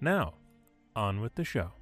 Now, on with the show.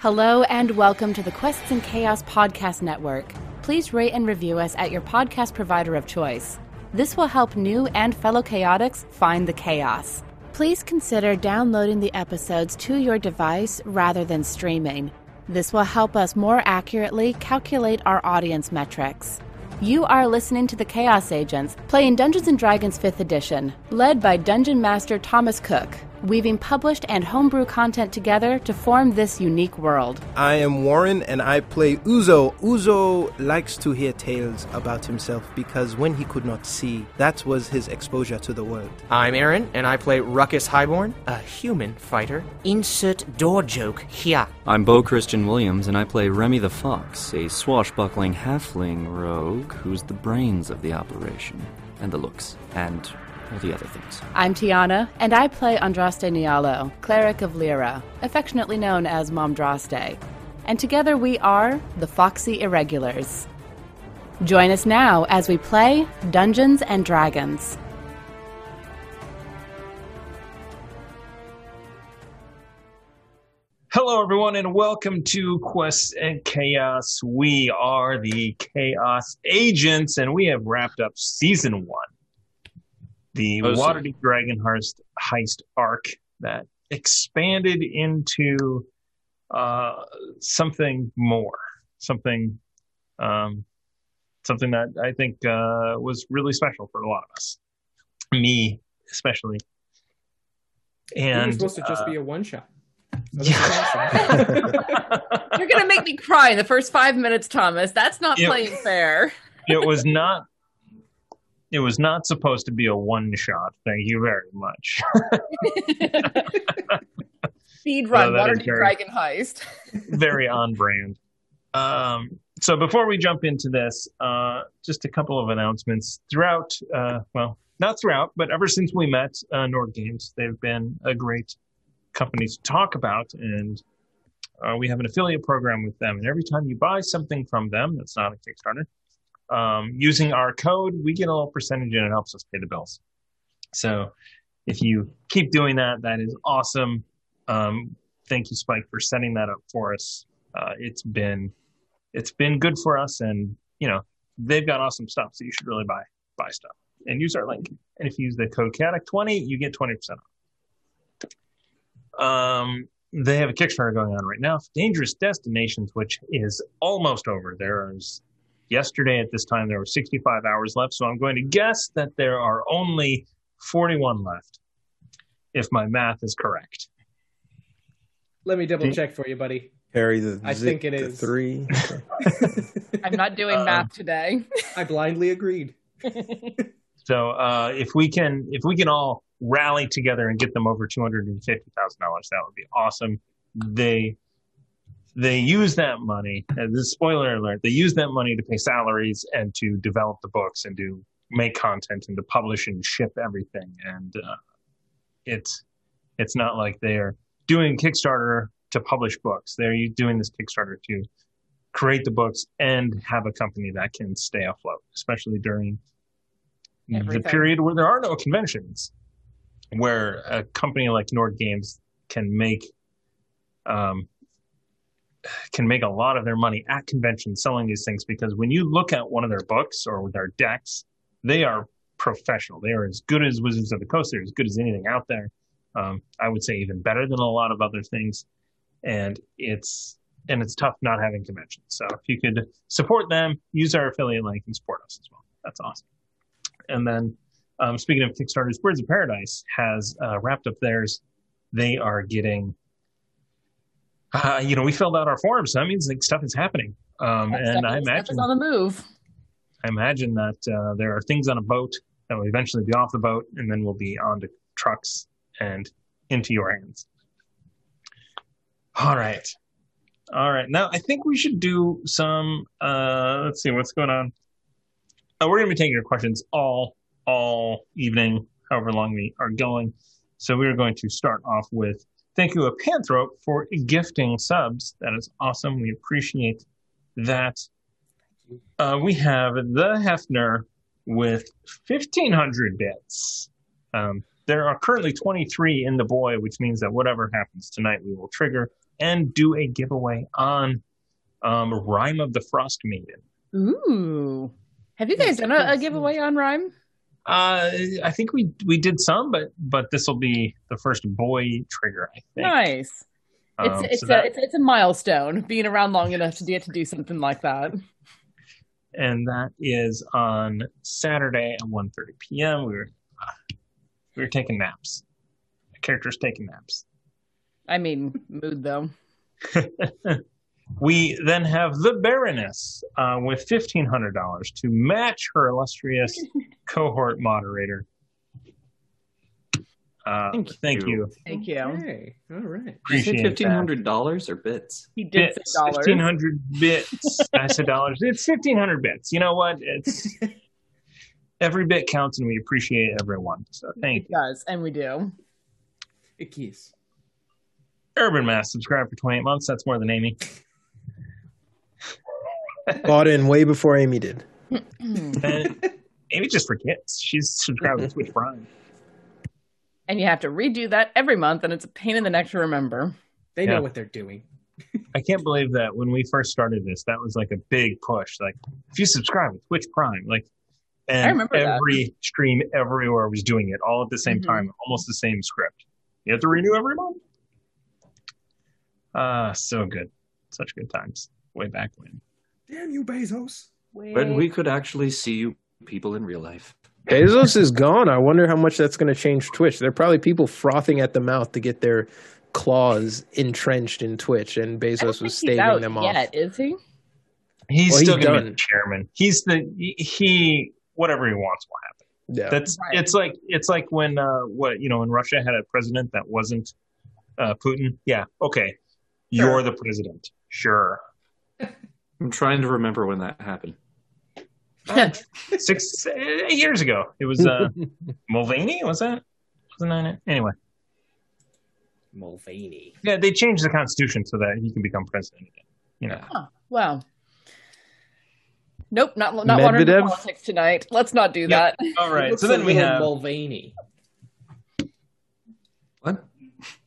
Hello and welcome to the Quests and Chaos Podcast Network. Please rate and review us at your podcast provider of choice. This will help new and fellow chaotics find the chaos. Please consider downloading the episodes to your device rather than streaming. This will help us more accurately calculate our audience metrics. You are listening to the Chaos Agents, playing Dungeons and Dragons 5th Edition, led by Dungeon Master Thomas Cook, weaving published and homebrew content together to form this unique world. I am Warren and I play Uzo. Uzo likes to hear tales about himself because when he could not see, that was his exposure to the world. I'm Aaron, and I play Ruckus Highborn, a human fighter. Insert door joke here. I'm Bo Christian Williams, and I play Remy the Fox, a swashbuckling halfling rogue who's the brains of the operation, and the looks, and all the other things. I'm Tiana, and I play Andraste Nialo, cleric of Lyra, affectionately known as Momdraste. And together we are the Foxy Irregulars. Join us now as we play Dungeons and Dragons. Hello, everyone, and welcome to Quests and Chaos. We are the Chaos Agents, and we have wrapped up season one. The Oh, Waterdeep Dragon Heist heist arc that expanded into uh, something more, something, um, something that I think uh, was really special for a lot of us, me especially. it And was supposed to just uh, be a one shot. You're gonna make me cry in the first five minutes, Thomas. That's not Yeah. playing fair. it was not it was not supposed to be a one shot thank you very much. Speed run, that is Waterdeep very- Dragon heist. very on brand. Um so before we jump into this uh just a couple of announcements. Throughout uh well not throughout but ever since we met uh nord games they've been a great company to talk about and uh, we have an affiliate program with them and every time you buy something from them that's not a kickstarter um, using our code we get a little percentage and it helps us pay the bills. So if you keep doing that that is awesome. Um, thank you spike for setting that up for us. Uh, it's been it's been good for us and you know they've got awesome stuff so you should really buy buy stuff and use our link. And if you use the code CADIC 20 you get 20% off. Um, they have a kickstarter going on right now for dangerous destinations which is almost over. There's yesterday at this time there were 65 hours left so i'm going to guess that there are only 41 left if my math is correct Let me double check for you, buddy. Harry the I zi- think it is three. I'm not doing Uh, math today. I blindly agreed. So uh, if we can if we can all rally together and get them over two hundred and fifty thousand dollars, that would be awesome. They they use that money. Uh, this is spoiler alert. They use that money to pay salaries and to develop the books and to make content and to publish and ship everything. And uh, it's it's not like they're doing Kickstarter to publish books. They're doing this Kickstarter to create the books and have a company that can stay afloat, especially during the period where there are no conventions, where a company like Nord Games can make um, can make a lot of their money at conventions selling these things because when you look at one of their books or their decks, they are professional. They are as good as Wizards of the Coast. They're as good as anything out there. Um, I would say even better than a lot of other things. And it's and it's tough not having conventions. So if you could support them, use our affiliate link and support us as well. That's awesome. And then um, speaking of Kickstarters, Birds of Paradise has uh, wrapped up theirs. They are getting, uh, you know, we filled out our forms. So that means like stuff is happening. Um, and I Stuff imagine on the move. I imagine that uh, there are things on a boat that will eventually be off the boat, and then we'll be onto trucks and into your hands. All right. All right. Now I think we should do some uh let's see what's going on. Uh, we're gonna be taking your questions all all evening, however long we are going. So we're going to start off with thank you, a Panthrope, for gifting subs. That is awesome. We appreciate that. Uh, we have the Hefner with 1,500 bits. Um, there are currently 23 in the boy, which means that whatever happens tonight, we will trigger and do a giveaway on um, Rime of the Frostmaiden. Ooh. Have you guys done a, a giveaway on Rime? Uh, I think we we did some, but but this will be the first boy trigger. I think. Nice. It's Um, it's, so a, that- it's it's a milestone being around long enough to get to do something like that. and that is on Saturday at 1.30 p.m. We were uh, we were taking naps. The character's taking naps. I mean, mood though. we then have the Baroness uh, with fifteen hundred dollars to match her illustrious cohort moderator. Uh, Thank thank you. you. Thank you. Okay. All right. You say Appreciate fifteen hundred dollars or bits? He did bits. dollars. Fifteen hundred bits. I said dollars. It's fifteen hundred bits. You know what? It's every bit counts, and we appreciate everyone. So thank It does, and we do. It keys. Urban Mass subscribe for 28 months. That's more than Amy. Bought in way before Amy did. And Amy just forgets. She's subscribed to Twitch Prime. And you have to redo that every month, and it's a pain in the neck to remember. They Yeah. know what they're doing. I can't believe that when we first started this, that was like a big push. Like, if you subscribe to Twitch Prime, like, and I remember that. every stream everywhere was doing it all at the same Mhm. time, almost the same script. You have to renew every month. Ah, so good. Such good times. Way back when. Damn you, Bezos. When we could actually see you people in real life. Bezos is gone. I wonder how much that's going to change Twitch. There are probably people frothing at the mouth to get their claws entrenched in Twitch, and I don't Bezos think was he's staving out them yet, off. is he? He's Well, still he's going to be done. the chairman. He's the, he, he, whatever he wants will happen. Yeah. That's Right. it's like it's like when uh what you know when Russia had a president that wasn't uh Putin. Yeah, okay. You're the president. Sure. I'm trying to remember when that happened. Six eight years ago. It was uh Mulvaney, was that? Wasn't that it? Anyway. Mulvaney. Yeah, they changed the constitution so that he can become president again. You know. Huh. Wow. Nope, not not wandering Medvedev? politics tonight. Let's not do Yeah. that. All right. So then we have Mulvaney. What?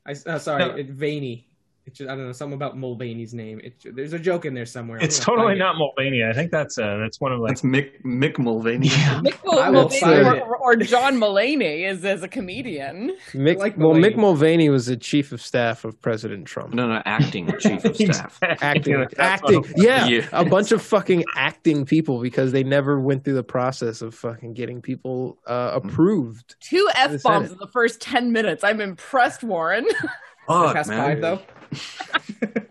I, uh, sorry, No. it, Vaney. It just, I don't know something about Mulvaney's name. It, there's a joke in there somewhere. It's totally find it. not Mulvaney. I think that's uh that's one of like That's Mick Mick Mulvaney. Mick Mulvaney or, or John Mulaney is as a comedian. Mick, like well, Mulvaney. Mick Mulvaney was the chief of staff of President Trump. No, no, acting chief of staff. Acting, That's acting, yeah, Yeah. a bunch of fucking acting people because they never went through the process of fucking getting people uh, approved. Two f bombs in the first ten minutes. I'm impressed, Warren. Fuck, Past man. five though.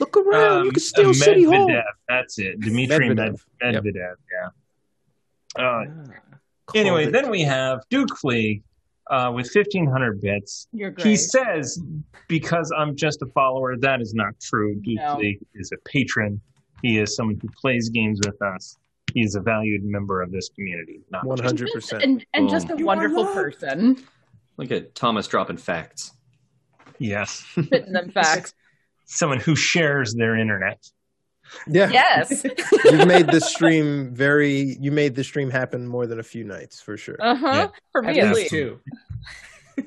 Look around, Um, you can steal City Hall. Medvedev. That's it. Dmitry Medvedev. Medvedev. Yep. Yeah. Uh, Ah. anyway, then we have Duke Fleeg uh, with 1,500 bits. He says, because I'm just a follower, that is not true. Duke No. Fleeg is a patron. He is someone who plays games with us. He is a valued member of this community. Not hundred percent. and and just a You wonderful person. Look at Thomas dropping facts. Yes. Spitting them facts. someone who shares their internet. Yeah, yes. you've made this stream very. You made the stream happen more than a few nights for sure. Uh huh. Yeah. For me at least least. two.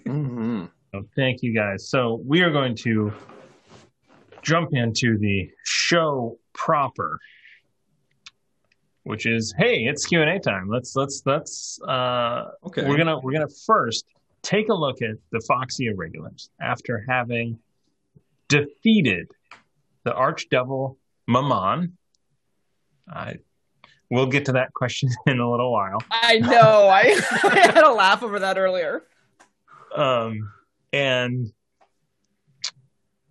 hmm So thank you guys. So we are going to jump into the show proper, which is hey, it's Q and A time. Let's let's let's uh, Okay. we're gonna we're gonna first take a look at the Foxy Irregulars after having defeated the Archdevil Mammon. I we'll get to that question in a little while. I know. I, I had a laugh over that earlier. um, and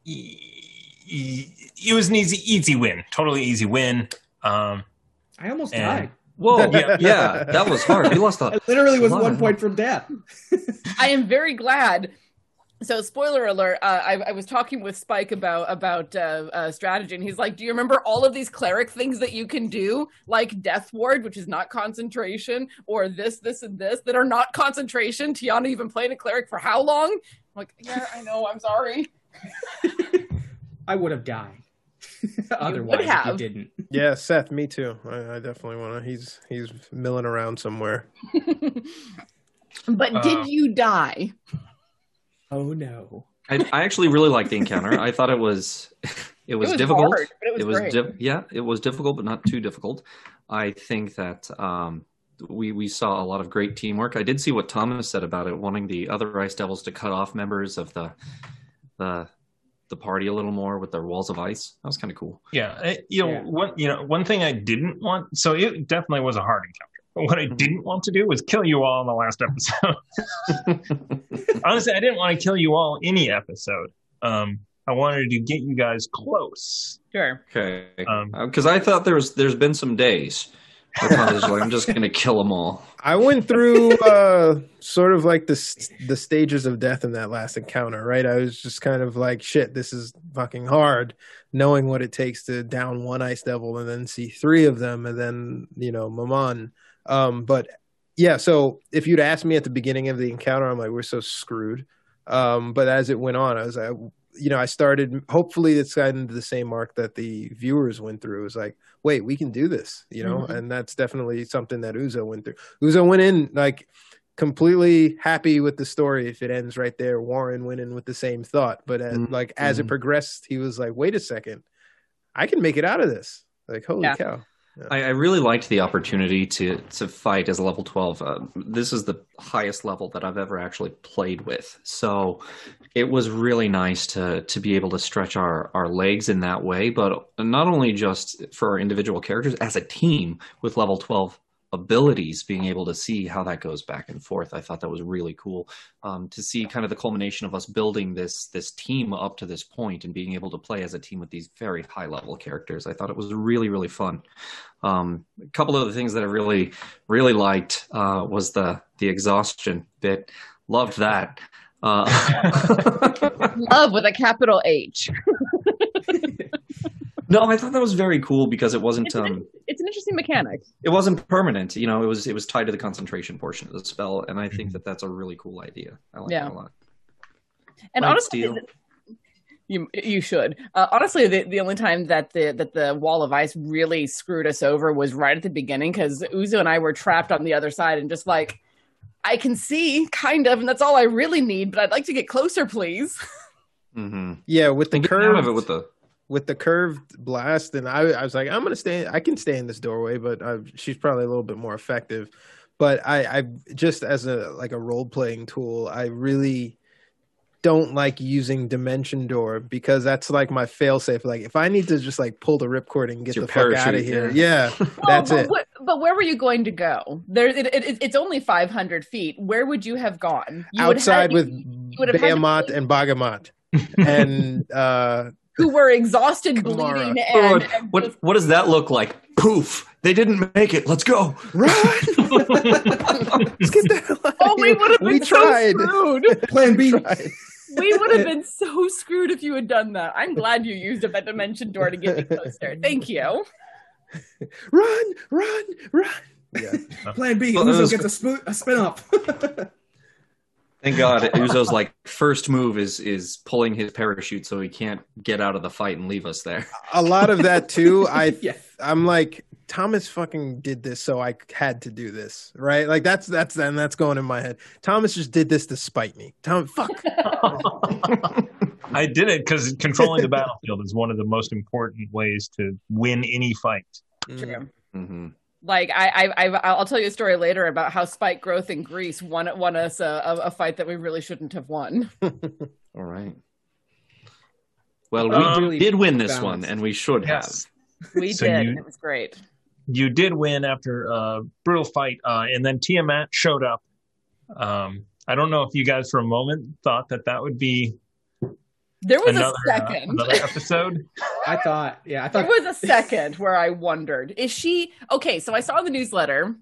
it was an easy, easy win. Totally easy win. Um, I almost died. Whoa, yeah, yeah, that was hard. We lost a. I literally was one point from death. I am very glad. So, spoiler alert! Uh, I, I was talking with Spike about about uh, uh, strategy, and he's like, "Do you remember all of these cleric things that you can do, like Death Ward, which is not concentration, or this, this, and this that are not concentration?" Tiana even playing a cleric for how long? I'm like, yeah, I know. I'm sorry. I would have died. Otherwise, if you didn't. Yeah, Seth, me too. I, I definitely want to. He's he's milling around somewhere. But Uh, did you die? Oh no. I, I actually really liked the encounter. I thought it was it was, was difficult. hard, but it was great. dif- yeah, it was difficult, but not too difficult. I think that um, we we saw a lot of great teamwork. I did see what Thomas said about it, wanting the other Ice Devils to cut off members of the the the party a little more with their walls of ice. That was kind of cool. Yeah, I- you know, Yeah. one you know one thing I didn't want. So it definitely was a hard encounter. But what I didn't want to do was kill you all in the last episode. Honestly, I didn't want to kill you all any episode. Um, I wanted to get you guys close. Sure. Okay, Um, because I thought there was there's been some days. Like, I'm just gonna kill them all. I went through uh, sort of like the the stages of death in that last encounter, right? I was just kind of like, shit, this is fucking hard, knowing what it takes to down one ice devil and then see three of them, and then you know, Mammon. Um, but yeah, so if you'd asked me at the beginning of the encounter, I'm like, we're so screwed. Um, but as it went on, I was like, you know, I started. Hopefully, it's gotten to the same mark that the viewers went through. It was like, wait, we can do this, you know, and that's definitely something that Uzo went through. Uzo went in like completely happy with the story if it ends right there. Warren went in with the same thought, but as, Mhm. like as it progressed, he was like, wait a second, I can make it out of this. Like, holy Yeah. cow! I, I really liked the opportunity to to fight as a level twelve. Uh, this is the highest level that I've ever actually played with, so it was really nice to to be able to stretch our our legs in that way. But not only just for our individual characters, as a team with level twelve abilities, being able to see how that goes back and forth. I thought that was really cool um, to see kind of the culmination of us building this this team up to this point and being able to play as a team with these very high level characters. I thought it was really really fun. Um, a couple of the things that I really really liked uh, was the the exhaustion bit. Loved that. Uh, Love with a capital H. no, I thought that was very cool because it wasn't It's an, um, it's an interesting mechanic. it wasn't permanent. You know, it was it was tied to the concentration portion of the spell, and I think that that's a really cool idea. I like Yeah. that a lot. And Light honestly, steel. you you should. Uh, honestly, the, the only time that the that the wall of ice really screwed us over was right at the beginning because Uzo and I were trapped on the other side and just like I can see kind of, and that's all I really need. But I'd like to get closer, please. Mm-hmm. Yeah, with the curve of it with the with the curved blast, and I, I was like, I'm gonna stay. I can stay in this doorway, but I, she's probably a little bit more effective. But I, I just as a like a role playing tool, I really don't like using Dimension Door because that's like my failsafe. Like if I need to just like pull the ripcord and get the fuck out of here, yeah. yeah, that's Oh, but it. wh- but where were you going to go? There, it, it, it's only 500 feet. Where would you have gone? You Outside with would have had to and Bahamut, and uh, who were exhausted, Kamara. bleeding, and, what, and what just- what does that look like? Poof! They didn't make it. Let's go. run. Let's get the hell out of Oh, we would have been We tried. so screwed. Plan B. Tried. We would have been so screwed if you had done that. I'm glad you used up that dimension door to get me closer. Thank you. Run, run, run. Yeah. Plan B. Well, it Uzo was- gets a, spo- a spin up. Thank God, Uzo's like first move is is pulling his parachute so he can't get out of the fight and leave us there. a lot of that too. I Yeah. I'm like Thomas fucking did this, so I had to do this, right? Like that's that's then that's going in my head. Thomas just did this to spite me. Tom, fuck. I did it because controlling the battlefield is one of the most important ways to win any fight. True. hmm Like I, I, I, I'll tell you a story later about how Spike Growth in Grease won won us a, a, a fight that we really shouldn't have won. All right. Well, we Um, really did win this balance. one, and we should Yes. We So did. you- it was great. You did win after a brutal fight, uh, and then Tiamat showed up. Um, I don't know if you guys for a moment thought that that would be There was another, a uh, second. another episode. I thought, yeah, I thought There was a second where I wondered, is she okay? So I saw the newsletter,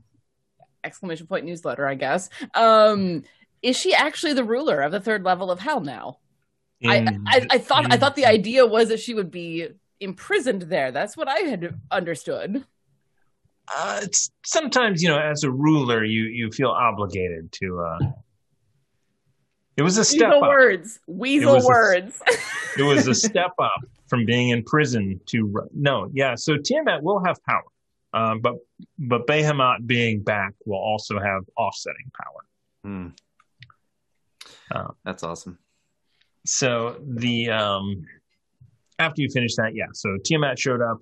exclamation point newsletter, I guess. Um, is she actually the ruler of the third level of hell now? I, In- I, I thought I thought the idea was that she would be imprisoned there. That's what I had understood. uh, it's sometimes you know as a ruler you you feel obligated to uh it was a step Weasel up words, weasel was a- words. it was a step up from being in prison to ru- no yeah so tiamat will have power um but but Bahamut being back will also have offsetting power Hmm. Uh, That's awesome. so the um after you finish that yeah so tiamat showed up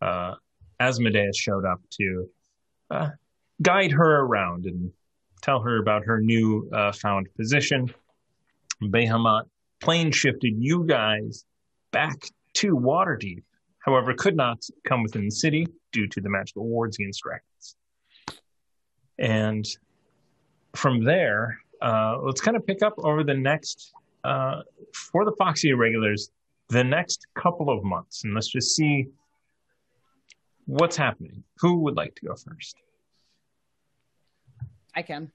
uh asmodeus showed up to uh guide her around and tell her about her new uh, found position Bahamut plane shifted you guys back to waterdeep however could not come within the city due to the magical wards against dragons and from there uh, let's kind of pick up over the next uh, for the Foxy Irregulars the next couple of months, and let's just see what's happening. Who would like to go first? I can.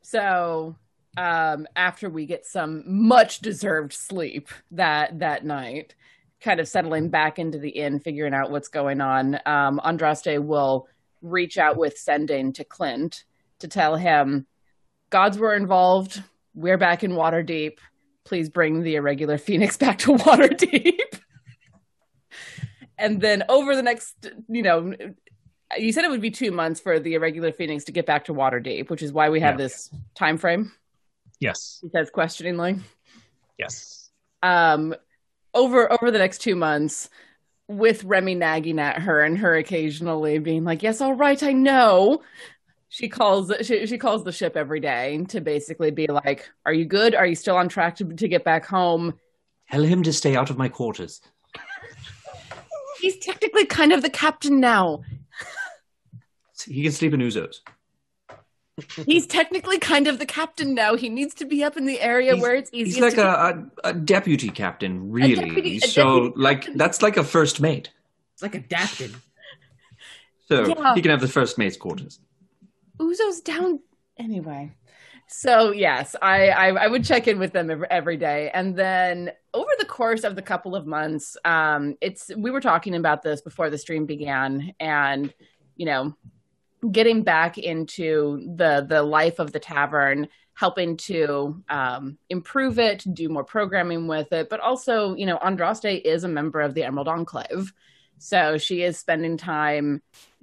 So, um, after we get some much deserved sleep that that night, kind of settling back into the inn, figuring out what's going on, um, Andraste will reach out with sending to Clint to tell him, "Gods were involved. We're back in Waterdeep. Please bring the irregular Phoenix back to Waterdeep." and then over the next, you know, you said it would be two months for the irregular phoenix to get back to Waterdeep, which is why we have Yeah. this time frame. Yes, He says questioningly. yes. Um, over over the next two months, with Remy nagging at her and her occasionally being like, "Yes, all right, I know." She calls she, she calls the ship every day to basically be like, "Are you good? Are you still on track to to get back home?" Tell him to stay out of my quarters. He's technically kind of the captain now. He can sleep in Uzos. He's technically kind of the captain now. He needs to be up in the area He's- where it's easiest. He's like to a, a, a deputy captain, really. deputy- so, deputy like, captain. that's like a first mate. it's like adapted. So Yeah. he can have the first mate's quarters. Uzo's down anyway. So yes, I, I I would check in with them every, every day, and then over the course of the couple of months, um, it's we were talking about this before the stream began, and you know, getting back into the the life of the tavern, helping to um, improve it, do more programming with it, but also you know, Andraste is a member of the Emerald Enclave, so she is spending time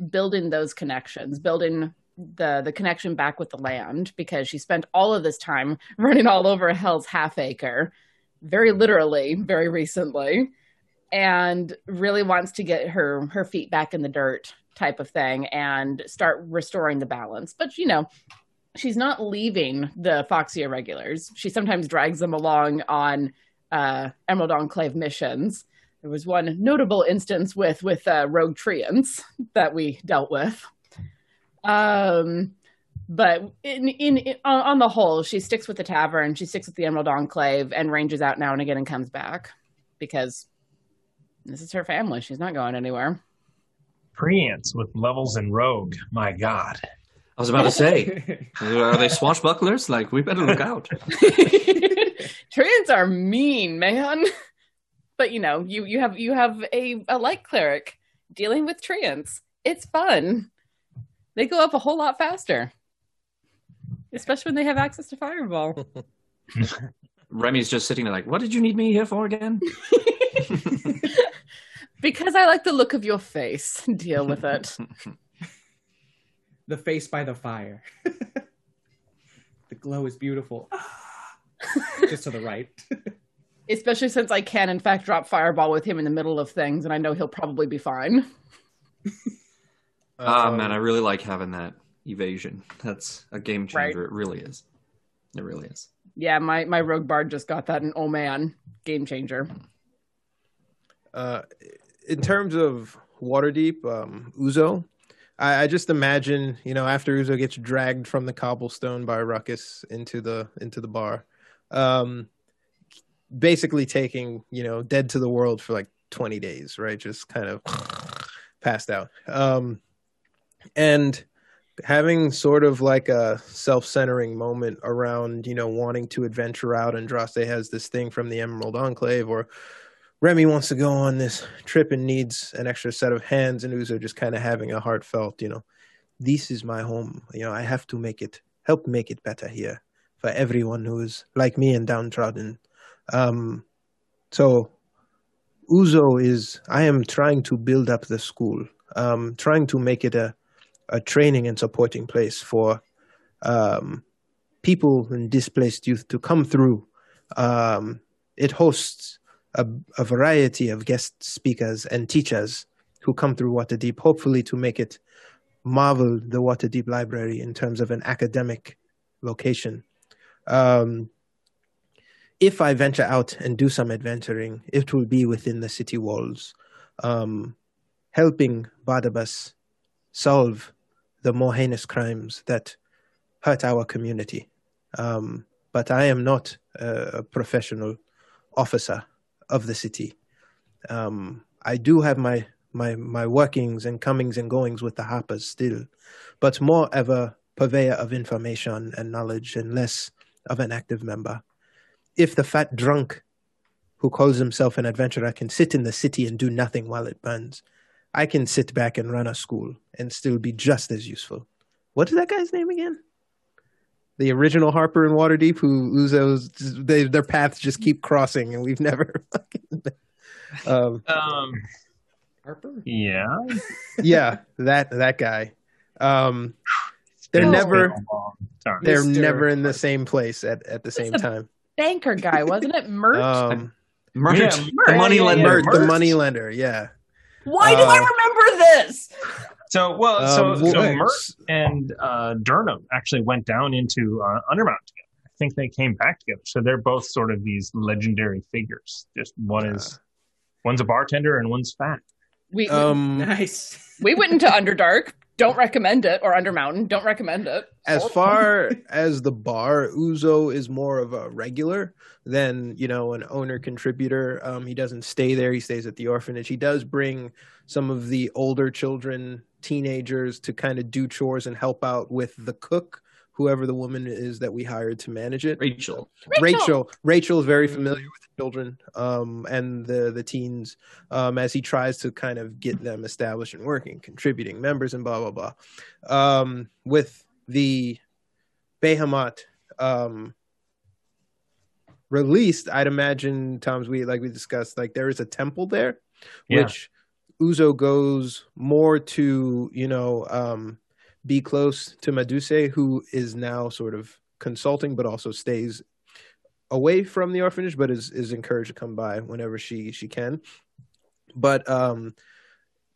building those connections, building the the connection back with the land because she spent all of this time running all over Hell's Half Acre, very literally, very recently, and really wants to get her her feet back in the dirt type of thing and start restoring the balance. But you know, she's not leaving the Foxy Irregulars. She sometimes drags them along on uh, Emerald Enclave missions. There was one notable instance with with uh, Rogue Treants that we dealt with. Um, but in, in in on on the whole, she sticks with the tavern. She sticks with the Emerald Enclave and ranges out now and again and comes back because this is her family. She's not going anywhere. Treants with levels and rogue. My God. I was about to say, are they swashbucklers? Like, we better look out. Treants are mean, man. But you know, you you have you have a, a light cleric dealing with treants. It's fun. They go up a whole lot faster. Especially when they have access to fireball. Remy's just sitting there like, what did you need me here for again? Because I like the look of your face. Deal with it. the face by the fire. the glow is beautiful. Just to the right. Especially since I can in fact drop fireball with him in the middle of things and I know he'll probably be fine. Ah, Um, man, I really like having that evasion. That's a game Right. changer. It really is. It really is. Yeah, my, my rogue bard just got that and oh man, game changer. uh, in terms of Waterdeep, um, Uzo, I, I just imagine you know after Uzo gets dragged from the cobblestone by Ruckus into the into the bar, um, basically taking you know dead to the world for like 20 days right? Just kind of passed out. Um and having sort of like a self-centering moment around you know wanting to adventure out and andraste has this thing from the emerald enclave or remy wants to go on this trip and needs an extra set of hands and uzo just kind of having a heartfelt you know this is my home you know i have to make it help make it better here for everyone who is like me and downtrodden um so uzo is i am trying to build up the school um trying to make it a a training and supporting place for um, people and displaced youth to come through. Um, it hosts a, a, variety of guest speakers and teachers who come through Waterdeep, hopefully to make it marvel the Waterdeep Library in terms of an academic location. Um, if I venture out and do some adventuring, it will be within the city walls, um, helping Barnabas solve the more heinous crimes that hurt our community. Um, but I am not a, a, professional officer of the city. Um, I do have my, my, my workings and comings and goings with the Harpers still, but more ever purveyor of information and knowledge and less of an active member. If the fat drunk who calls himself an adventurer can sit in the city and do nothing while it burns, I can sit back and run a school and still be just as useful. What is that guy's name again? The original Harper and Waterdeep, who Uzo's they, their paths just keep crossing, and we've never. um, um, Harper. Yeah. Yeah, that that guy. Um, they're oh, never. They're Mr. never in the same place at, at the same time. Banker guy, wasn't it? Mirt. Um, Mirt, yeah, the money lender. Mirt, the money lender. Yeah. Why do uh, I remember this? So well, so um, so Mirt and uh, Durnan actually went down into uh, Undermount together. I think they came back together. So they're both sort of these legendary figures. Just one is one's a bartender and one's fat. We um, nice. We went into Underdark. Don't recommend it, or Undermountain. Don't recommend it. As far as the bar, Uzo is more of a regular than you know an owner contributor. Um, he doesn't stay there; he stays at the orphanage. He does bring some of the older children, teenagers, to kind of do chores and help out with the cook whoever the woman is that we hired to manage it. Rachel. Rachel. Rachel, Rachel is very familiar with the children um, and the the teens um, as he tries to kind of get them established and working, contributing members and blah blah blah. Um, with the Bahamut um, released, I'd imagine Tom's we like we discussed, like there is a temple there, yeah. which Uzo goes more to you know um, be close to Medusa, who is now sort of consulting, but also stays away from the orphanage, but is is encouraged to come by whenever she she can. But um,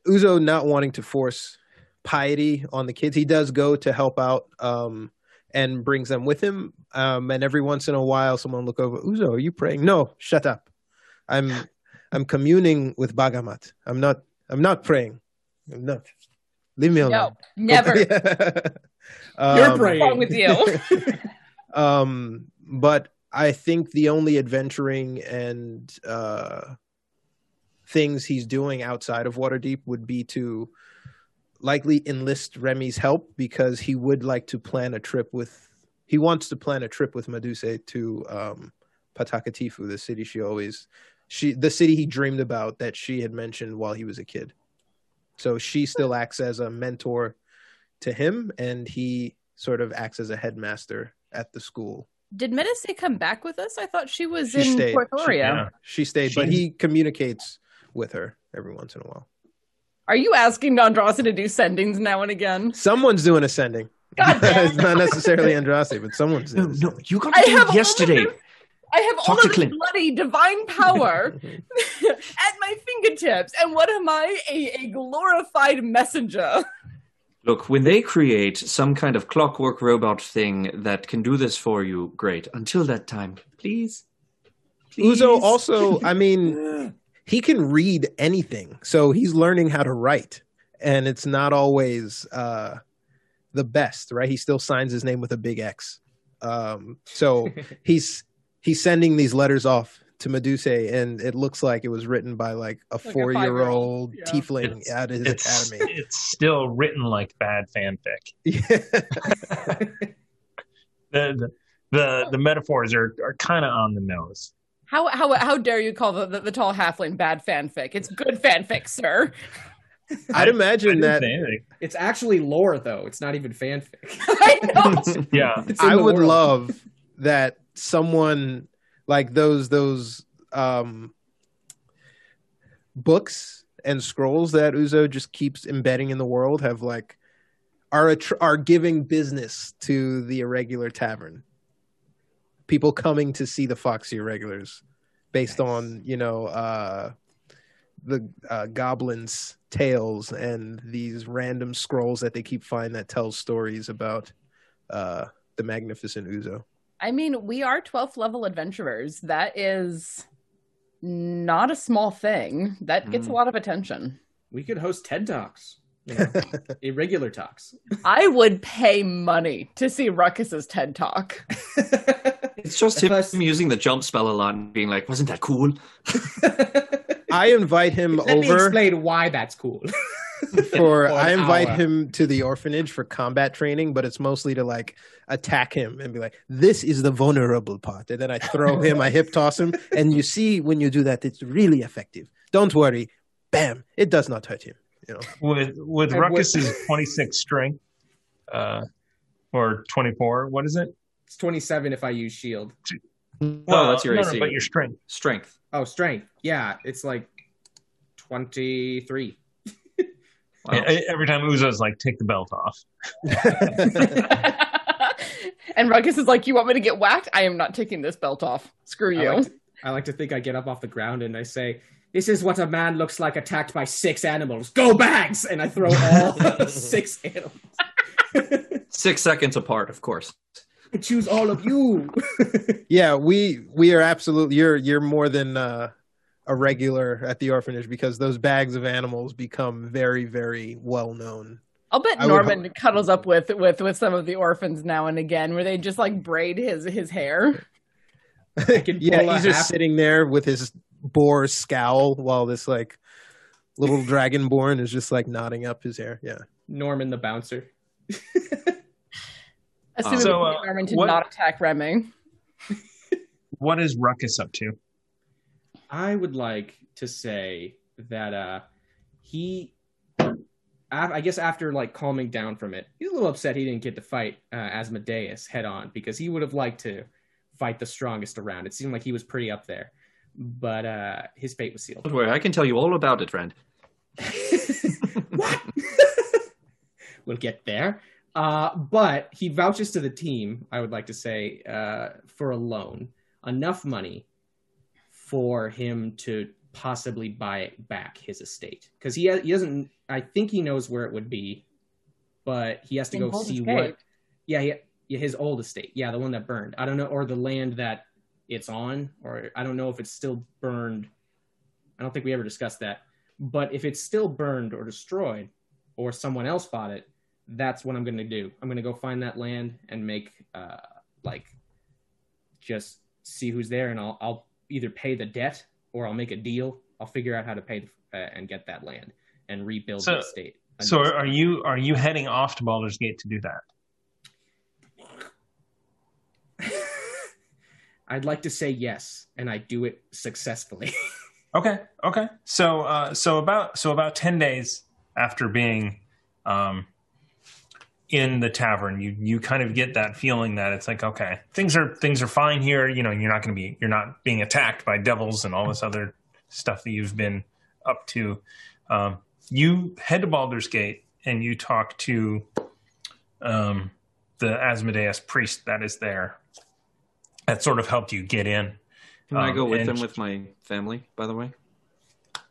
Uzo not wanting to force piety on the kids, he does go to help out um, and brings them with him. Um, and every once in a while, someone look over, Uzo, are you praying? No, shut up. I'm I'm communing with Bahamut. I'm not. I'm not praying. I'm not. Leave me alone. No, never. um, You're praying. wrong with you? um, but I think the only adventuring and uh, things he's doing outside of Waterdeep would be to likely enlist Remy's help because he would like to plan a trip with. He wants to plan a trip with Medusa to um, Patakatifu, the city she always she the city he dreamed about that she had mentioned while he was a kid. So she still acts as a mentor to him, and he sort of acts as a headmaster at the school. Did Medusa come back with us? I thought she was she in stayed. Portoria. She, yeah. she stayed, she... but he communicates with her every once in a while. Are you asking Andraste to do sendings now and again? Someone's doing a sending. it's not necessarily Andraste, but someone's doing no, no, you got to do it yesterday. I have Talk all of this bloody divine power at my fingertips. And what am I? A, a glorified messenger. Look, when they create some kind of clockwork robot thing that can do this for you, great. Until that time, please. please. Uzo also, I mean, he can read anything. So he's learning how to write. And it's not always uh, the best, right? He still signs his name with a big X. Um, so he's he's sending these letters off to Medusa, and it looks like it was written by like a a four-year-old five-year-old, yeah. tiefling It's- at his it's, academy. it's still written like bad fanfic. Yeah. The the the, the metaphors are, are kind of on the nose. How how how dare you call the, the, the tall halfling bad fanfic? It's good fanfic, sir. I'd imagine that say. It's actually lore, though. It's not even fanfic. I know. Yeah, I would world. love that someone like those those um books and scrolls that Uzo just keeps embedding in the world have like are a tr- are giving business to the irregular tavern. People coming to see the Foxy Irregulars based on, you know, uh the uh, goblins tales and these random scrolls that they keep finding that tells stories about uh the magnificent Uzo. I mean, we are 12th level adventurers. That is not a small thing. That gets a Mm. lot of attention. We could host TED Talks. You know, irregular talks. I would pay money to see Ruckus's TED Talk. It's just If him I s- using the jump spell a lot and being like, "Wasn't that cool?" I invite him over. Let me explain why that's cool. For I invite hour. him to the orphanage for combat training, but it's mostly to like attack him and be like, "This is the vulnerable part," and then I throw him, I hip toss him, and you see when you do that, it's really effective. Don't worry, bam, it does not hurt him. You know, with with And what- Ruckus's twenty six strength, uh, or twenty four. What is it? It's 27 if I use shield. Well, that's your no, AC. no, but your strength. Strength. Oh, strength. Yeah, it's like 23. Wow. Every time Uzo's like, take the belt off. and Ruckus is like, You want me to get whacked? I am not taking this belt off. Screw I you. like, to, I like to think I get up off the ground and I say, This is what a man looks like attacked by six animals. Go bags! And I throw all six animals. Six seconds apart, of course. I choose all of you. yeah, we we are absolutely you're you're more than uh, a regular at the orphanage because those bags of animals become very very well known. I'll bet I would Norman cuddles up with with with some of the orphans now and again, where they just like braid his his hair. yeah, he's just half- sitting there with his boar scowl while this like little dragonborn is just like nodding up his hair. Yeah. Norman the bouncer. Assuming So, we uh, Norman did what- not attack Remy. What is Ruckus up to? I would like to say that uh he I guess after like calming down from it, he's a little upset he didn't get to fight uh, Asmodeus head on because he would have liked to fight the strongest around. It seemed like he was pretty up there, but uh his fate was sealed. Don't worry, I can tell you all about it, friend. what? we'll get there. Uh, but he vouches to the team, I would like to say, uh, for a loan, enough money for him to possibly buy back his estate. Because he, ha- he doesn't, I think he knows where it would be, but he has to In go see what. Yeah, he, yeah, his old estate. Yeah, the one that burned. I don't know, or the land that it's on, or I don't know if it's still burned. I don't think we ever discussed that. But if it's still burned or destroyed, or someone else bought it, that's what I'm going to do. I'm going to go find that land and make, uh, like, just see who's there, and I'll, I'll either pay the debt or I'll make a deal. I'll figure out how to pay uh, and get that land and rebuild So- the estate. a So are you are you heading off to Baldur's Gate to do that? I'd like to say yes, and I do it successfully. Okay, okay. So uh, so about so about ten days after being um, in the tavern, you you kind of get that feeling that it's like okay, things are things are fine here. You know, you're not going to be you're not being attacked by devils and all this other stuff that you've been up to. Um, you head to Baldur's Gate and you talk to um, the Asmodeus priest that is there. That sort of helped you get in. Can I Um, go with and- them with my family, by the way?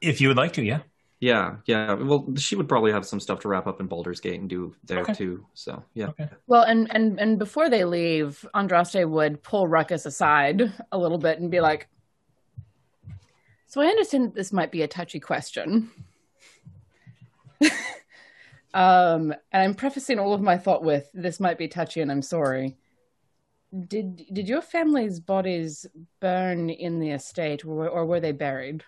If you would like to, yeah. Yeah, yeah. Well, she would probably have some stuff to wrap up in Baldur's Gate and do there Okay. too. So, yeah. Okay. Well, and and and before they leave, Andraste would pull Ruckus aside a little bit and be like, "So I understand that this might be a touchy question." um, and I'm prefacing all of my thought with, "This might be touchy, and I'm sorry." did did your family's bodies burn in the estate, or, or were they buried?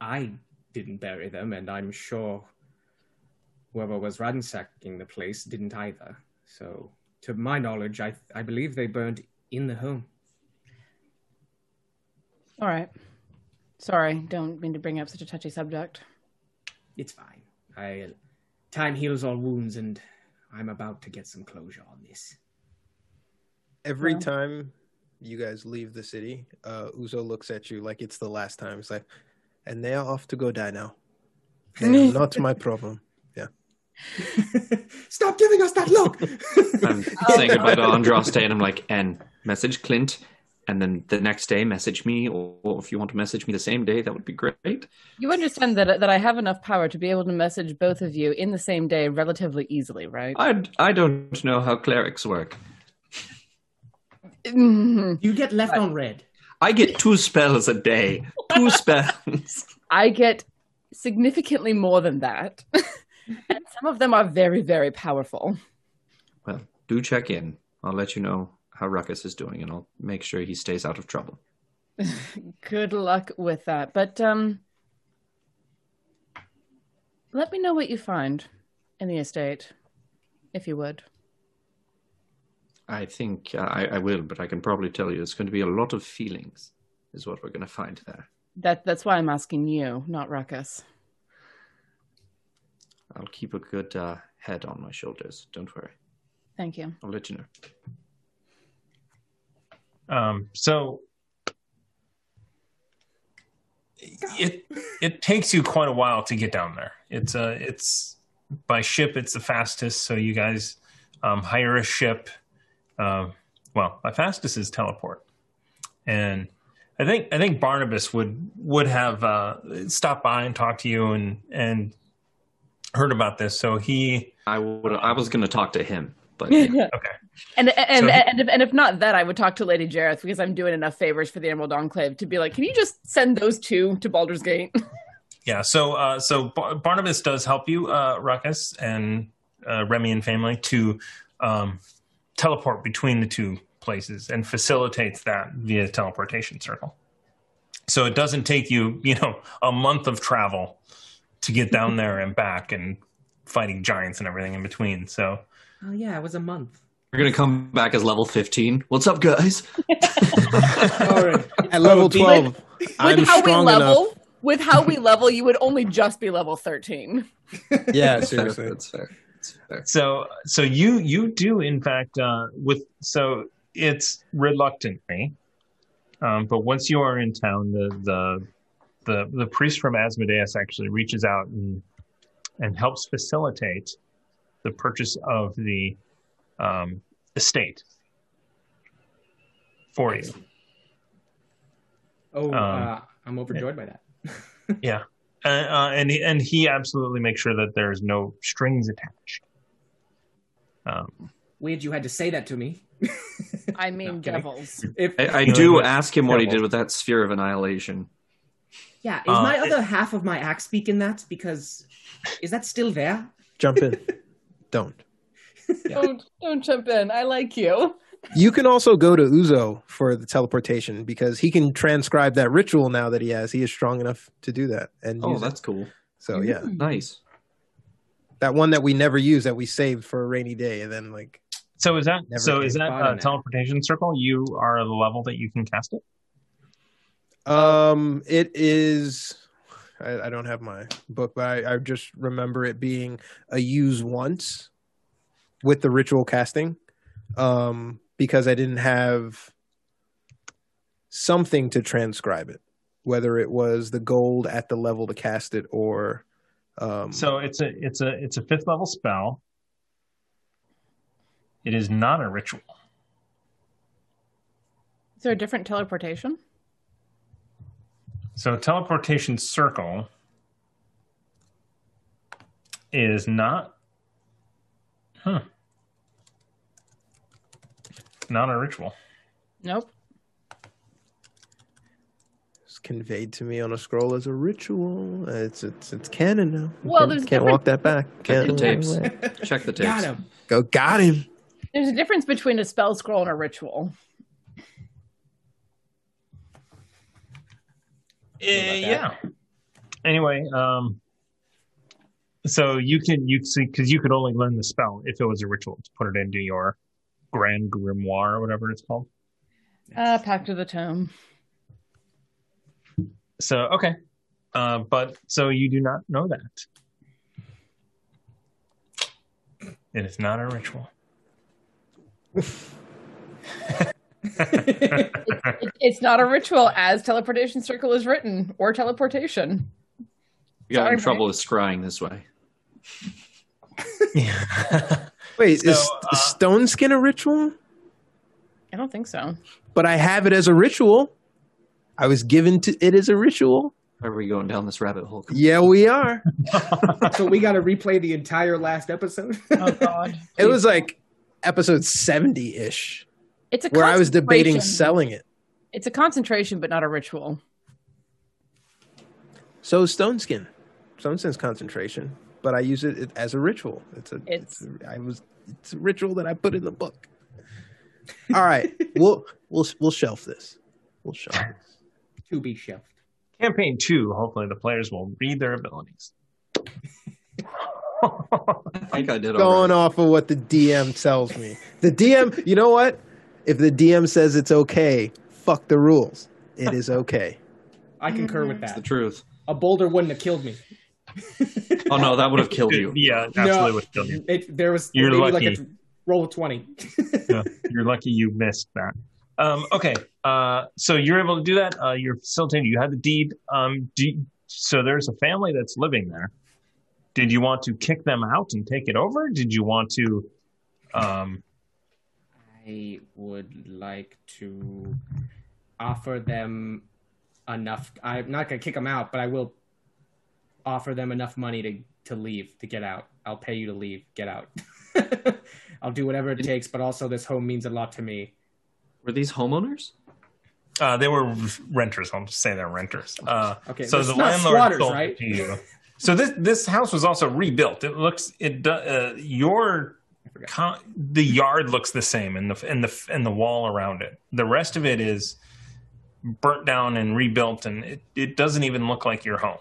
I didn't bury them, and I'm sure whoever was ransacking the place didn't either. So, to my knowledge, I I believe they burned in the home. All right. Sorry, don't mean to bring up such a touchy subject. It's fine. I time heals all wounds, and I'm about to get some closure on this. Every Well- time you guys leave the city, uh, Uzo looks at you like it's the last time. It's like, and they are off to go die now. They are not my problem. Yeah. Stop giving us that look. I'm saying goodbye to Andraste, and I'm like, and message Clint, and then the next day message me, or, or if you want to message me the same day, that would be great. You understand that that I have enough power to be able to message both of you in the same day relatively easily, right? I I don't know how clerics work. Mhm. you get left on red. I get two spells a day. Two spells. I get significantly more than that. and some of them are very, very powerful. Well, do check in. I'll let you know how Ruckus is doing, and I'll make sure he stays out of trouble. Good luck with that. But um let me know what you find in the estate, if you would. I think uh, I, I will, but I can probably tell you it's going to be a lot of feelings, is what we're going to find there. That that's why I'm asking you, not Ruckus. I'll keep a good uh, head on my shoulders. Don't worry. Thank you. I'll let you know. Um, so it it takes you quite a while to get down there. It's uh it's by ship. It's the fastest. So you guys um, hire a ship. Uh, well, the fastest is teleport, and I think I think Barnabas would would have uh, stopped by and talked to you and and heard about this. So he I would. I was going to talk to him, but yeah. okay. And and So- and, if, and if not that, I would talk to Lady Jeryth because I'm doing enough favors for the Emerald Enclave to be like, can you just send those two to Baldur's Gate? Yeah, so uh, so Bar- Barnabas does help you, uh, Ruckus and uh, Remy and family, to um, teleport between the two places and facilitates that via teleportation circle. So it doesn't take you, you know, a month of travel to get down there and back and fighting giants and everything in between. So Oh yeah, it was a month. we're going to come back as level 15. What's up, guys? All right. At level be- 12, I'm with how we level, enough. with how we level, you would only just be level 13. Yeah, That's seriously. That's fair. So so you you do in fact uh, with so it's reluctantly, um, but once you are in town, the the the the priest from Asmodeus actually reaches out and and helps facilitate the purchase of the um, estate for you. Oh, Um, uh, I'm overjoyed by that. Yeah, uh, uh, and he, and he absolutely makes sure that there's no strings attached. Um, Weird, you had to say that to me. I mean, No, devils. If, I, I do ask him what he did with that sphere of annihilation. yeah, is Uh, my it- other half of my axe speak in that? Because is that still there? Jump in. Don't. Don't don't jump in. I like you. You can also go to Uzo for the teleportation because he can transcribe that ritual now that he has. He is strong enough to do that. And Oh, use it. that's cool. so yeah, Nice. that one that we never use that we saved for a rainy day, and then like so is that so is that thought uh, on teleportation circle? You are the level that you can cast it. Um, it is. I, I don't have my book, but I, I just remember it being a use once with the ritual casting, um, because I didn't have something to transcribe it, whether it was the gold at the level to cast it or. Um, So it's a it's a it's a fifth level spell. It is not a ritual. Is there a different teleportation? So teleportation circle is not huh. Not a ritual. Nope. It's conveyed to me on a scroll as a ritual. It's it's it's canon now. Well, can't, there's can't walk that back. Check Can't the tapes. Check the tapes. Got him. Go, got him. There's a difference between a spell scroll and a ritual. Eh, yeah. Anyway, um, so you can you see because you could only learn the spell if it was a ritual to put it into your grand grimoire or whatever it's called. Uh, Pact of the Tome. So okay, uh, but so you do not know that. It is not a ritual. It- it's not a ritual as teleportation circle is written or teleportation. You got Sorry, in trouble with scrying this way. Wait, So, is uh, stone skin a ritual? I don't think so. But I have it as a ritual. I was given to it as a ritual. Are we going down this rabbit hole? Yeah, we are. So we got to replay the entire last episode. Oh God, It was like episode seventy ish, it's a where I was debating selling it. It's a concentration, but not a ritual. So stone skin, stone sense concentration, but I use it as a ritual. It's a. It's- It's. a, I was. It's a ritual that I put in the book. All right, we'll we'll we'll shelf this. We'll shelf. This. to be shelved. Campaign two. Hopefully, the players will read their abilities. I think I did Going already. off of what the DM tells me. The DM, you know what? If the DM says it's okay, fuck the rules. It is okay. I concur with mhm. that. It's the truth. A boulder wouldn't have killed me. Oh no, that would have killed you. yeah, absolutely would kill you. It, there was You're maybe lucky. like a roll of twenty. Yeah, you're lucky you missed that. Um, okay, uh, so you're able to do that. Uh, you're facilitating. You had the deed. Um, do you- so there's a family that's living there. Did you want to kick them out and take it over? Did you want to? Um, I would like to offer them enough. I'm not gonna kick them out, but I will offer them enough money to to leave to get out. I'll pay you to leave. Get out. I'll do whatever it takes, but also this home means a lot to me. Were these homeowners? uh, they were renters. I'll just say they're renters. Uh, Okay, so it's the landlord sold right? it to you. So this this house was also rebuilt. It looks it uh, your con- the yard looks the same and the and the and the wall around it. The rest of it is burnt down and rebuilt, and it, it doesn't even look like your home.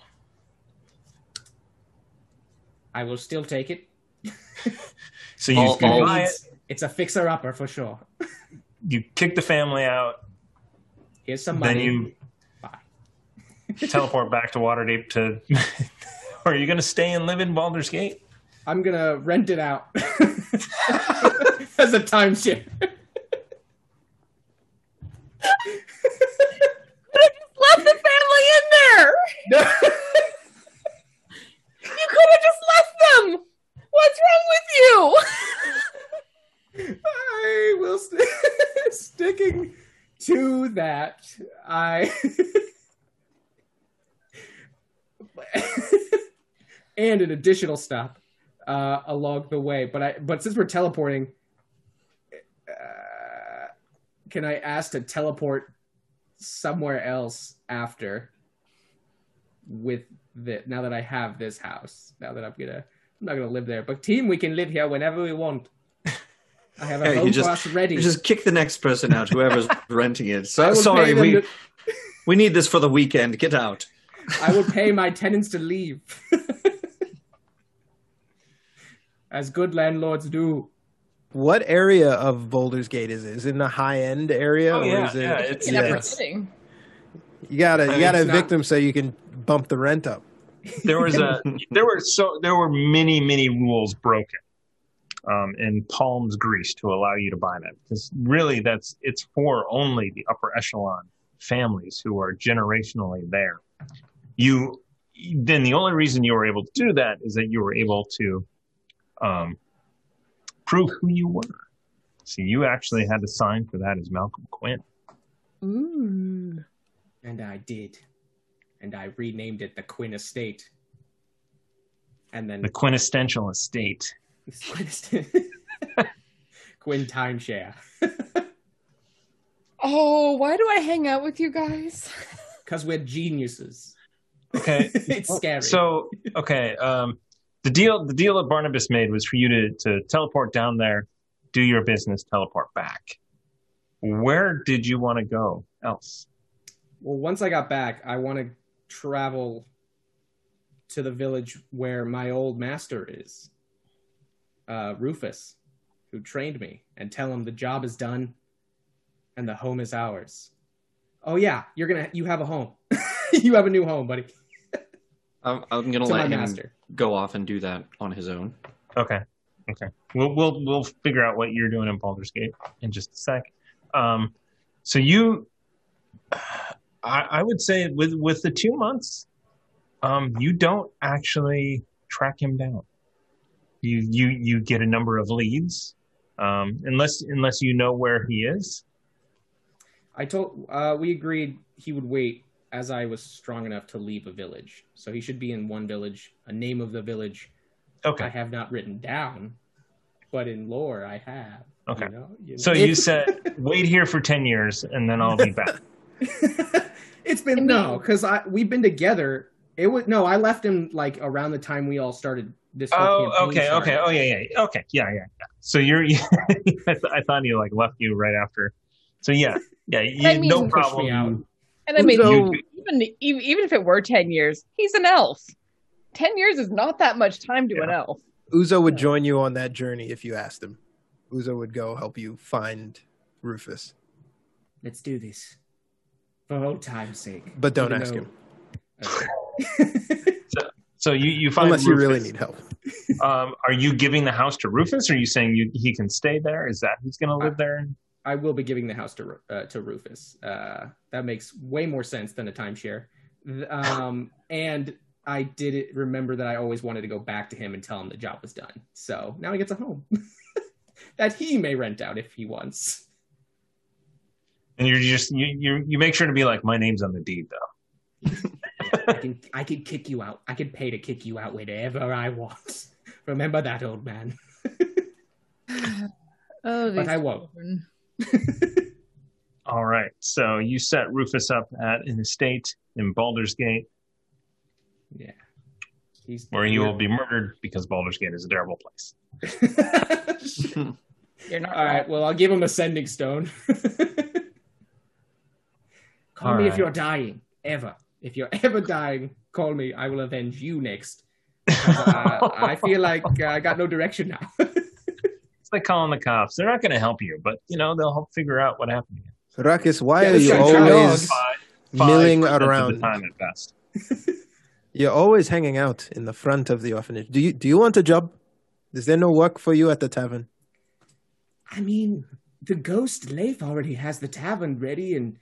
I will still take it. So you, All- all- buy it, It's, it's a fixer upper for sure. you kick the family out, Here's some then money. you Bye. teleport back to Waterdeep to. or are you going to stay and live in Baldur's Gate? I'm gonna rent it out as a timeshare. I just left the family in there. You could have just left them. What's wrong with you? I will st- sticking to that. I and an additional stop uh, along the way. But I but since we're teleporting, uh, can I ask to teleport somewhere else after? With the now that I have this house, now that I'm gonna I'm not gonna live there, but team, we can live here whenever we want. I have a Yeah, you home just- bus ready. You just kick the next person out, whoever's renting it. So sorry, we to- we need this for the weekend. Get out. I will pay my tenants to leave. As good landlords do. What area of Baldur's Gate is it? Is it in a high end area? Oh, or yeah, is it, yeah, it's- In Yeah. every. You gotta you mean, gotta it's evict not- them so you can bump the rent up. There was a there were so there were many many rules broken um, in Palms Greece to allow you to buy that because really that's it's for only the upper echelon families who are generationally there. You then the only reason you were able to do that is that you were able to um, prove who you were. So you actually had to sign for that as Malcolm Quinn. Ooh. And I did. And I renamed it the Quinn Estate. And then The quintessential estate. Quinn Timeshare. Oh, why do I hang out with you guys? because we're geniuses. Okay. it's scary. So okay, um, the deal the deal that Barnabas made was for you to to teleport down there, do your business, teleport back. Where did you want to go else? well, once I got back, I want to travel to the village where my old master is, uh, Rufus, who trained me, and tell him the job is done and the home is ours. Oh yeah, you're gonna you have a home. you have a new home, buddy. I'm, I'm gonna To let him master. go off and do that on his own. Okay. Okay. We'll we'll we'll figure out what you're doing in Baldur's Gate in just a sec. Um, so you, I, I would say with with the two months, um, you don't actually track him down. You you you get a number of leads, um, unless unless you know where he is. I told uh, we agreed he would wait as I was strong enough to leave a village. So he should be in one village. A name of the village okay. I have not written down, but in lore I have. Okay. You know, you So you said wait here for ten years and then I'll be back. it's been no, because I we've been together. It was no, I left him like around the time we all started this. Oh, okay, started. okay. Oh, yeah, yeah. Okay, yeah, yeah. yeah. So you're, I, th- I thought he like left you right after. So yeah, yeah. You, I mean, no problem. me. And I mean, So- even even even if it were ten years, he's an elf. Ten years is not that much time to an elf. Uzo would join you on that journey if you asked him. Uzo would go help you find Rufus, Let's do this for old time's sake. but don't ask though- him Okay. So you, you find unless you really need help. Um, are you giving the house to Rufus? Or are you saying you, he can stay there? Is that who's going to live there? I will be giving the house to uh, to Rufus. Uh, that makes way more sense than a timeshare. Th- Um, and I did it, remember that I always wanted to go back to him and tell him the job was done. So now he gets a home that he may rent out if he wants. And you're just you, you you make sure to be like, my name's on the deed though. I can I can kick you out. I can pay to kick you out whenever I want. Remember that, old man. Oh, But I won't. All right. So you set Rufus up at an estate in Baldur's Gate, Yeah. He's where he will be murdered because Baldur's Gate is a terrible place. You're not All right. Well, I'll give him a sending stone. Call All me if you're dying. Ever. If you're ever dying, call me. I will avenge you next. uh, I feel like uh, I got no direction now. It's like calling the cops. They're not going to help you, but you know they'll help figure out what happened. Ruckus, why Yeah, are you always Five, five milling of around? the time at best. You're always hanging out in the front of the orphanage. Do you do you want a job? Is there no work for you at the tavern? I mean, the ghost Leif already has the tavern ready, and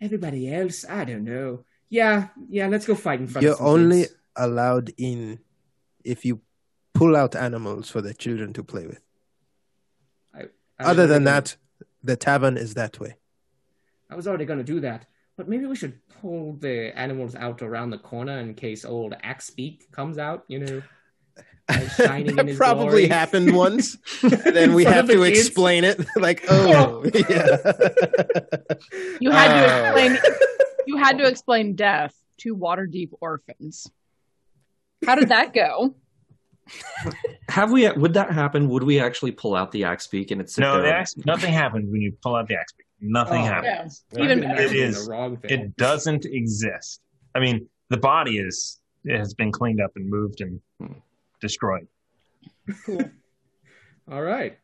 everybody else, I don't know. Yeah, yeah, let's go fight in front You're only kids. allowed in if you pull out animals for the children to play with. I was Other than already- that, the tavern is that way. I was already going to do that, but maybe we should pull the animals out around the corner in case old Axebeak comes out, you know. Like shining in that his probably glory. happened once, and then we have to kids. explain it. Like, oh, yeah. You had to Oh. explain. You had to explain death to Waterdeep orphans. How did that go? Have we? Would that happen? Would we actually pull out the axe beak and it's No, the axe, nothing happens when you pull out the axe. beak. Nothing Oh. happens. Yeah, even I've better. It the wrong thing. It doesn't exist. I mean, the body is it has been cleaned up and moved and hmm. Destroyed. All right.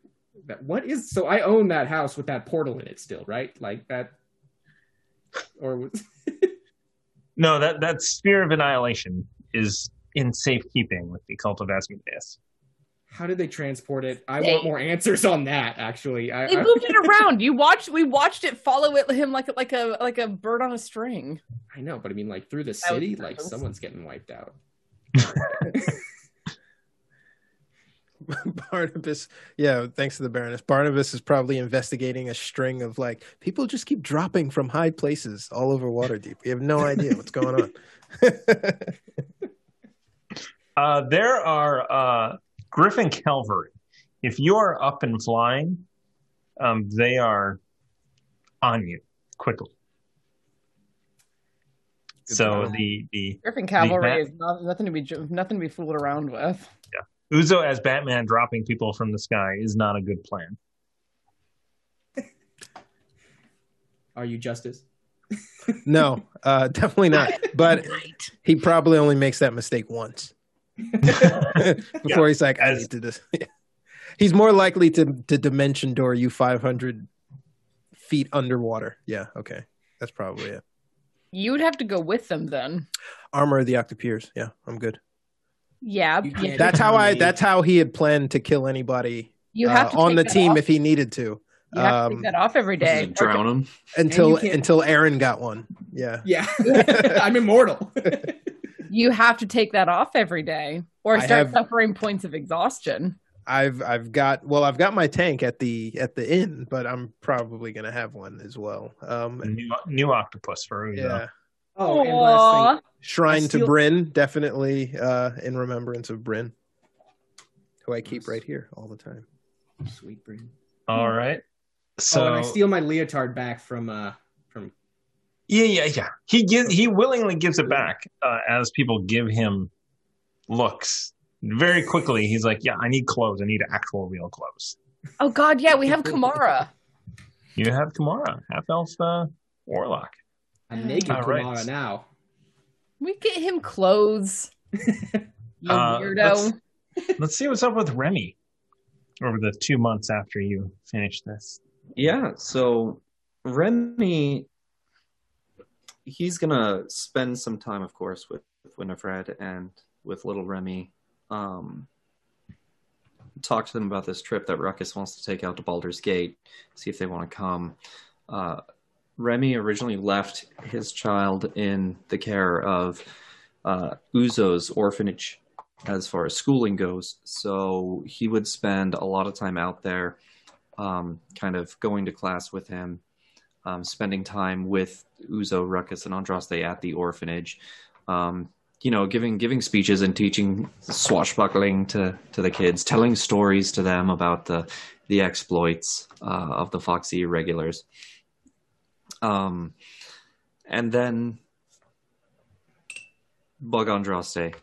That, what is so? I own that house with that portal in it still, right? Like that, or was- No, that that sphere of annihilation is in safekeeping with the cult of Asmodeus. how did they transport it? I They- want more answers on that. Actually, I, They I- moved it around. You watched. We watched it follow it him like like a like a bird on a string. I know, but I mean, like through the city, like someone's getting wiped out. Barnabas, yeah, thanks to the Baroness. Barnabas is probably investigating a string of like people just keep dropping from high places all over Waterdeep. We have no idea what's going on. Uh, there are uh, Griffin Calvary. If you are up and flying, um, they are on you quickly. So the the Griffin cavalry bat- is not, nothing to be nothing to be fooled around with. Uzo as Batman dropping people from the sky is not a good plan. Are you Justice? No, uh, definitely not. But he probably only makes that mistake once before he's like, I as- need to this. he's more likely to to dimension door you 500 feet underwater. Yeah, okay, that's probably it. You'd have to go with them then. Armor of the Octopiers. Yeah, I'm good. Yeah, yeah. That's how I. That's how he had planned to kill anybody You have uh, to on the team off. if he needed to. You have to um, take that off every day. Drown him. Until until Aaron got one. Yeah. Yeah, I'm immortal. You have to take that off every day, or start have- suffering points of exhaustion. I've I've got well I've got my tank at the at the inn, but I'm probably gonna have one as well. Um New, new octopus for Uzo. yeah. oh, and last thing, Shrine I to still- Bryn, definitely uh in remembrance of Bryn. Who I keep right here all the time. sweet brain. All right. So oh, and I steal my leotard back from uh from yeah, yeah, yeah. He gives he willingly gives it back uh, as people give him looks. Very quickly, he's like, "Yeah, I need clothes. I need actual real clothes." Oh God, yeah, we have Kamara. You have Kamara, half elf uh, warlock. a naked All right. Kamara now. We get him clothes. You Uh, weirdo. Let's see what's up with Remy over the two months after you finish this. Yeah, so Remy, he's gonna spend some time, of course, with Winifred and with little Remy. Um, talk to them about this trip that Ruckus wants to take out to Baldur's Gate, see if they want to come. Uh, Remy originally left his child in the care of uh, Uzo's orphanage as far as schooling goes, so he would spend a lot of time out there um, kind of going to class with him, um, spending time with Uzo, Ruckus, and Andraste at the orphanage. Um, you know, giving giving speeches and teaching swashbuckling to, to the kids, telling stories to them about the the exploits uh, of the Foxy irregulars. Um, and then Bug Andraste.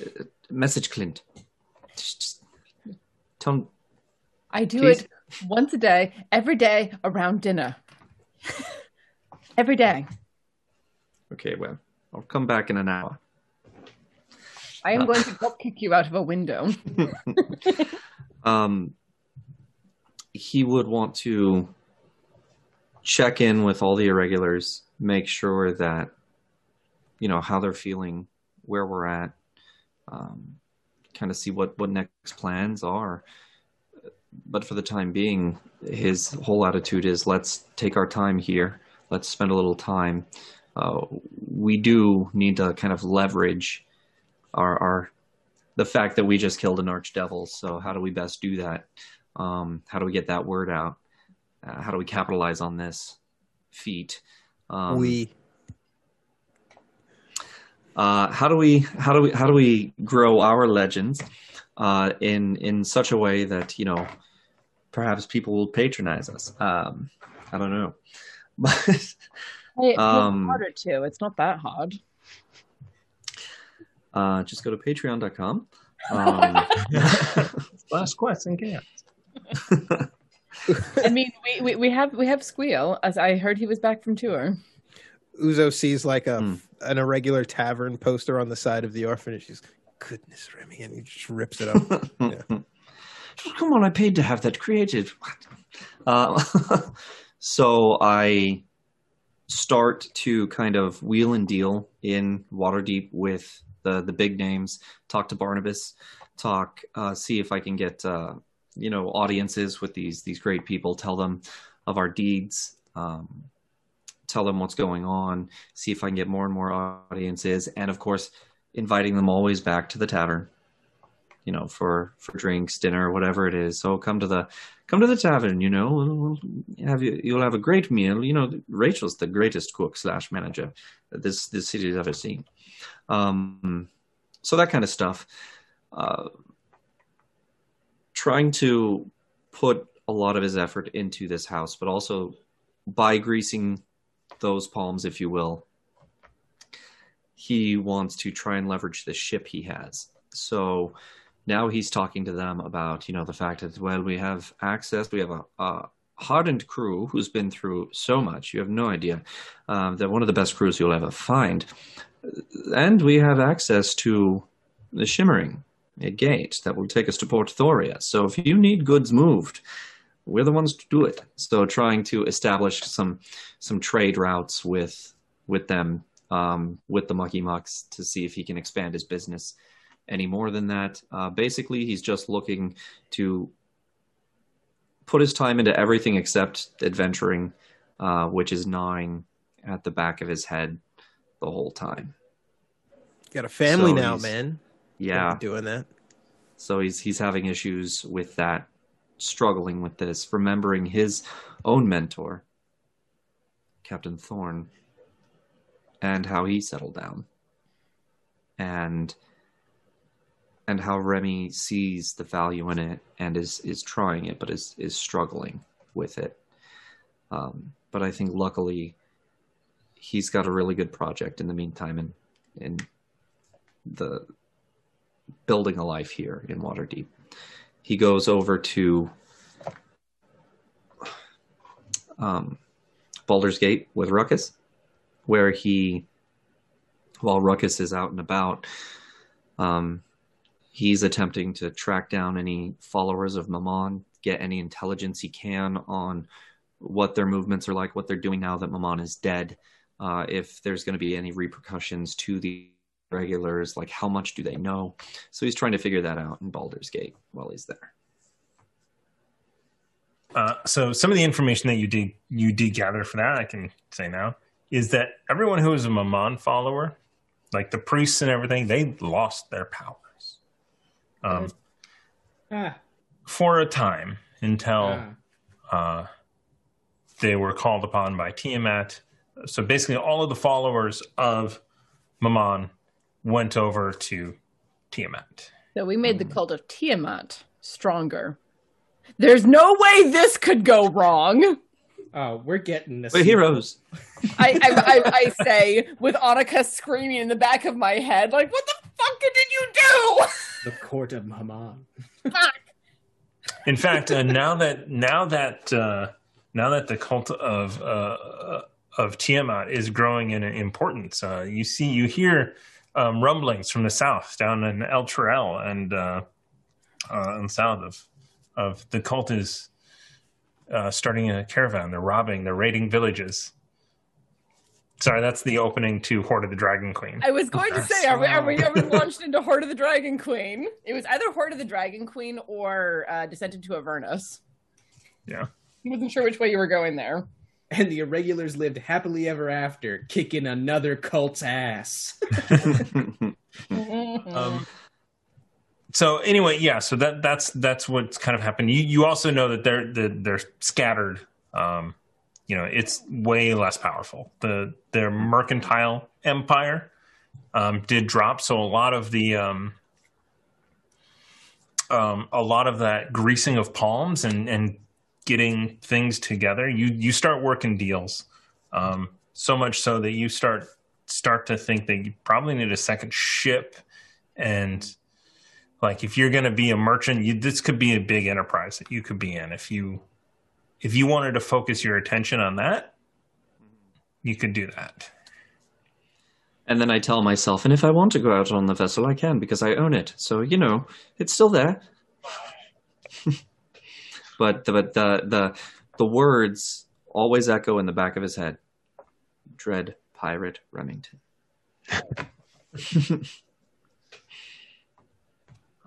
Uh, Message Clint. Just, tell him I do Please. it once a day, every day around dinner. every day. Okay, well, I'll come back in an hour. I am going to drop kick you out of a window. um, he would want to check in with all the irregulars, make sure that you know how they're feeling, where we're at, um, kind of see what what next plans are. But for the time being, his whole attitude is let's take our time here. Let's spend a little time. Uh, we do need to kind of leverage our, our the fact that we just killed an archdevil. So how do we best do that? Um, how do we get that word out? Uh, how do we capitalize on this feat? Um, we uh, how do we how do we how do we grow our legends uh, in in such a way that you know perhaps people will patronize us? Um, I don't know, but it's Um, harder to. It's not that hard. uh, just go to patreon.com. Um, Last question, yeah. I mean, we, we, we have we have Squeal, as I heard he was back from tour. Uzo sees like a Hmm. an irregular tavern poster on the side of the orphanage. He's goodness Remy, and he just rips it up. Yeah. Come on, I paid to have that created. Uh, so I start to kind of wheel and deal in Waterdeep with the the big names. Talk to Barnabas. Talk. Uh, see if I can get uh, you know audiences with these these great people. Tell them of our deeds. Um, tell them what's going on. See if I can get more and more audiences, and of course, inviting them always back to the tavern you know, for for drinks, dinner, whatever it is. So come to the come to the tavern. You know, we'll, have you. You'll have a great meal. You know, Rachel's the greatest cook slash manager that this this city's ever seen. Um, so that kind of stuff. Uh, trying to put a lot of his effort into this house, but also by greasing those palms, if you will, he wants to try and leverage the ship he has. So now he's talking to them about, you know, the fact that, well, we have access, we have a, a hardened crew who's been through so much. You have no idea. Um, they're one of the best crews you'll ever find. And we have access to the Shimmering, a gate that will take us to Port Thoria. So if you need goods moved, we're the ones to do it. So trying to establish some some trade routes with with them, um, with the Mucky Mucks, to see if he can expand his business any more than that. Uh, basically, he's just looking to put his time into everything except adventuring, uh, which is gnawing at the back of his head the whole time. Got a family So now, man. Yeah, doing that. so he's he's having issues with that, struggling with this, remembering his own mentor, Captain thorn and how he settled down, and and how Remy sees the value in it and is is trying it, but is is struggling with it. Um, but I think luckily, he's got a really good project in the meantime, and and the building a life here in Waterdeep. He goes over to um, Baldur's Gate with Ruckus, where he, while Ruckus is out and about, um, he's attempting to track down any followers of Mammon, get any intelligence he can on what their movements are like, what they're doing now that Mammon is dead, uh, if there's going to be any repercussions to the regulars, like how much do they know? So he's trying to figure that out in Baldur's Gate while he's there. Uh, so some of the information that you did you did gather for that, I can say now, is that everyone who is a Mammon follower, like the priests and everything, they lost their powers um, Ah, for a time until ah. uh, they were called upon by Tiamat. So basically, all of the followers of Mammon went over to Tiamat. So we made the cult of Tiamat stronger. There's no way this could go wrong. Oh, we're getting this. We're heroes. I, I, I, I say with Annika screaming in the back of my head, like, "What the fuck did you do?" The court of Haman. In fact, uh, now that now that uh, now that the cult of uh, of Tiamat is growing in importance, uh, you see, you hear um, rumblings from the south, down in Elturel and uh, uh, and south of of the cult is uh, starting a caravan. They're robbing, they're raiding villages. Sorry, that's the opening to Horde of the Dragon Queen. I was going to say, are we, are we, are we launched into Horde of the Dragon Queen? It was either Horde of the Dragon Queen or uh, Descent into Avernus. Yeah. I wasn't sure which way you were going there. And the irregulars lived happily ever after, kicking another cult's ass. Um, so anyway, yeah. So that that's that's what's kind of happened. You you also know that they're they're, scattered. Um, you know, it's way less powerful. The their mercantile empire um, did drop, so a lot of the um, um, a lot of that greasing of palms and and getting things together. You you start working deals. Um, so much so that you start start to think that you probably need a second ship and like if you're going to be a merchant you, this could be a big enterprise that you could be in if you if you wanted to focus your attention on that you could do that and then I tell myself, and if I want to go out on the vessel, I can because I own it. So you know, it's still there. But the but the the the words always echo in the back of his head. Dread pirate Remington.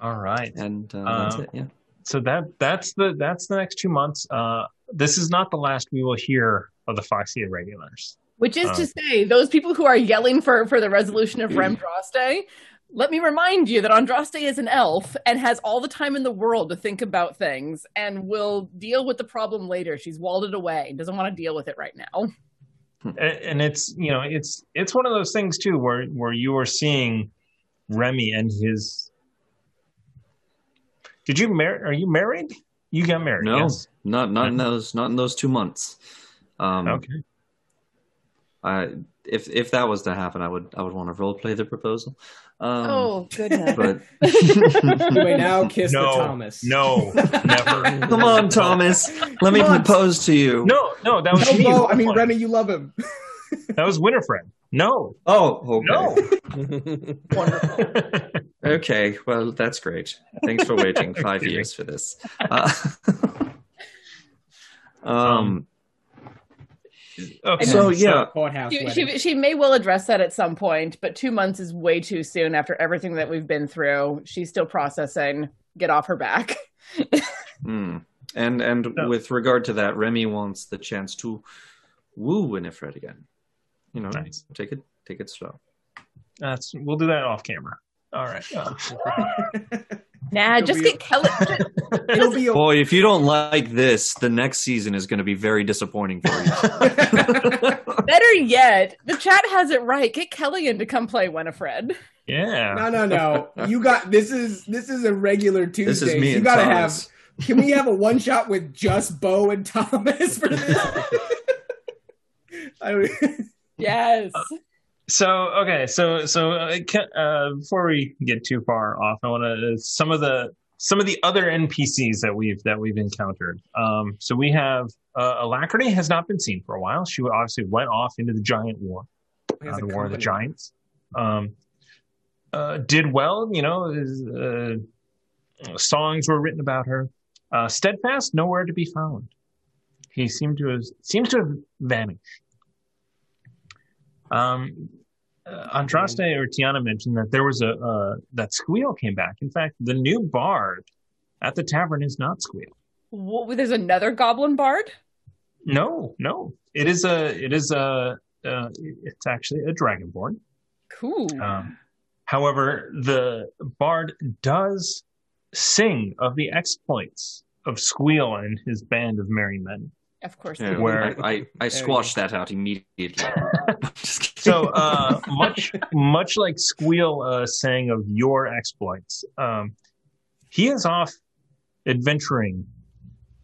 all right And uh, that's Um, it. Yeah. so that that's the that's the next two months uh this is not the last we will hear of the foxy irregulars Which is to Uh. say, those people who are yelling for, for the resolution of Remdraste, let me remind you that Andraste is an elf and has all the time in the world to think about things and will deal with the problem later. She's walled it away, and doesn't want to deal with it right now. and, and it's you know it's it's one of those things too where where you are seeing remy and his did you marry are you married you got married No, yes not not in those not in those two months. Um, okay I if if that was to happen, I would I would want to role play the proposal. Um, oh goodness. but You may now kiss no, the Thomas. no, never. come on, Thomas, let me Come on. propose to you. No, no, that was No, me. Bo, I mean, Hold you love him. That was Winifred. No, Oh, okay. no. Wonderful. Okay, well, that's great. Thanks for waiting five years for this. Uh, um, Okay, So, yeah. Courthouse She, she, she may well address that at some point, but two months is way too soon after everything that we've been through. She's still processing. Get off her back. hmm. And and No. with regard to that, Remy wants the chance to woo Winifred again. You know, Nice. take it take it slow. That's we'll do that off camera. All right. Um, Nah, It'll just be- get Kelly. It'll be a Boy, if you don't like this, the next season is going to be very disappointing for you. Better yet, the chat has it right. Get Kelly in to come play Winifred. yeah. no, no, no. You got this is this is a regular Tuesday. this is me you and gotta Thomas. have. Can we have a one shot with just Bo and Thomas for this? I mean, Yes. So okay, so so uh, uh, before we get too far off, I want to some of the some of the other NPCs that we've that we've encountered. Um, so we have uh, Alacrity has not been seen for a while. She obviously went off into the Giant War, uh, the War of the. Giants. Um, uh, did well, you know. Uh, songs were written about her. Uh, Steadfast, nowhere to be found. He seemed to have seems to have vanished. Um, uh, Andraste or Tiana mentioned that there was a uh, that Squeal came back. In fact, the new bard at the tavern is not Squeal. Wha- there's another goblin bard. No, no, it is a it is a uh, it's actually a dragonborn. Cool. Um, however, the bard does sing of the exploits of Squeal and his band of merry men. Of course. Yeah, Where- I, I, I squashed that out immediately. So uh, much much like Squeal uh, sang of your exploits, um, he is off adventuring.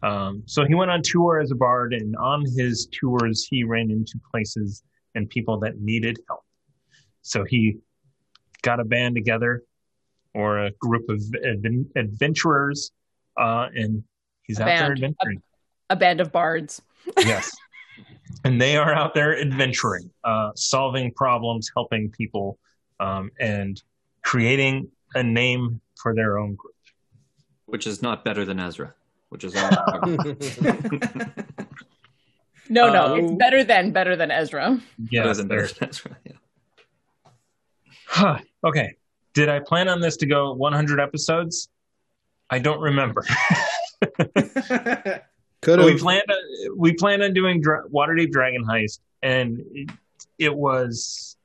Um, so he went on tour as a bard, and on his tours, he ran into places and people that needed help. So he got a band together, or a group of adven- adventurers, uh, and he's A out there adventuring. a band of bards. yes. And they are out there adventuring, uh, solving problems, helping people, um, and creating a name for their own group. which is not better than Ezra. Which is all. No, no, Uh, it's better than better than Ezra. better Yes, than there- better than Ezra. Yeah. Huh. okay. Did I plan on this to go 100 episodes? I don't remember. Could we have. planned on, we planned on doing Dra- Waterdeep Dragon Heist, and it, it was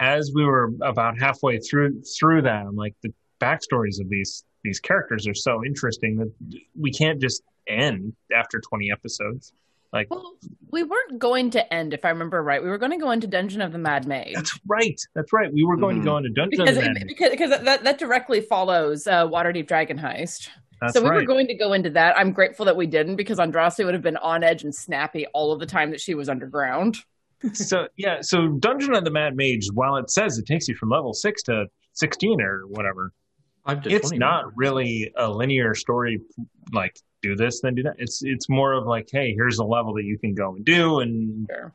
as we were about halfway through through that. I'm like, the backstories of these these characters are so interesting that we can't just end after 20 episodes. Like Well, we weren't going to end, if I remember right. We were going to go into Dungeon of the Mad Mage. that's right, that's right. We were going Mhm. to go into Dungeon because of the Mad Mage. because, because that, that directly follows uh, Waterdeep Dragon Heist. That's so we were going to go into that. I'm grateful that we didn't because Andraste would have been on edge and snappy all of the time that she was underground. so yeah, so Dungeon of the Mad Mage, while it says it takes you from level six to sixteen or whatever, it's not now. really a linear story like do this then do that. It's it's more of like, hey, here's a level that you can go and do, and Sure.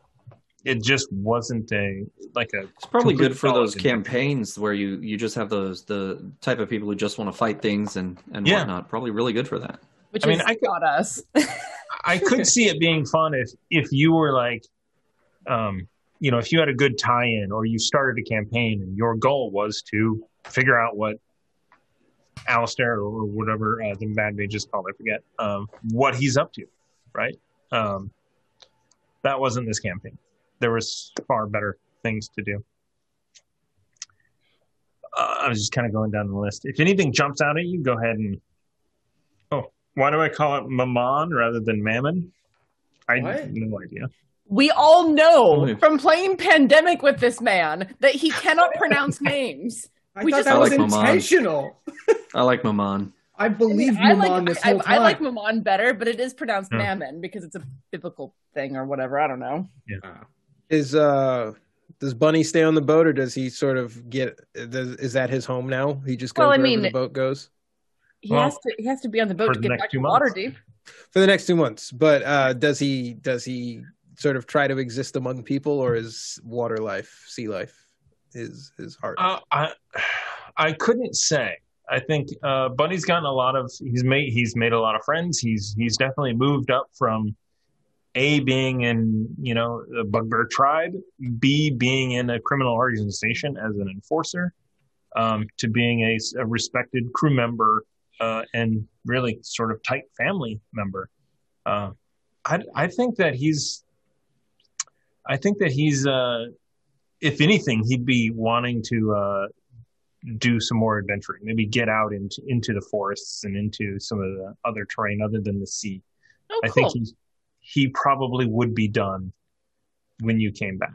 It just wasn't a like a It's probably good for those solid- campaigns where you you just have those the type of people who just want to fight things and and Yeah. whatnot. Probably really good for that. Which I mean, I got us. I could see it being fun if if you were like, um, you know, if you had a good tie-in or you started a campaign and your goal was to figure out what Alistair or whatever uh, the Mad Mage is called, I forget, um, what he's up to, right? Um, that wasn't this campaign. There was far better things to do. Uh, I was just kind of going down the list. If anything jumps out at you, go ahead and. Oh, why do I call it Mammon rather than Mammon? I What? have no idea. We all know from playing Pandemic with this man that he cannot pronounce names. I We thought just- that I was like Maman. intentional. I like Maman. I believe I Maman like this I, whole I time. like Mammon better, but it is pronounced Hmm. Mammon because it's a biblical thing or whatever. I don't know. Uh, Is uh does Bunny stay on the boat or does he sort of get does, is that his home now? He just goes Well, I wherever mean- the boat goes He Well, has to he has to be on the boat for to the get next back two to months. Waterdeep. for the next two months. But uh does he does he sort of try to exist among people or is water life, sea life his his heart? Uh, I I couldn't say. I think uh, Bunny's gotten a lot of he's made he's made a lot of friends. He's he's definitely moved up from a being in you know the Bugbear tribe, b being in a criminal organization as an enforcer, um, to being a respected crew member uh, and really sort of tight family member. Uh, I I think that he's I think that he's uh, if anything he'd be wanting to uh, do some more adventuring, maybe get out into into the forests and into some of the other terrain other than the sea. Oh, I think he's he probably would be done when you came back.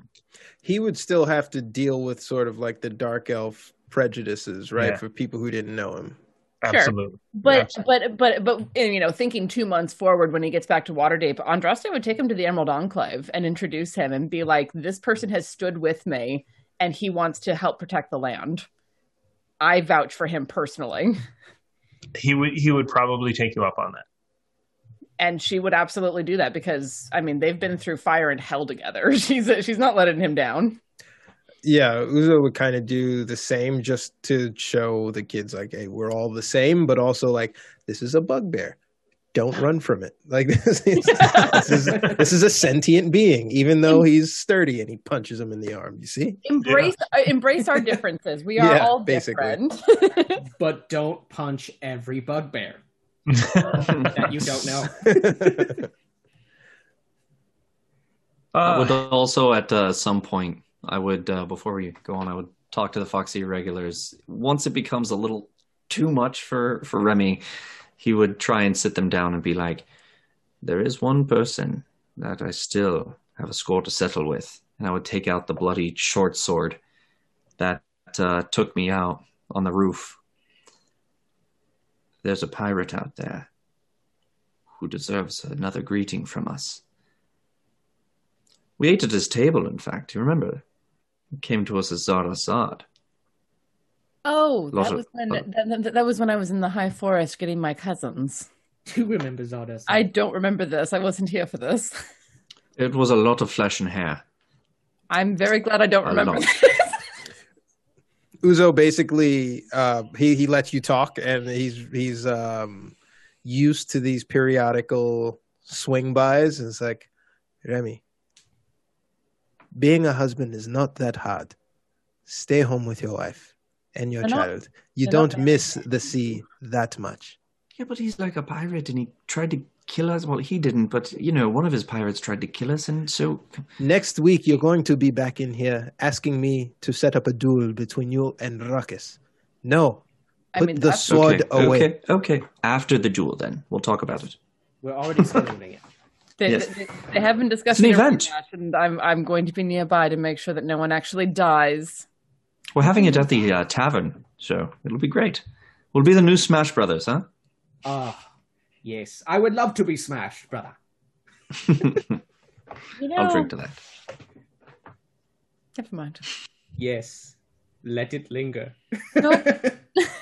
he would still have to deal with sort of like the dark elf prejudices, right? Yeah. For people who didn't know him. Sure. Absolutely. But Absolutely. but but but and, you know, thinking two months forward when he gets back to Waterdeep, Andraste would take him to the Emerald Enclave and introduce him and be like, "This person has stood with me, and he wants to help protect the land. I vouch for him personally." he would he would probably take you up on that. And she would absolutely do that because I mean they've been through fire and hell together. She's she's not letting him down. Yeah, Uzo would kind of do the same just to show the kids like, hey, we're all the same, but also like this is a bugbear. Don't run from it. Like this is, this is this is a sentient being, even though he's sturdy and he punches him in the arm. You see? Embrace uh, embrace our differences. We are Yeah, all basically. different. But don't punch every bugbear that you don't know. I would Uh, also at uh, some point, I would uh, before we go on, I would talk to the Foxy regulars. Once it becomes a little too much for for Remy, he would try and sit them down and be like, "There is one person that I still have a score to settle with," and I would take out the bloody short sword that uh, took me out on the roof. There's a pirate out there who deserves another greeting from us. We ate at his table, in fact. You remember? He came to us as Zara Assad. oh, that of- was when that, that, that was when I was in the high forest getting my cousins. Do Who remembers Zardoz? I don't remember this. I wasn't here for this. It was a lot of flesh and hair. I'm very glad I don't A remember lot. this. Uzo basically uh, he he lets you talk, and he's he's um, used to these periodical swing bys. And it's like, Remy, being a husband is not that hard. Stay home with your wife and your They're not- child. You don't miss the sea that much. Yeah, but he's like a pirate and he tried to kill us. Well, he didn't, but you know, one of his pirates tried to kill us, and so Next week, you're going to be back in here asking me to set up a duel between you and Ruckus. No, I put mean, the sword okay, away. okay, okay. After the duel, then we'll talk about it. We're already scheduling it. They, Yes. they, they have been discussing an a event. rematch, and I'm I'm going to be nearby to make sure that no one actually dies. We're having it at the uh, tavern, so it'll be great. We'll be the new Smash Brothers, huh? Ah, yes. I would love to be smashed, brother. You know, I'll drink to that. Never mind. Yes. Let it linger. Nope.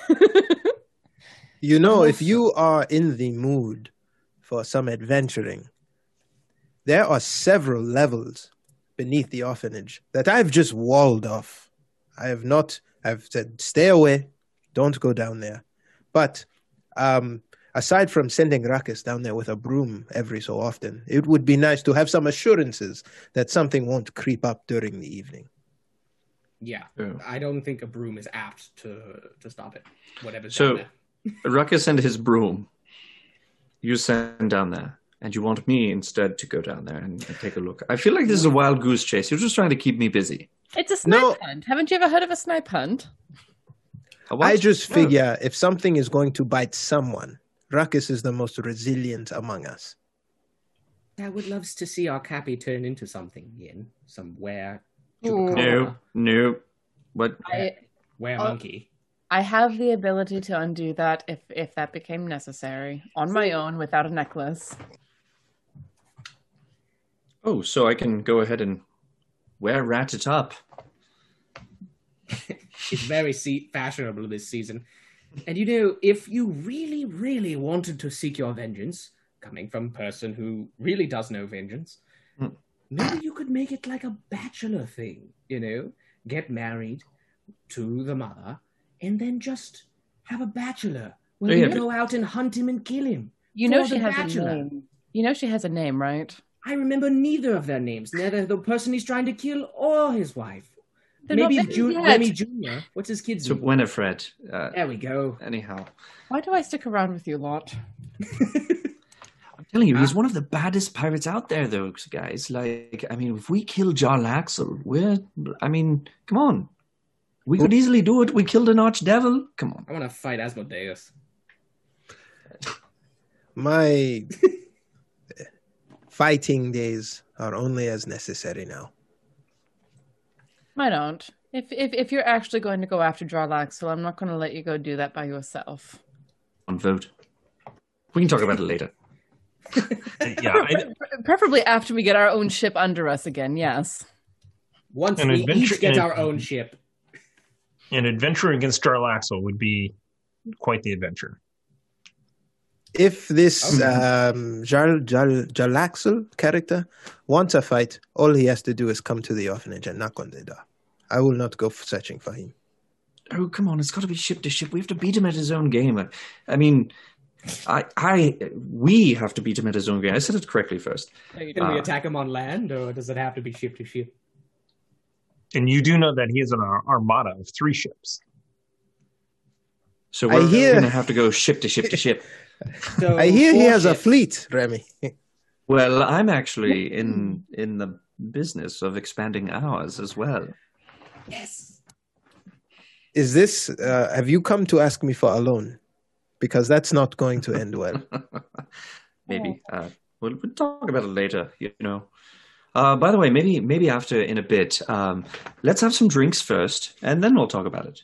You know, if you are in the mood for some adventuring, there are several levels beneath the orphanage that I've just walled off. I have not, I've said, stay away, don't go down there. But um, aside from sending Ruckus down there with a broom every so often, it would be nice to have some assurances that something won't creep up during the evening. yeah. Oh. I don't think a broom is apt to to stop it. Whatever's So- down there. Ruckus and his broom. You send down there, and you want me instead to go down there and, and take a look. I feel like this is a wild goose chase. You're just trying to keep me busy. It's a snipe No. hunt. Haven't you ever heard of a snipe hunt? A what? I just No. figure if something is going to bite someone, Ruckus is the most resilient among us. I would love to see our Cappy turn into something, Ian. Some were Ooh. No, no. What? I were Oh. monkey. I have the ability to undo that if if that became necessary on my own without a necklace. Oh, so I can go ahead and wear rat it up. It's very se- fashionable this season. And you know, if you really, really wanted to seek your vengeance, coming from a person who really does know vengeance, Hmm. maybe you could make it like a bachelor thing, you know? Get married to the mother, and then just have a bachelor where Oh, you yeah, go out and hunt him and kill him. You know she has Bachelor. a name. You know she has a name, right? I remember neither of their names, neither the person he's trying to kill or his wife. They're Maybe Ju- Remy Jr. What's his kid's So name? Winifred. Uh, There we go. anyhow, Why do I stick around with you a lot? I'm telling you, he's one of the baddest pirates out there, though, guys. Like, I mean, if we kill Jarlaxle, we're. I mean, come on. We could easily do it. We killed an archdevil. Come on. I want to fight Asmodeus. My fighting days are only as necessary now. I don't. If if if you're actually going to go after Jarlaxle, I'm not going to let you go do that by yourself. On vote. We can talk about it later. yeah, I, Preferably after we get our own ship under us again. Yes. Once An we adventure- each get an- our own ship. an adventure against Jarlaxle would be quite the adventure. If this Okay. um, Jarl, Jarl, Jarlaxle character wants a fight, all he has to do is come to the orphanage and knock on the door. I will not go searching for him. Oh, come on. It's got to be ship to ship. We have to beat him at his own game. I- I mean, I, I, we have to beat him at his own game. I said it correctly first. Can we Uh, attack him on land, or does it have to be ship to ship? And you do know that he has an armada of three ships. So we're going to have to go ship to ship to ship. So I hear he four has a fleet, Remy. Well, I'm actually in in the business of expanding ours as well. Yes. Is this? Uh, have you come to ask me for a loan? Because that's not going to end well. maybe uh, we'll, we'll talk about it later. You know. Uh, by the way, maybe maybe after in a bit, um, let's have some drinks first, and then we'll talk about it.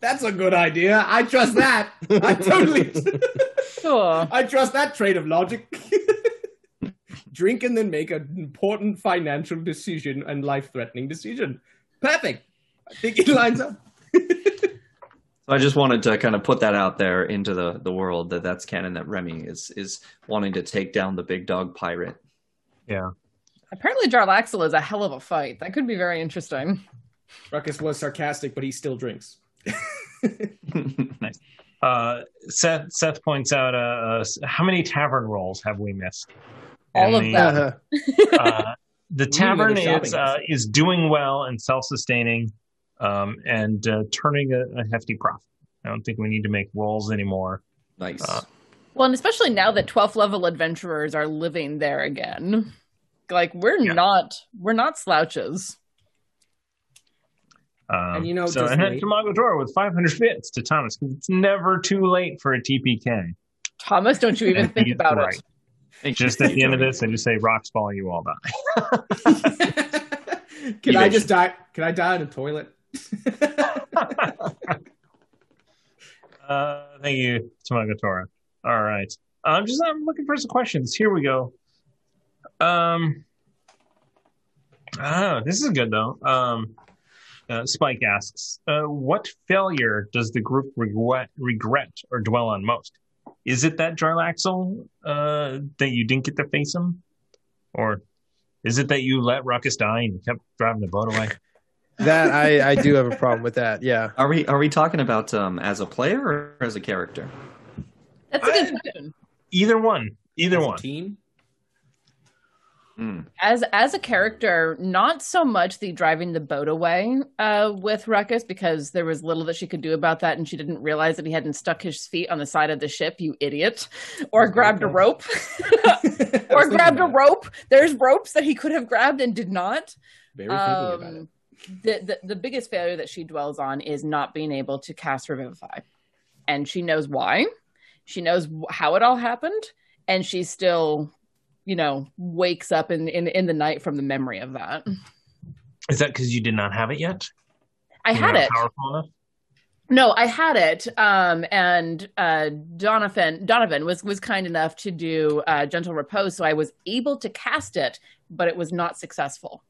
That's a good idea. I trust that. I totally. Sure. I trust that trait of logic. Drink and then make an important financial decision and life-threatening decision. Perfect. I think it lines up. So I just wanted to kind of put that out there into the, the world that that's canon that Remy is is wanting to take down the big dog pirate. Yeah. Apparently, Jarlaxle is a hell of a fight. That could be very interesting. Ruckus was sarcastic, but he still drinks. nice. Uh, Seth Seth points out, uh, uh, how many tavern rolls have we missed? All of And them. the, uh, the tavern another is uh, is doing well and self sustaining, um, and uh, turning a, a hefty profit. I don't think we need to make rolls anymore. Nice. Uh, Well, and especially now that 12th level adventurers are living there again. Like we're Yeah. not we're not slouches. Um, And you know, so just and then. Tamago Dora with 500 bits to Thomas because it's never too late for a TPK. Thomas, don't you even And think he's about right. it. Just at the end of this, I just say rocks fall, you all die. Can I just die? Can I die in a toilet? Uh, thank you, Tamago Tora. All right. I'm just I'm looking for some questions. Here we go. Um, oh, this is good though. Um, uh, Spike asks, uh, "What failure does the group regret, regret or dwell on most? Is it that Jarlaxle uh, that you didn't get to face him, or is it that you let Ruckus die and kept driving the boat away?" that I, I do have a problem with that. Yeah. Are we are we talking about um, as a player or as a character? That's a good question. Either one. Either As a one. Team. Hmm. As as a character, not so much the driving the boat away uh, with Ruckus because there was little that she could do about that, and she didn't realize that he hadn't stuck his feet on the side of the ship. You idiot! Or grabbed a rope, or grabbed a rope. There's ropes that he could have grabbed and did not. Very thinking about it. Um, the, the the biggest failure that she dwells on is not being able to cast Revivify, and she knows why. She knows how it all happened, and she still, you know, wakes up in in, in the night from the memory of that. Is that because you did not have it yet? I You're had it. Powerful enough. No, I had it. Um, and uh, Donovan Donovan was was kind enough to do uh, gentle repose, so I was able to cast it, but it was not successful.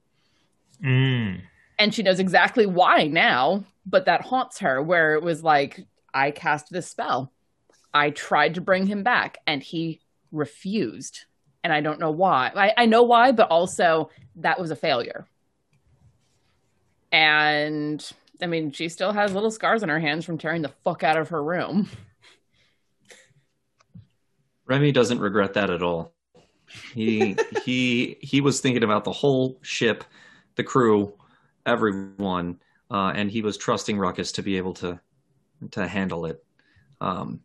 Mm. and she knows exactly why now, but that haunts her where it was like, I cast this spell. I tried to bring him back and he refused. And I don't know why. I, I know why, but also that was a failure. And I mean, she still has little scars on her hands from tearing the fuck out of her room. Remy doesn't regret that at all. He he he was thinking about the whole ship, the crew, everyone, uh, and he was trusting Ruckus to be able to to handle it. Um,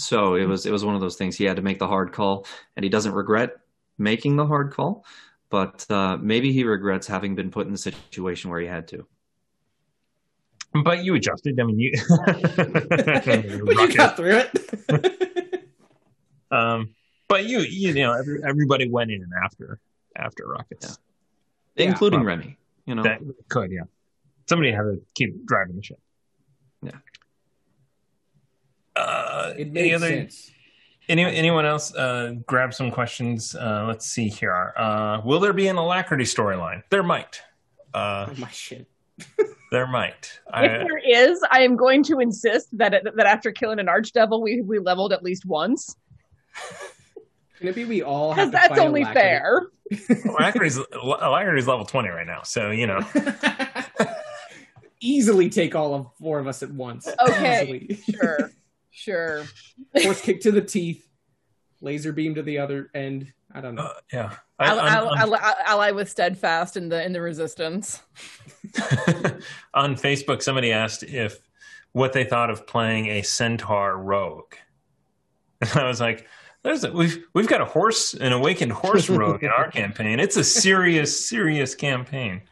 so it was it was one of those things. He had to make the hard call, and he doesn't regret making the hard call, but uh, maybe he regrets having been put in the situation where he had to. But you adjusted. I mean, you. but you got through it. um, but you, you know, every, everybody went in and after after Ruckus. Yeah. Yeah. including Well, Remy. You know, That could, yeah. Somebody had to keep driving the ship. Yeah. Uh, It any other sense. any anyone else uh, grab some questions? Uh, let's see here. Uh, will there be an alacrity storyline? There might. Uh, Oh my shit. there might. if I, there is, I am going to insist that it, that after killing an archdevil, we we leveled at least once Can it be we all because that's fight only Alacrity? fair. alacrity's alacrity's level twenty right now, so you know. Easily take all of four of us at once. Okay. Easily. Sure, sure. Force kick to the teeth, laser beam to the other end. I don't know. Uh, yeah. I, Ally, I'm- I'm- ally, ally with steadfast in the in the resistance. on Facebook, somebody asked if what they thought of playing a centaur rogue. And I was like, "There's a, we've we've got a horse, an awakened horse rogue in our campaign. It's a serious, serious campaign."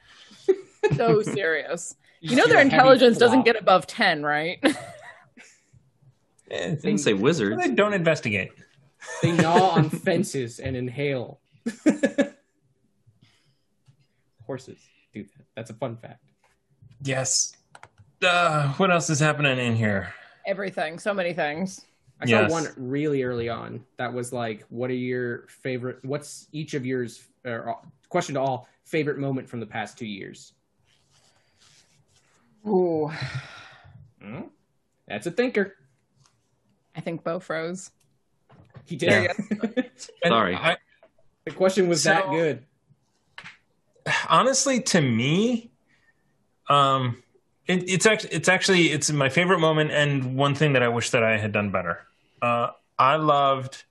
So serious. You just know their intelligence doesn't get above ten, right? Eh, didn't say wizards. they don't investigate. They gnaw on fences and inhale. Horses do that. That's a fun fact. Yes. Uh, what else is happening in here? Everything, so many things. I saw Yes. one really early on that was like, "What are your favorite? What's each of yours?" Or, uh, question to all: favorite moment from the past two years. Ooh, Hmm? That's a thinker. I think Bo froze. He did. Yeah. And Sorry. I, the question was that good. honestly to me um it, it's actually it's actually it's my favorite moment and one thing that i wish that i had done better uh i loved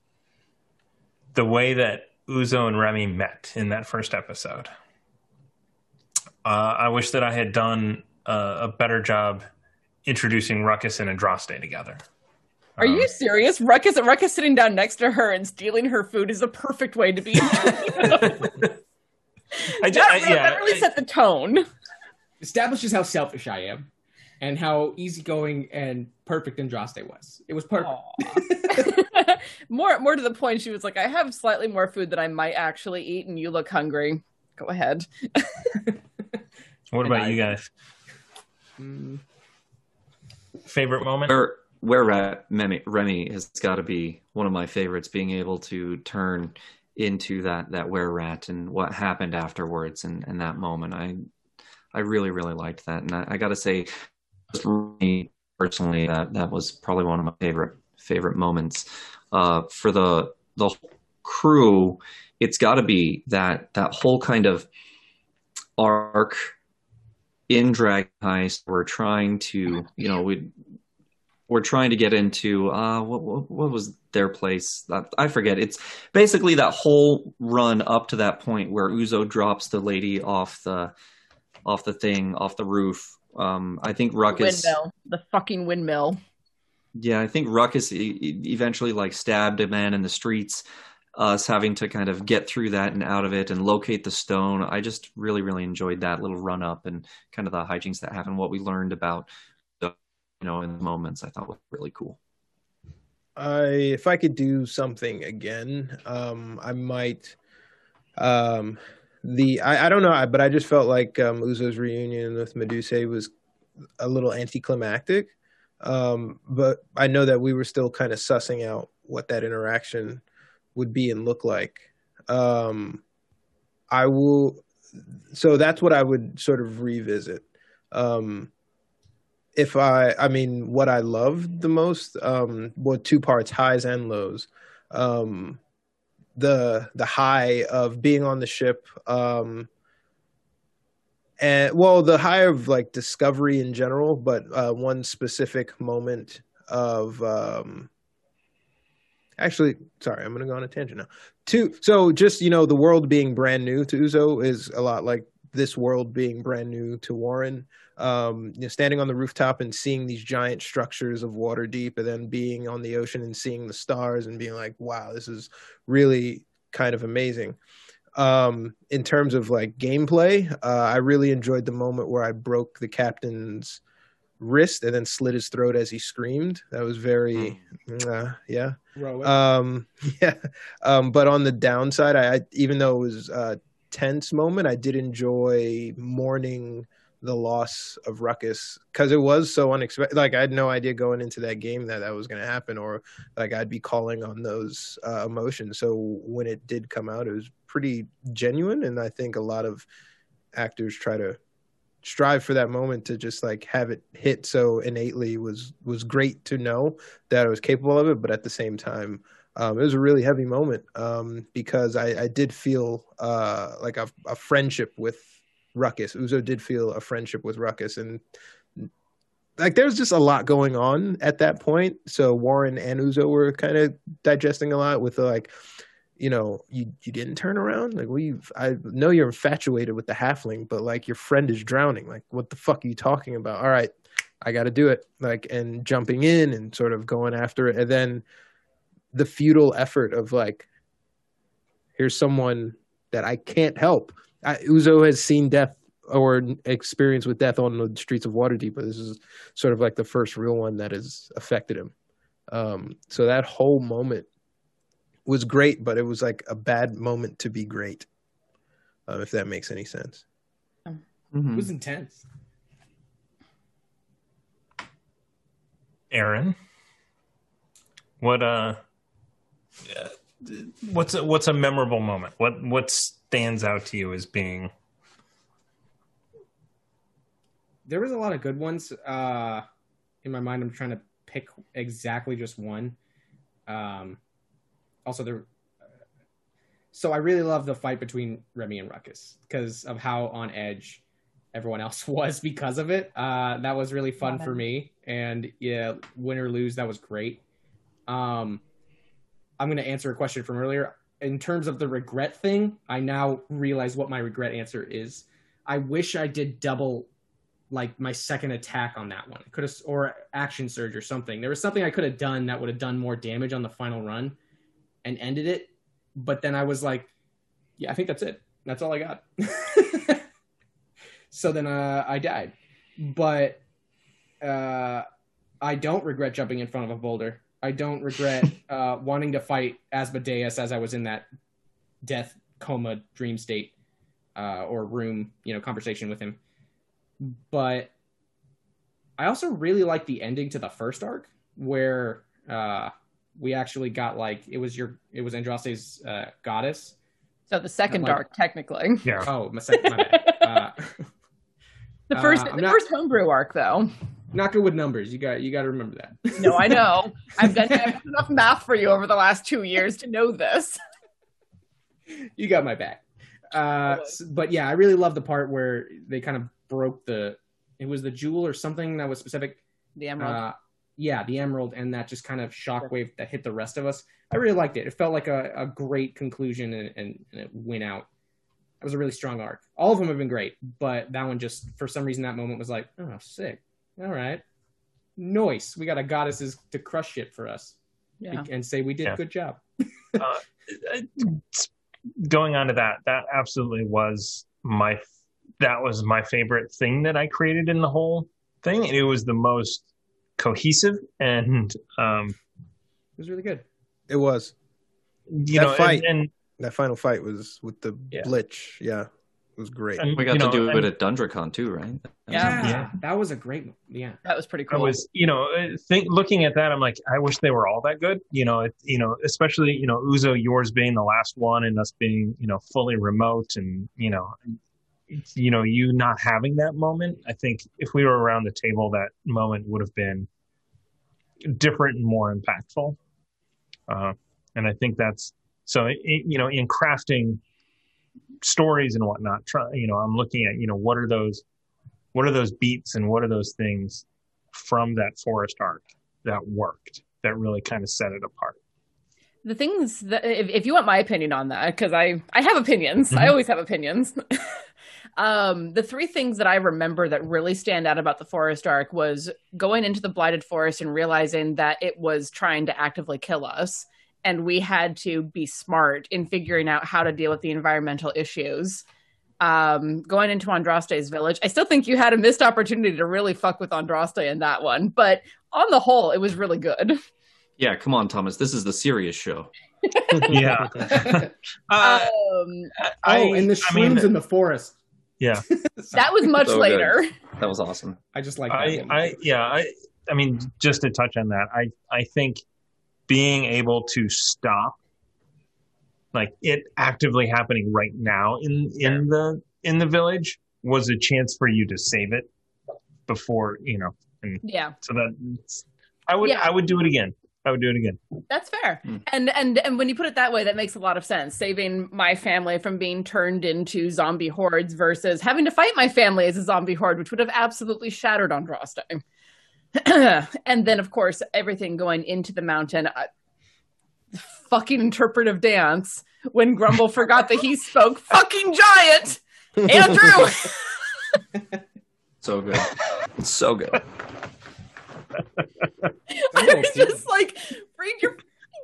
the way that uzo and remy met in that first episode uh i wish that i had done uh, a better job introducing ruckus and andraste together Are Um, you serious? Ruckus, Ruckus sitting down next to her and stealing her food is a perfect way to be. that, I, ju- I, yeah, that really I- set the tone. Establishes how selfish I am, and how easygoing and perfect Andraste was. It was perfect. Aw. more, more to the point, she was like, "I have slightly more food that I might actually eat, and you look hungry. Go ahead." what about I- you guys Mm, favorite moment where where Ra- Remy, has got to be one of my favorites. Being able to turn into that that were rat and what happened afterwards and, and that moment, I I really really liked that, and I, I got to say, personally, that that was probably one of my favorite favorite moments. Uh, for the the crew, it's got to be that that whole kind of arc in Dragon Heist. We're trying to, you know, we we're trying to get into uh what what, what was their place? That i forget. It's basically that whole run up to that point where uzo drops the lady off the off the thing off the roof. Um i think ruckus Windmill, the fucking windmill. yeah i think ruckus e- eventually like stabbed a man in the streets us having to kind of get through that and out of it and locate the stone. I just really really enjoyed that little run up and kind of the hijinks that happened what we learned about you know in moments i thought was really cool I if I could do something again, um, I might. Um, the I, I don't know, but I just felt like um, Uzo's reunion with Medusa was a little anticlimactic. Um, but I know that we were still kind of sussing out what that interaction would be and look like. Um, I will. so that's what I would sort of revisit. Um, if I, I mean, what I loved the most, um, well, two parts, highs and lows. Um, the the high of being on the ship, um, and well, the high of like discovery in general, but uh, one specific moment of um, actually sorry i'm going to go on a tangent now two so just you know the world being brand new to uzo is a lot like this world being brand new to warren um, you know, standing on the rooftop and seeing these giant structures of Waterdeep and then being on the ocean and seeing the stars and being like wow this is really kind of amazing um, in terms of like gameplay uh, i really enjoyed the moment where i broke the captain's wrist and then slit his throat as he screamed. That was very, uh, yeah, um, yeah. Um, but on the downside, I, I even though it was a tense moment, I did enjoy mourning the loss of Ruckus because it was so unexpected. Like I had no idea going into that game that that was going to happen, or like I'd be calling on those uh, emotions. So when it did come out, it was pretty genuine, and I think a lot of actors try to strive for that moment to just like have it hit so innately was was great to know that I was capable of it, but at the same time, um, it was a really heavy moment um, because I, I, did feel uh, like a, a, friendship with Ruckus. Uzo did feel a friendship with Ruckus, and like there was just a lot going on at that point. So Warren and Uzo were kind of digesting a lot with like you know, you you didn't turn around. Like we, I know you're infatuated with the halfling, but like your friend is drowning. Like what the fuck are you talking about? All right, I got to do it. Like and jumping in and sort of going after it, and then the futile effort of like, here's someone that I can't help. I, Uzo has seen death or experience with death on the streets of Waterdeep, but this is sort of like the first real one that has affected him. Um, so that whole moment was great, but it was like a bad moment to be great. Uh, if that makes any sense. Mm-hmm. It was intense. Aaron, what uh, what's a, what's a memorable moment? What what stands out to you as being? There was a lot of good ones. Uh, in my mind, I'm trying to pick exactly just one. Um, also there so I really love the fight between Remy and Ruckus because of how on edge everyone else was because of it. Uh, that was really fun for me, and yeah, win or lose, that was great. Um, I'm going to answer a question from earlier. In terms of the regret thing, I now realize what my regret answer is. I wish I did double, like my second attack on that one. Could have or action surge or something. There was something I could have done that would have done more damage on the final run and ended it. But then I was like, yeah, I think that's it. That's all I got. so then uh, I died. But uh, I don't regret jumping in front of a boulder. I don't regret uh, wanting to fight Asmodeus as I was in that death coma dream state uh, or room, you know, conversation with him. But I also really like the ending to the first arc where uh, we actually got like it was your it was Andraste's uh, goddess. So the second like, arc, technically. Yeah. Oh, my, second, my bad. Uh, the first uh, the not, first homebrew arc, though. Not good with numbers. You got you got to remember that. no, I know. I've done, I've done enough math for you over the last two years to know this. You got my back. Uh, but yeah, I really love the part where they kind of broke the. It was the jewel or something that was specific. The emerald. Uh, yeah, the Emerald and that just kind of shockwave that hit the rest of us. I really liked it. It felt like a, a great conclusion and, and, and, it went out. It was a really strong arc. All of them have been great, but that one just, for some reason, that moment was like, oh, sick. All right. Noise. We got a goddesses to crush shit for us yeah. and say we did yeah. good job. uh, going on to that, that absolutely was my, that was my favorite thing that I created in the whole thing. It was the most cohesive and um, it was really good. It was. You that know, fight, and, and, that final fight was with the yeah. Blitch. Yeah, it was great. And, we got to know, do it at Dundracon too, right? Yeah, yeah, that was a great. Yeah, that was pretty cool. I was, you know, uh, think looking at that, I'm like, I wish they were all that good. You know, it, you know, especially you know, Uzo, yours being the last one, and us being you know fully remote, and you know, you know, you not having that moment. I think if we were around the table, that moment would have been different and more impactful. Uh, and I think that's so. It, you know, in crafting stories and whatnot, try, you know, I'm looking at you know what are those, what are those beats and what are those things from that forest arc that worked that really kind of set it apart? The things that if, if you want my opinion on that because i i have opinions. Mm-hmm. i always have opinions. Um the three things that i remember that really stand out about the forest arc was going into the blighted forest and realizing that it was trying to actively kill us and we had to be smart in figuring out how to deal with the environmental issues um, going into Andraste's village. I still think you had a missed opportunity to really fuck with Andraste in that one, but on the whole, it was really good. Yeah, come on, Thomas. This is the serious show. yeah. uh, um, I, oh, and the shrooms I mean, in the forest. Yeah, that was much so later. Good. That was awesome. I just like. I, I, yeah, I, I mean, just to touch on that, I, I think being able to stop, like it actively happening right now in in the in the village, was a chance for you to save it before you know. And yeah. So that I would yeah. I would do it again. I would do it again. That's fair. Mm. And and and when you put it that way, that makes a lot of sense. Saving my family from being turned into zombie hordes versus having to fight my family as a zombie horde, which would have absolutely shattered Andraste. and then, of course, everything going into the mountain. Uh, fucking interpretive dance when Grumble forgot that he spoke fucking giant. Andrew. so good. So good. I was just like, read your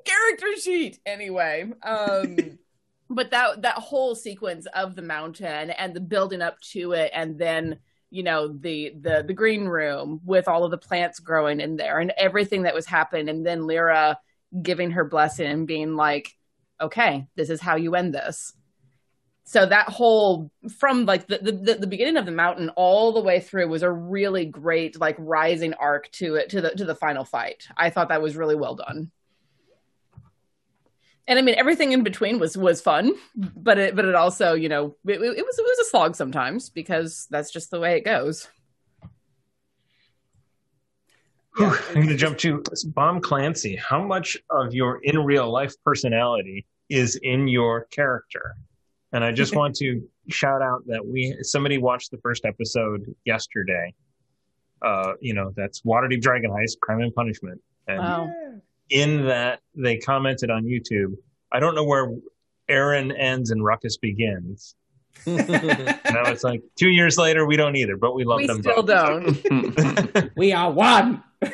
character sheet anyway. Um, but that that whole sequence of the mountain and the building up to it, and then you know the the the green room with all of the plants growing in there and everything that was happening, and then Lyra giving her blessing and being like, "Okay, this is how you end this." so that whole from like the, the the beginning of the mountain all the way through was a really great like rising arc to it to the to the final fight i thought that was really well done and i mean everything in between was was fun but it but it also you know it, it was it was a slog sometimes because that's just the way it goes I'm going to jump to Bomb Clancy. How much of your in real life personality is in your character? And I just want to shout out that we somebody watched the first episode yesterday. Uh, you know, that's Waterdeep Dragon Heist, Crime and Punishment. And wow. In that they commented on YouTube, I don't know where Aaron ends and Ruckus begins. now it's like two years later, we don't either, but we love we them. Still both. don't. we are one.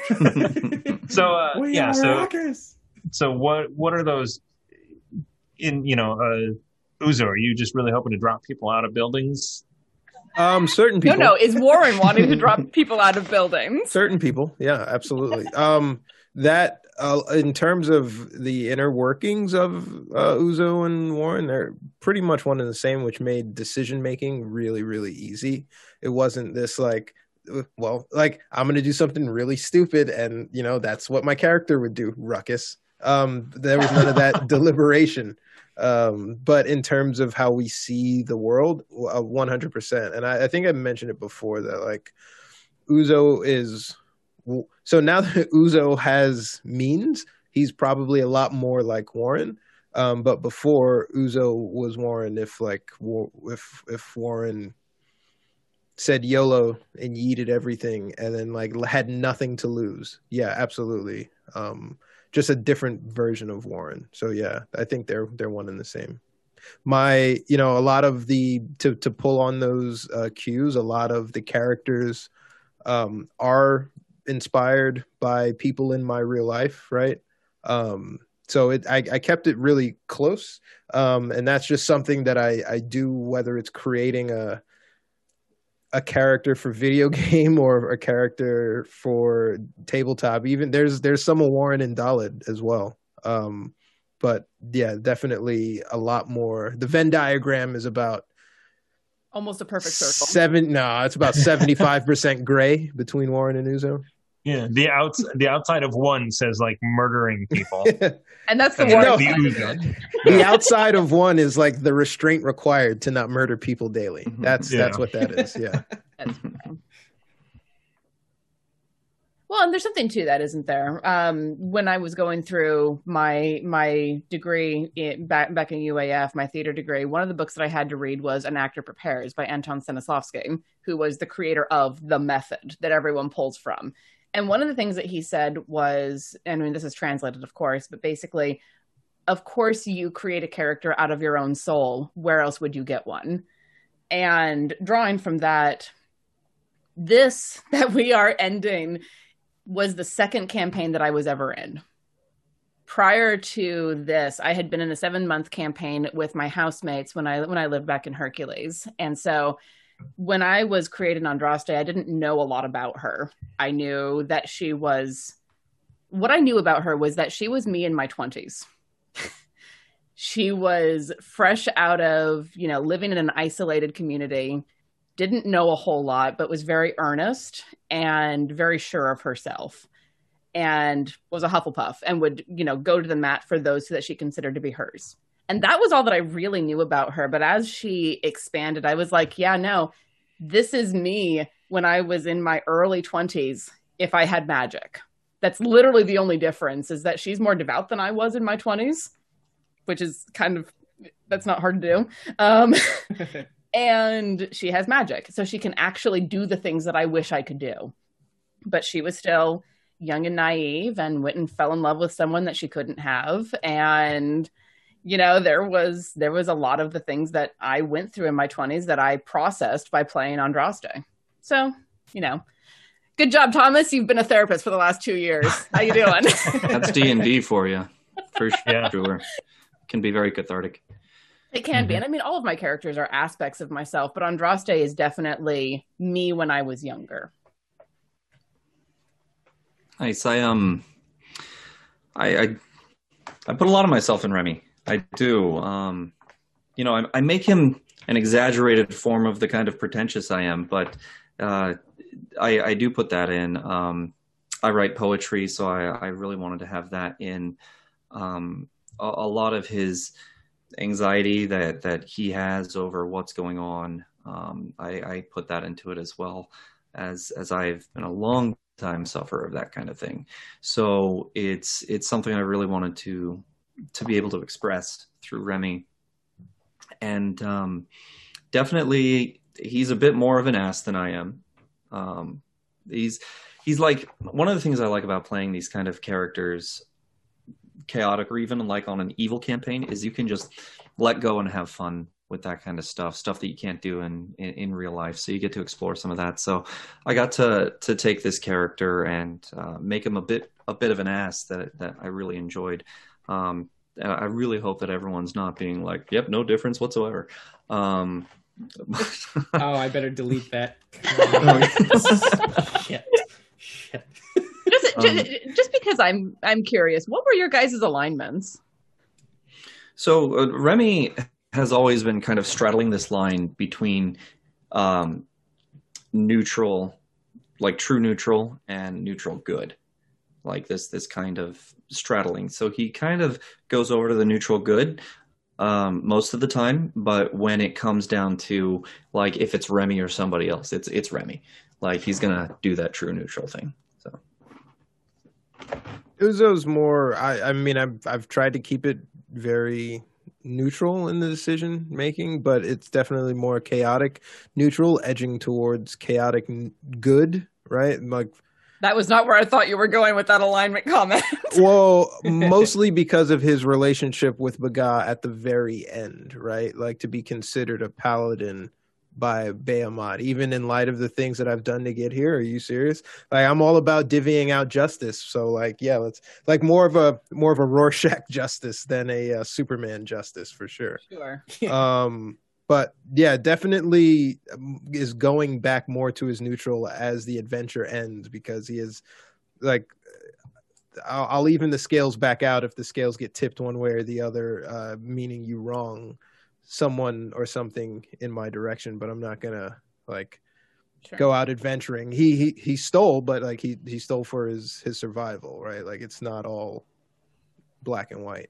so uh, we yeah, so Ruckus. so what what are those in you know uh, Uzo, are you just really hoping to drop people out of buildings? Um, certain people. No, no. Is Warren wanting to drop people out of buildings? Certain people, yeah, absolutely. um, that uh, in terms of the inner workings of uh, Uzo and Warren, they're pretty much one and the same, which made decision making really, really easy. It wasn't this like, well, like I'm going to do something really stupid, and you know that's what my character would do. Ruckus. Um, there was none of that deliberation. Um, but in terms of how we see the world, uh, one hundred percent. And I, I, think I mentioned it before that like Uzo is so now that Uzo has means, he's probably a lot more like Warren. Um, but before Uzo was Warren, if like if if Warren said YOLO and yeeted everything and then like had nothing to lose, yeah, absolutely. Um, just a different version of Warren. So yeah, I think they're they're one and the same. My, you know, a lot of the to to pull on those uh, cues, a lot of the characters um, are inspired by people in my real life, right? Um, so it, I, I kept it really close, um, and that's just something that I I do whether it's creating a a character for video game or a character for tabletop. Even there's there's some Warren and Dalit as well. Um, but yeah, definitely a lot more. The Venn diagram is about almost a perfect circle. Seven, no, it's about seventy five percent gray between Warren and Uzo. Yeah, the outs the outside of one says like murdering people. And that's the one. No. the I ooze- did. the outside of one is like the restraint required to not murder people daily. Mhm. That's Yeah. that's what that is. Yeah. Well, and there's something to that, isn't there? Um, when I was going through my my degree in, back back in UAF, my theater degree, one of the books that I had to read was An Actor Prepares by Anton Stanislavski, who was the creator of the method that everyone pulls from. And one of the things that he said was, and I mean, this is translated, of course, but basically, of course, you create a character out of your own soul. Where else would you get one? And drawing from that, this that we are ending was the second campaign that I was ever in. Prior to this, I had been in a seven month campaign with my housemates when I when I lived back in Hercules, and so when I was created Andraste, I didn't know a lot about her. I knew that she was. What I knew about her was that she was me in my twenties. she was fresh out of you know living in an isolated community didn't know a whole lot, but was very earnest and very sure of herself and was a Hufflepuff and would, you know, go to the mat for those that she considered to be hers. And that was all that I really knew about her. But as she expanded, I was like, yeah, no, this is me when I was in my early 20s if I had magic. That's literally the only difference is that she's more devout than I was in my 20s, which is kind of that's not hard to do. Um, and she has magic so she can actually do the things that i wish i could do. But she was still young and naive and went and fell in love with someone that she couldn't have. And you know there was there was a lot of the things that i went through in my 20s that i processed by playing andraste. So you know good job thomas. You've been a therapist for the last two years. How you doing? That's D and D for you, for Yeah. Can be very cathartic. It can be. And I mean, all of my characters are aspects of myself, but Andraste is definitely me when I was younger. Nice. I um, I I, I put a lot of myself in Remy. I do. Um, you know, I, I make him an exaggerated form of the kind of pretentious I am, but uh, I I do put that in. Um, I write poetry, so I I really wanted to have that in. Um, a, a lot of his anxiety that that he has over what's going on. Um, I, I put that into it as well, as as I've been a long time sufferer of that kind of thing. So it's it's something I really wanted to to be able to express through Remy, and um, definitely he's a bit more of an ass than I am. Um, he's he's like one of the things I like about playing these kind of characters chaotic or even like on an evil campaign is you can just let go and have fun with that kind of stuff stuff that you can't do in, in in real life. So you get to explore some of that. So i got to to take this character and uh, make him a bit a bit of an ass that that i really enjoyed. Um i really hope that everyone's not being like yep no difference whatsoever. Um oh, I better delete that. Shit. Just, Um, just because I'm I'm curious, what were your guys' alignments? So uh, Remy has always been kind of straddling this line between um, neutral, like true neutral, and neutral good, like this this kind of straddling. So he kind of goes over to the neutral good um, most of the time, but when it comes down to like if it's Remy or somebody else, it's it's Remy. Like he's gonna do that true neutral thing. Uzo's more. I, I mean, I've I've tried to keep it very neutral in the decision making, but it's definitely more chaotic neutral, edging towards chaotic good. Right, like That was not where I thought you were going with that alignment comment. well, mostly because of his relationship with Baga at the very end, right? Like to be considered a paladin by Bahamut, even in light of the things that I've done to get here. Are you serious? Like I'm all about divvying out justice. So like, yeah, let's like more of a more of a Rorschach justice than a uh, Superman justice for sure sure. um but yeah definitely um, is going back more to his neutral as the adventure ends because he is like I'll, I'll even the scales back out if the scales get tipped one way or the other uh meaning you wrong someone or something in my direction but i'm not gonna like Sure. go out adventuring. He he he stole, but like he he stole for his his survival, right? Like it's not all black and white.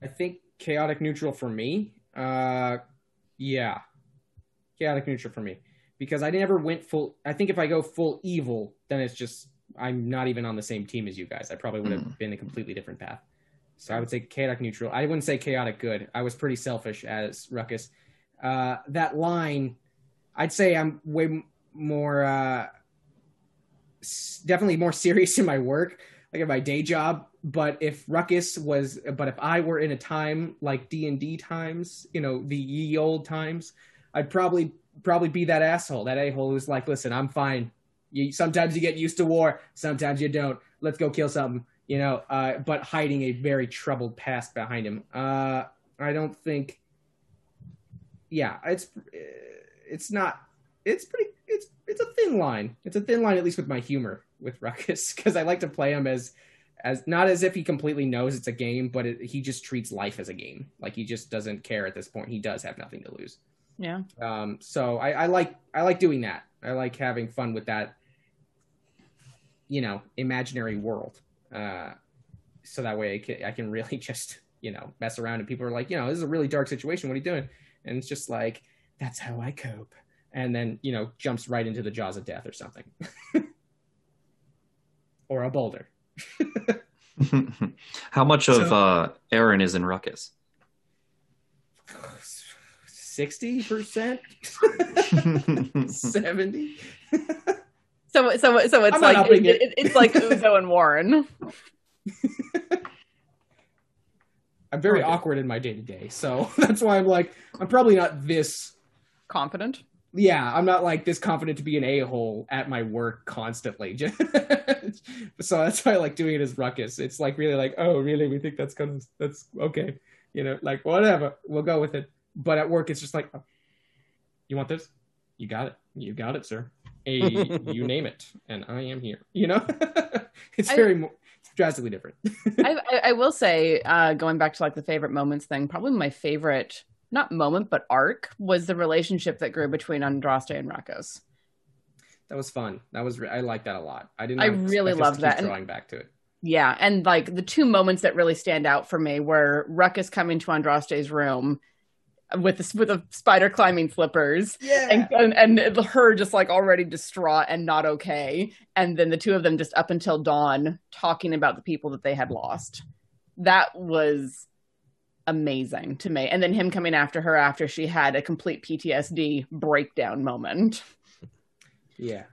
I think chaotic neutral for me. Uh, yeah, chaotic neutral for me because I never went full. I think if I go full evil, then it's just I'm not even on the same team as you guys. I probably would have been a completely different path. So I would say chaotic neutral. I wouldn't say chaotic good. I was pretty selfish as Ruckus. Uh, that line, I'd say I'm way more, uh, definitely more serious in my work, like in my day job. But if Ruckus was, but if I were in a time like D and D times, you know, the ye old times, I'd probably probably be that asshole, that a hole who's like, listen, I'm fine. You sometimes you get used to war, sometimes you don't. Let's go kill something, you know. Uh, but hiding a very troubled past behind him. Uh, I don't think. Yeah, it's it's not. It's pretty. It's it's a thin line. It's a thin line, at least with my humor with Ruckus, because I like to play him as as not as if he completely knows it's a game, but it, he just treats life as a game. Like he just doesn't care at this point. He does have nothing to lose. Yeah. Um, so I, I like I like doing that. I like having fun with that. You know, imaginary world. Uh, so that way I can, I can really just you know mess around and people are like, you know, this is a really dark situation. What are you doing? And it's just like that's how I cope. And then you know jumps right into the jaws of death or something, or a boulder. How much of So- uh, Aaron is in Ruckus? Sixty percent, seventy. So so so it's I'm like it, it. it- it's like Uzo and Warren. I'm very Okay. awkward in my day to day, so that's why I'm like I'm probably not this Confident. yeah, I'm not like this confident to be an a hole at my work constantly. so that's why I like doing it as ruckus. It's like really like, oh, really? We think that's gonna that's okay, you know, like whatever, we'll go with it. But at work, it's just like, oh, you want this? You got it. You got it, sir. A, you name it, and I am here. You know, it's very mo- it's drastically different. I, I, I will say, uh, going back to like the favorite moments thing, probably my favorite, not moment, but arc was the relationship that grew between Andraste and Ruckus. that was fun. That was re- I like that a lot. I didn't. I really loved that, and- Drawing back to it. Yeah, and like the two moments that really stand out for me were Ruckus coming to Andraste's room with the, with the spider climbing slippers, Yeah. and, and and her just like already distraught and not okay, and then the two of them just up until dawn talking about the people that they had lost. That was amazing to me, and then him coming after her after she had a complete PTSD breakdown moment. yeah.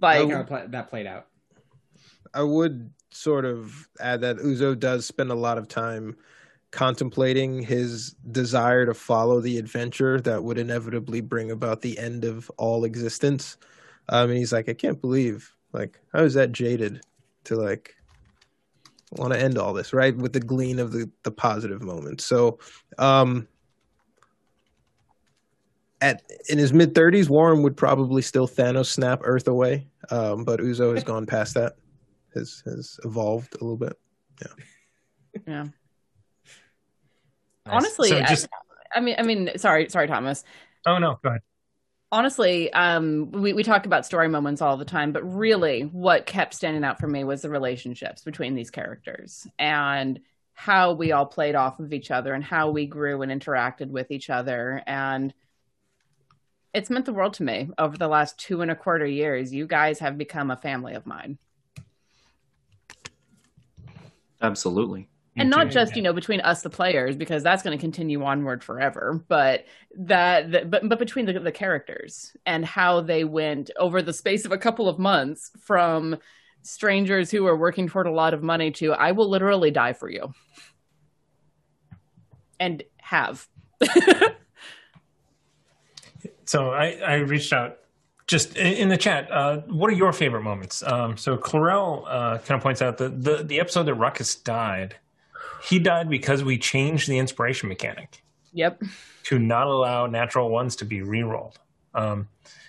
Like, How play- that played out. I would sort of add that Uzo does spend a lot of time contemplating his desire to follow the adventure that would inevitably bring about the end of all existence. Um, and he's like, I can't believe, like, how is that jaded to like want to end all this, right? With the glean of the the positive moments. So, um, at in his mid thirties, Warren would probably still Thanos snap Earth away, um, but Uzo has gone past that. Has has evolved a little bit. yeah. Nice. Honestly, so I- I mean, I mean, sorry, sorry, Thomas. oh no, go ahead. honestly um we, we talk about story moments all the time but really what kept standing out for me was the relationships between these characters and how we all played off of each other and how we grew and interacted with each other and it's meant the world to me over the last two and a quarter years you guys have become a family of mine Absolutely. And not just you know between us the players because that's going to continue onward forever but that, that but but between the, the characters and how they went over the space of a couple of months from strangers who are working toward a lot of money to i will literally die for you and have So I, I reached out just in, the chat. Uh, what are your favorite moments? Um, so Clarel uh, kind of points out that the, the episode that Ruckus died, he died because we changed the inspiration mechanic yep to not allow natural ones to be re-rolled. Um,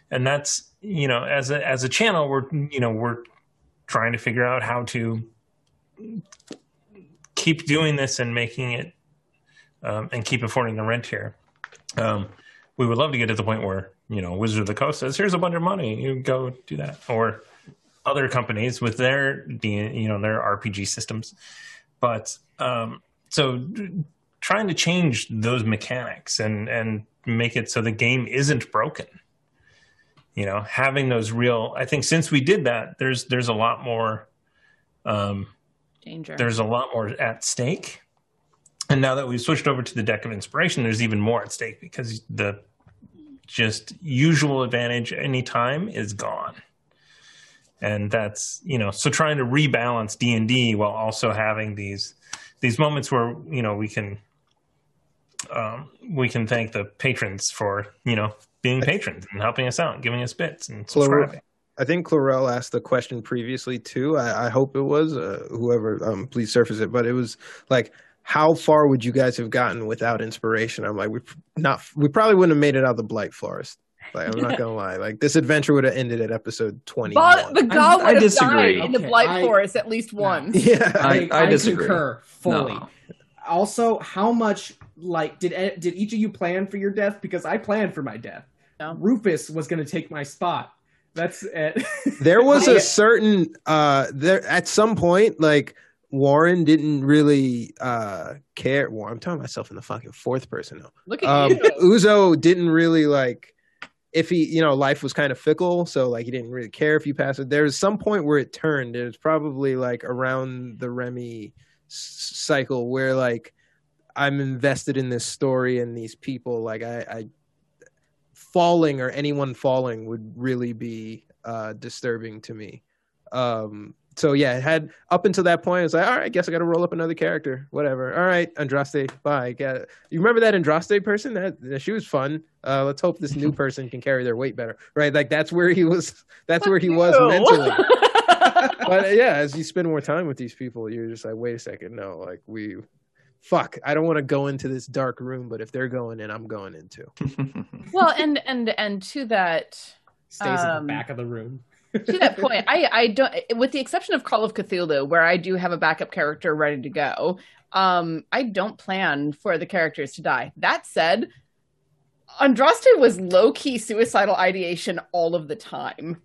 and that's you know as a as a channel we're you know we're trying to figure out how to keep doing this and making it um, and keep affording the rent here. Um, we would love to get to the point where you know, Wizard of the Coast says, "Here's a bunch of money, you go do that," or other companies with their you know their RPG systems. But um, so trying to change those mechanics and and make it so the game isn't broken. You know, having those real. I think since we did that, there's there's a lot more. Um, Danger. there's a lot more at stake. And now that we've switched over to the deck of inspiration, there's even more at stake because the just usual advantage anytime is gone. And that's, you know, so trying to rebalance D&D while also having these these moments where, you know, we can um, we can thank the patrons for, you know, being patrons and helping us out giving us bits and subscribing. I think Chlorel asked the question previously too. I, I hope it was uh, whoever. Um, please surface it. But it was like, how far would you guys have gotten without inspiration? I'm like, we not. We probably wouldn't have made it out of the Blight Forest. Like, I'm not gonna lie. Like, this adventure would have ended at episode 20. But the god I would have disagree. died in the Okay, Blight I- Forest at least once. Yeah. I- I disagree. concur fully. No. Also, how much like did did each of you plan for your death? Because I planned for my death. No. Rufus was going to take my spot. That's it. there was a certain uh there at some point like Warren didn't really uh care. Well, I'm talking myself in the fucking fourth person now. Look at um, you. Uzo didn't really like if he, you know, life was kind of fickle, so like he didn't really care if you passed it. There's some point where it turned. It was probably like around the Remy s- cycle where like I'm invested in this story and these people. Like I, I falling or anyone falling would really be uh disturbing to me. Um so yeah, it had up until that point, it's like, all right, I guess I got to roll up another character, whatever. All right, Andraste, bye. Got you remember that Andraste person? That, that she was fun. Uh, let's hope this new person can carry their weight better, right? Like that's where he was. That's where he was mentally. But uh, yeah, as you spend more time with these people, you're just like, wait a second, no, like we, fuck, I don't want to go into this dark room, but if they're going in, I'm going in too. well, and and and to that Stays in Um, the back of the room. To that point, I I don't with the exception of Call of Cthulhu, where I do have a backup character ready to go. Um, I don't plan for the characters to die. That said, Andraste was low key suicidal ideation all of the time,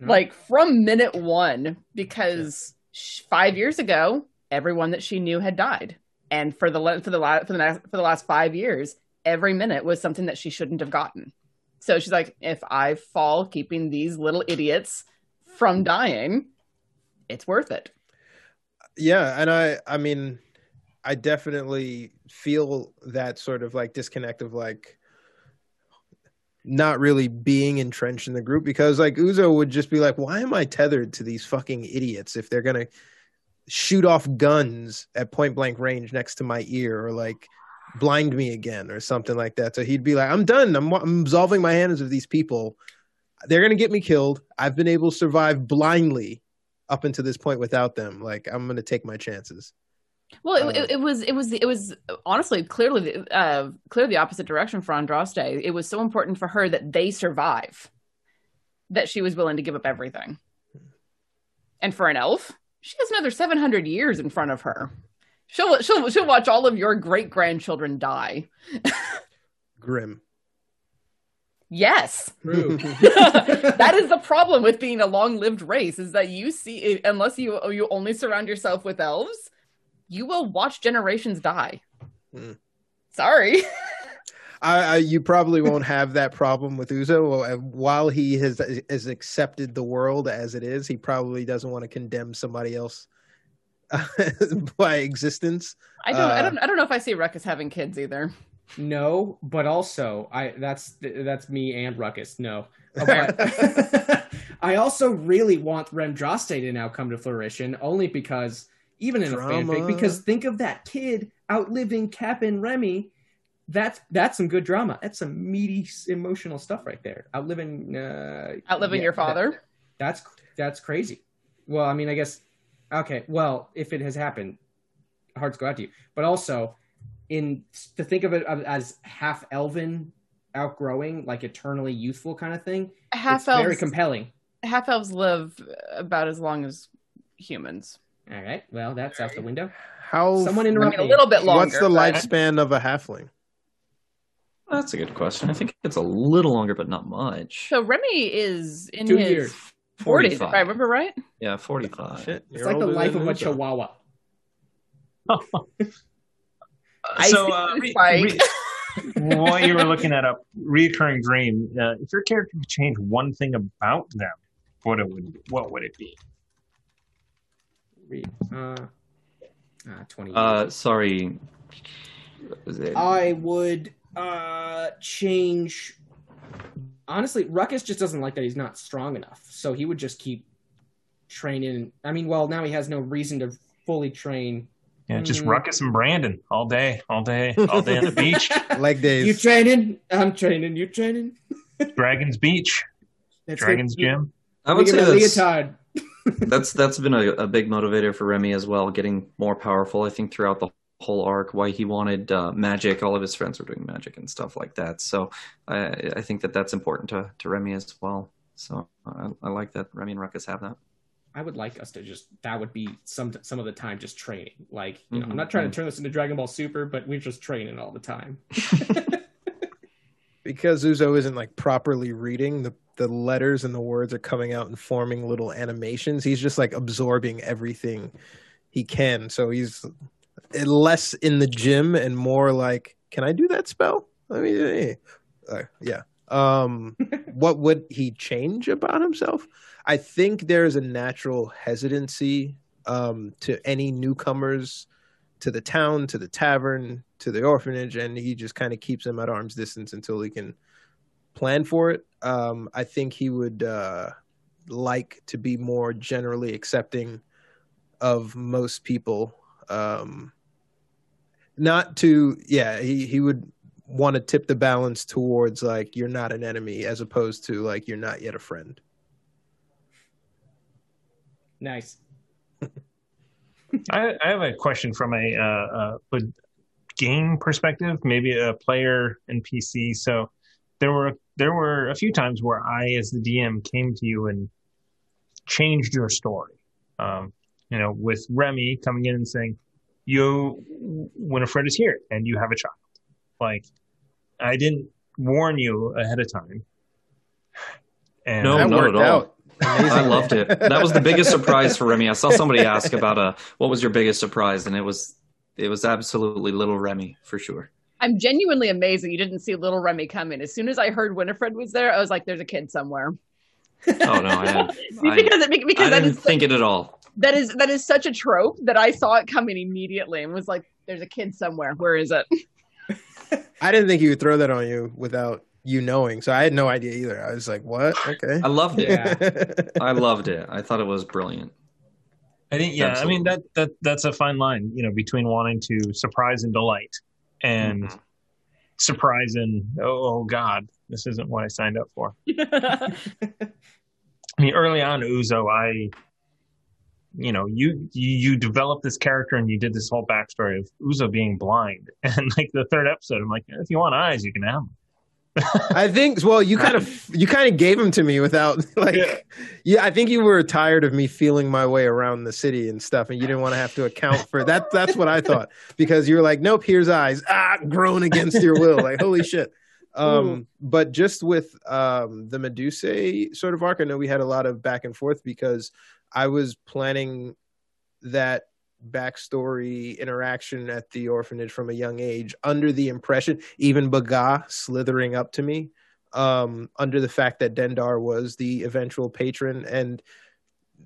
Yeah. like from minute one, because sh- five years ago, everyone that she knew had died, and for the for the for the last, for the last five years, every minute was something that she shouldn't have gotten. So she's like, if I fall keeping these little idiots from dying, it's worth it. yeah and i i mean i definitely feel that sort of like disconnect of like not really being entrenched in the group because like uzo would just be like why am i tethered to these fucking idiots if they're gonna shoot off guns at point blank range next to my ear or like blind me again or something like that so he'd be like i'm done i'm, I'm absolving my hands of these people they're gonna get me killed i've been able to survive blindly up until this point without them. Like I'm gonna take my chances. Well, it, Uh, it, it was it was it was honestly clearly the- uh, clearly the opposite direction for Andraste. It was so important for her that they survive that she was willing to give up everything. And for an elf, she has another seven hundred years in front of her. She'll she'll she'll watch all of your great grandchildren die. Grim. Yes. True. that is the problem with being a long-lived race is that you see unless you you only surround yourself with elves you will watch generations die Hmm. sorry I, I you probably won't have that problem with Uzo. Uh, While he has has accepted the world as it is, he probably doesn't want to condemn somebody else by existence. i don't i Uh, don't i don't know if i see ruckus having kids either No, but also I that's that's me and Ruckus. No, but I also really want Remdraste to now come to fruition, only because even in Drama. a fanfic, because think of that kid outliving Cap and Remy. That's that's some good drama. That's some meaty emotional stuff right there. Outliving uh, outliving yeah, your father that- that's that's crazy. Well, I mean, I guess okay. Well, if it has happened, hearts go out to you. But also, in to think of it as half elven, outgrowing, like eternally youthful kind of thing. half it's very compelling. half elves live about as long as humans All right. Well, that's out the window. How Someone i mean interrupt a little bit longer what's the but- lifespan of a halfling? That's a good question. I think it's a little longer, but not much. So Remy is in Two his years. 40s, if 45. I remember right. Yeah, 45. Shit, It's like the life of a chihuahua. I so see uh, re- re- while you were looking that up, reoccurring dream. Uh, if your character could change one thing about them, what it would what would it be? Read. Uh, ah, 20. Uh, sorry. Was it- I would uh change. Honestly, Ruckus just doesn't like that he's not strong enough, so he would just keep training. I mean, well, now he has no reason to fully train. Yeah, just Mm. Ruckus and Brandon all day, all day, all day on the beach, Leg days. You training? I'm training. You training? Dragons Beach, That's Dragons it. Gym. I would say that that's, leotard. that's that's been a, a big motivator for Remy as well, getting more powerful. I think throughout the whole arc, why he wanted uh, magic. All of his friends were doing magic and stuff like that. So I, I think that that's important to, to Remy as well. So I, I like that Remy and Ruckus have that. I would like us to just that would be some some of the time just training. Like, you know, Mhm, I'm not trying to turn this into Dragon Ball Super, but we're just training all the time. because Uzo isn't like properly reading the the letters and the words are coming out and forming little animations. He's just like absorbing everything he can. So he's less in the gym and more like, can I do that spell? I mean, eh. Uh, yeah. Um, what would he change about himself? I think there's a natural hesitancy um, to any newcomers to the town, to the tavern, to the orphanage, and he just kind of keeps them at arm's distance until he can plan for it. Um, I think he would uh, like to be more generally accepting of most people. Um, not to, yeah, he, he would want to tip the balance towards like you're not an enemy as opposed to like you're not yet a friend. nice. I, I have a question from a, uh, uh, a game perspective, maybe a player and PC. So there were there were a few times where I, as the DM, came to you and changed your story. Um, you know, with Remy coming in and saying, "You, Winifred is here, and you have a child." Like, I didn't warn you ahead of time. And No, that not worked at all. out. Amazing. I loved it. That was the biggest surprise for Remy. I saw somebody ask about a what was your biggest surprise, and it was it was absolutely little Remy for sure. I'm genuinely amazed that you didn't see little Remy come in. As soon as I heard Winifred was there, I was like, "There's a kid somewhere." Oh no, I, had, I, because because I didn't is think it at all. That is that is such a trope that I saw it coming immediately and was like, "There's a kid somewhere. Where is it?" I didn't think he would throw that on you without you knowing. So I had no idea either. I was like, what? Okay. I loved it. Yeah. I loved it. I thought it was brilliant. I think yeah, I mean that that that's a fine line, you know, between wanting to surprise and delight and Mhm. surprise and oh, oh god, this isn't what I signed up for. I mean, early on, Uzo, I, you know, you you, you developed this character and you did this whole backstory of Uzo being blind, and like the third episode, I'm like, if you want eyes, you can have them. I think well you kind of you kind of gave them to me without like Yeah. yeah. I think you were tired of me feeling my way around the city and stuff and you didn't want to have to account for that that's what I thought because you were like nope here's eyes ah grown against your will like holy shit um but just with um the Medusa sort of arc I know we had a lot of back and forth because I was planning that backstory interaction at the orphanage from a young age under the impression even baga slithering up to me um under the fact that dendar was the eventual patron and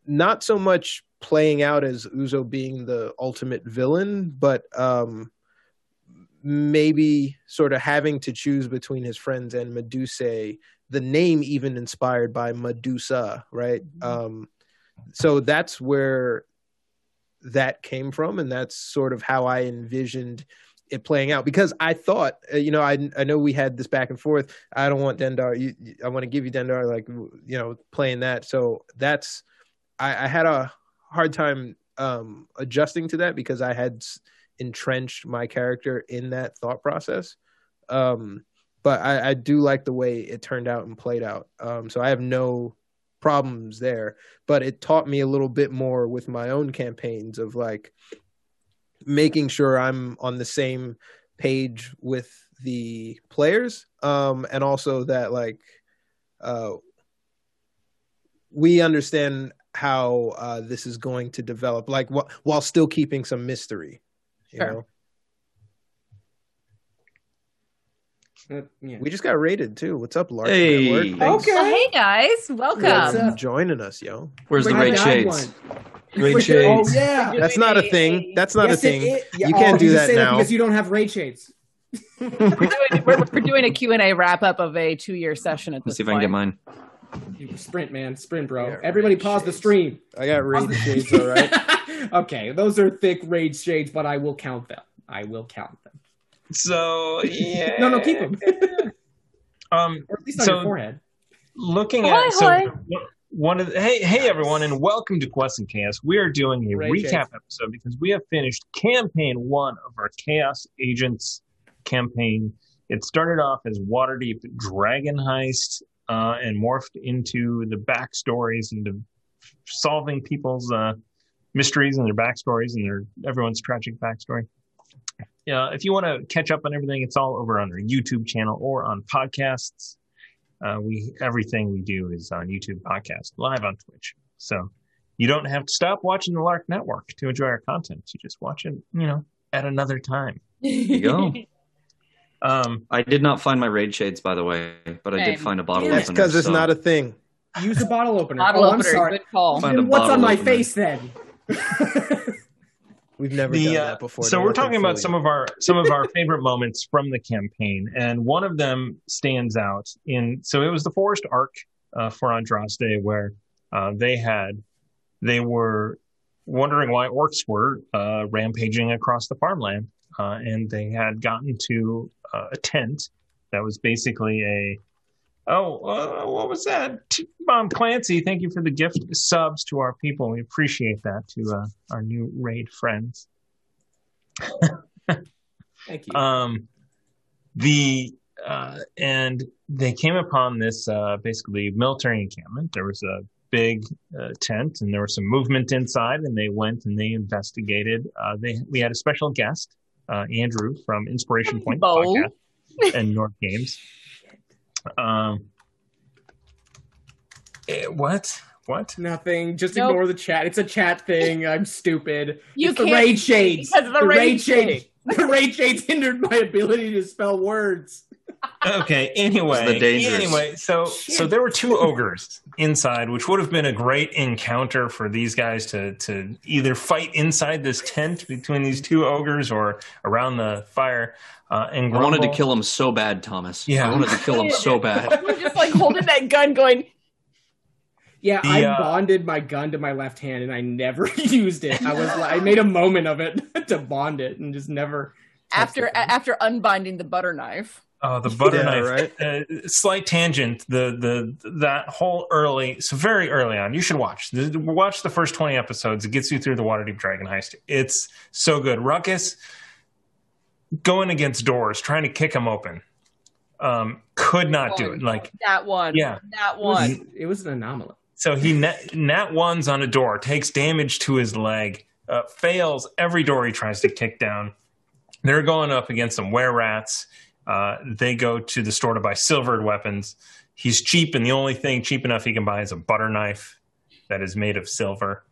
not so much playing out as uzo being the ultimate villain but um maybe sort of having to choose between his friends and medusa the name even inspired by medusa right? Um so that's where that came from and that's sort of how i envisioned it playing out. Because i thought uh, you know i i know we had this back and forth i don't want dendar you, i want to give you dendar like you know playing that. So that's i i had a hard time um adjusting to that because i had entrenched my character in that thought process. Um but i i do like the way it turned out and played out. Um so i have no problems there but it taught me a little bit more with my own campaigns of like making sure I'm on the same page with the players, um, and also that like uh, we understand how uh, this is going to develop, like wh- while still keeping some mystery. You Sure. know, Uh, yeah. we just got rated too. What's up, Lark Hey. Okay. Well, hey guys, welcome. What's up? joining us, yo. Where's the Bring Raid that Shades? one. Raid Oh Shades. yeah. That's not a thing. That's not Yes, a thing. it is. Yeah, You oh, can't do you that say now. because you don't have raid shades. we're, doing, we're, we're doing a Q&A wrap up of a two-year session at Let's this see if I can get mine. You Sprint, man, sprint, bro. Everybody, raid pause the stream. I got raid shades, all right. okay, those are thick raid shades, but I will count them. I will count them. So yeah. No, no, keep them. Um, or at least on So- your forehead. looking Hi, at so hi. one of the, hey hey everyone and welcome to Quest and Chaos. We are doing a Great, recap episode because we have finished campaign one of our Chaos Agents campaign. It started off as Waterdeep Dragon Heist uh, and morphed into the backstories and the solving people's uh, mysteries and their backstories and their everyone's tragic backstory. Yeah, if you want to catch up on everything, it's all over on our YouTube channel or on podcasts. Uh, we everything we do is on YouTube podcast, live on Twitch. So you don't have to stop watching the Lark Network to enjoy our content. You just watch it, you know, at another time. There you go. Um, I did not find my Raid Shades, by the way, but I did find a bottle Yeah. opener. That's because it's so- not a thing. Use a bottle opener. Bottle oh, I'm opener, sorry. good call. Find a what's on my opener. face then? We've never the, done uh, that before. so we're talking about some of our some of our favorite moments from the campaign, and one of them stands out in. So it was the forest arc uh, for Andraste, where uh, they had they were wondering why orcs were uh, rampaging across the farmland, uh, and they had gotten to uh, a tent that was basically a. Oh, uh, what was that? T- Mom Clancy, thank you for the gift subs to our people. We appreciate that to uh, our new raid friends. Thank you. Um, the uh, and they came upon this uh, basically military encampment. There was a big uh, tent, and there was some movement inside. And they went and they investigated. Uh, they we had a special guest, uh, Andrew from Inspiration Point Bo. podcast and Nord Games. Um, eh, what? What? Nothing. Just Nope. ignore the chat. It's a chat thing. I'm stupid. You it's the can't- raid shades. because of the raid shades. The raid shades hindered my ability to spell words. Okay. Anyway, the dangers. anyway, so so there were two ogres inside, which would have been a great encounter for these guys to to either fight inside this tent between these two ogres or around the fire. Uh, and I wanted to kill him so bad, Thomas. Yeah. I wanted to kill him so bad. We're just like holding that gun, going. Yeah, The, I uh, bonded my gun to my left hand and I never used it. I was I made a moment of it to bond it and just never. After after unbinding the butter knife. Oh, the butter Yeah, knife. right? Uh, slight tangent. The the that whole early, so very early on. You should watch. The, watch the first twenty episodes. It gets you through the Waterdeep Dragon heist. It's so good. Ruckus going against doors, trying to kick them open. Um, could not do it. Like that one. Yeah. That it was, one. it was an anomaly. so, he nat, nat ones on a door, takes damage to his leg, uh, fails every door he tries to kick down. They're going up against some were rats. Uh, they go to the store to buy silvered weapons. He's cheap, and the only thing cheap enough he can buy is a butter knife that is made of silver.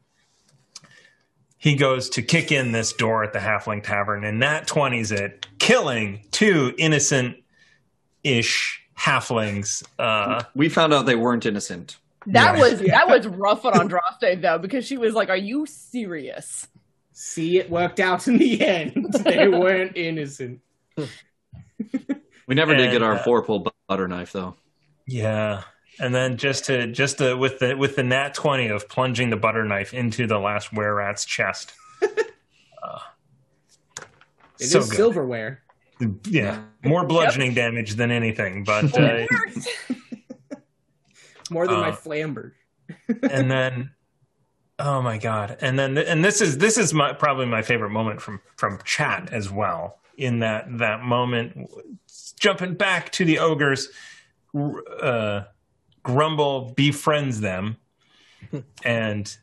He goes to kick in this door at the Halfling Tavern, and that 20s it, killing two innocent ish halflings. Uh, We found out they weren't innocent. That Yeah. was that was rough on Andraste though because she was like, "Are you serious?" See, it worked out in the end. they weren't innocent. We never did get our uh, four pull butter knife though. Yeah, and then just to just to, with the with the nat twenty of plunging the butter knife into the last were rat's chest. Uh, It is so good. silverware. Yeah, more bludgeoning damage than anything, but uh, More than my Uh, flamber. and then oh my god, and then and this is this is my probably my favorite moment from from chat as well. In that that moment, jumping back to the ogres, uh, Grumble befriends them, and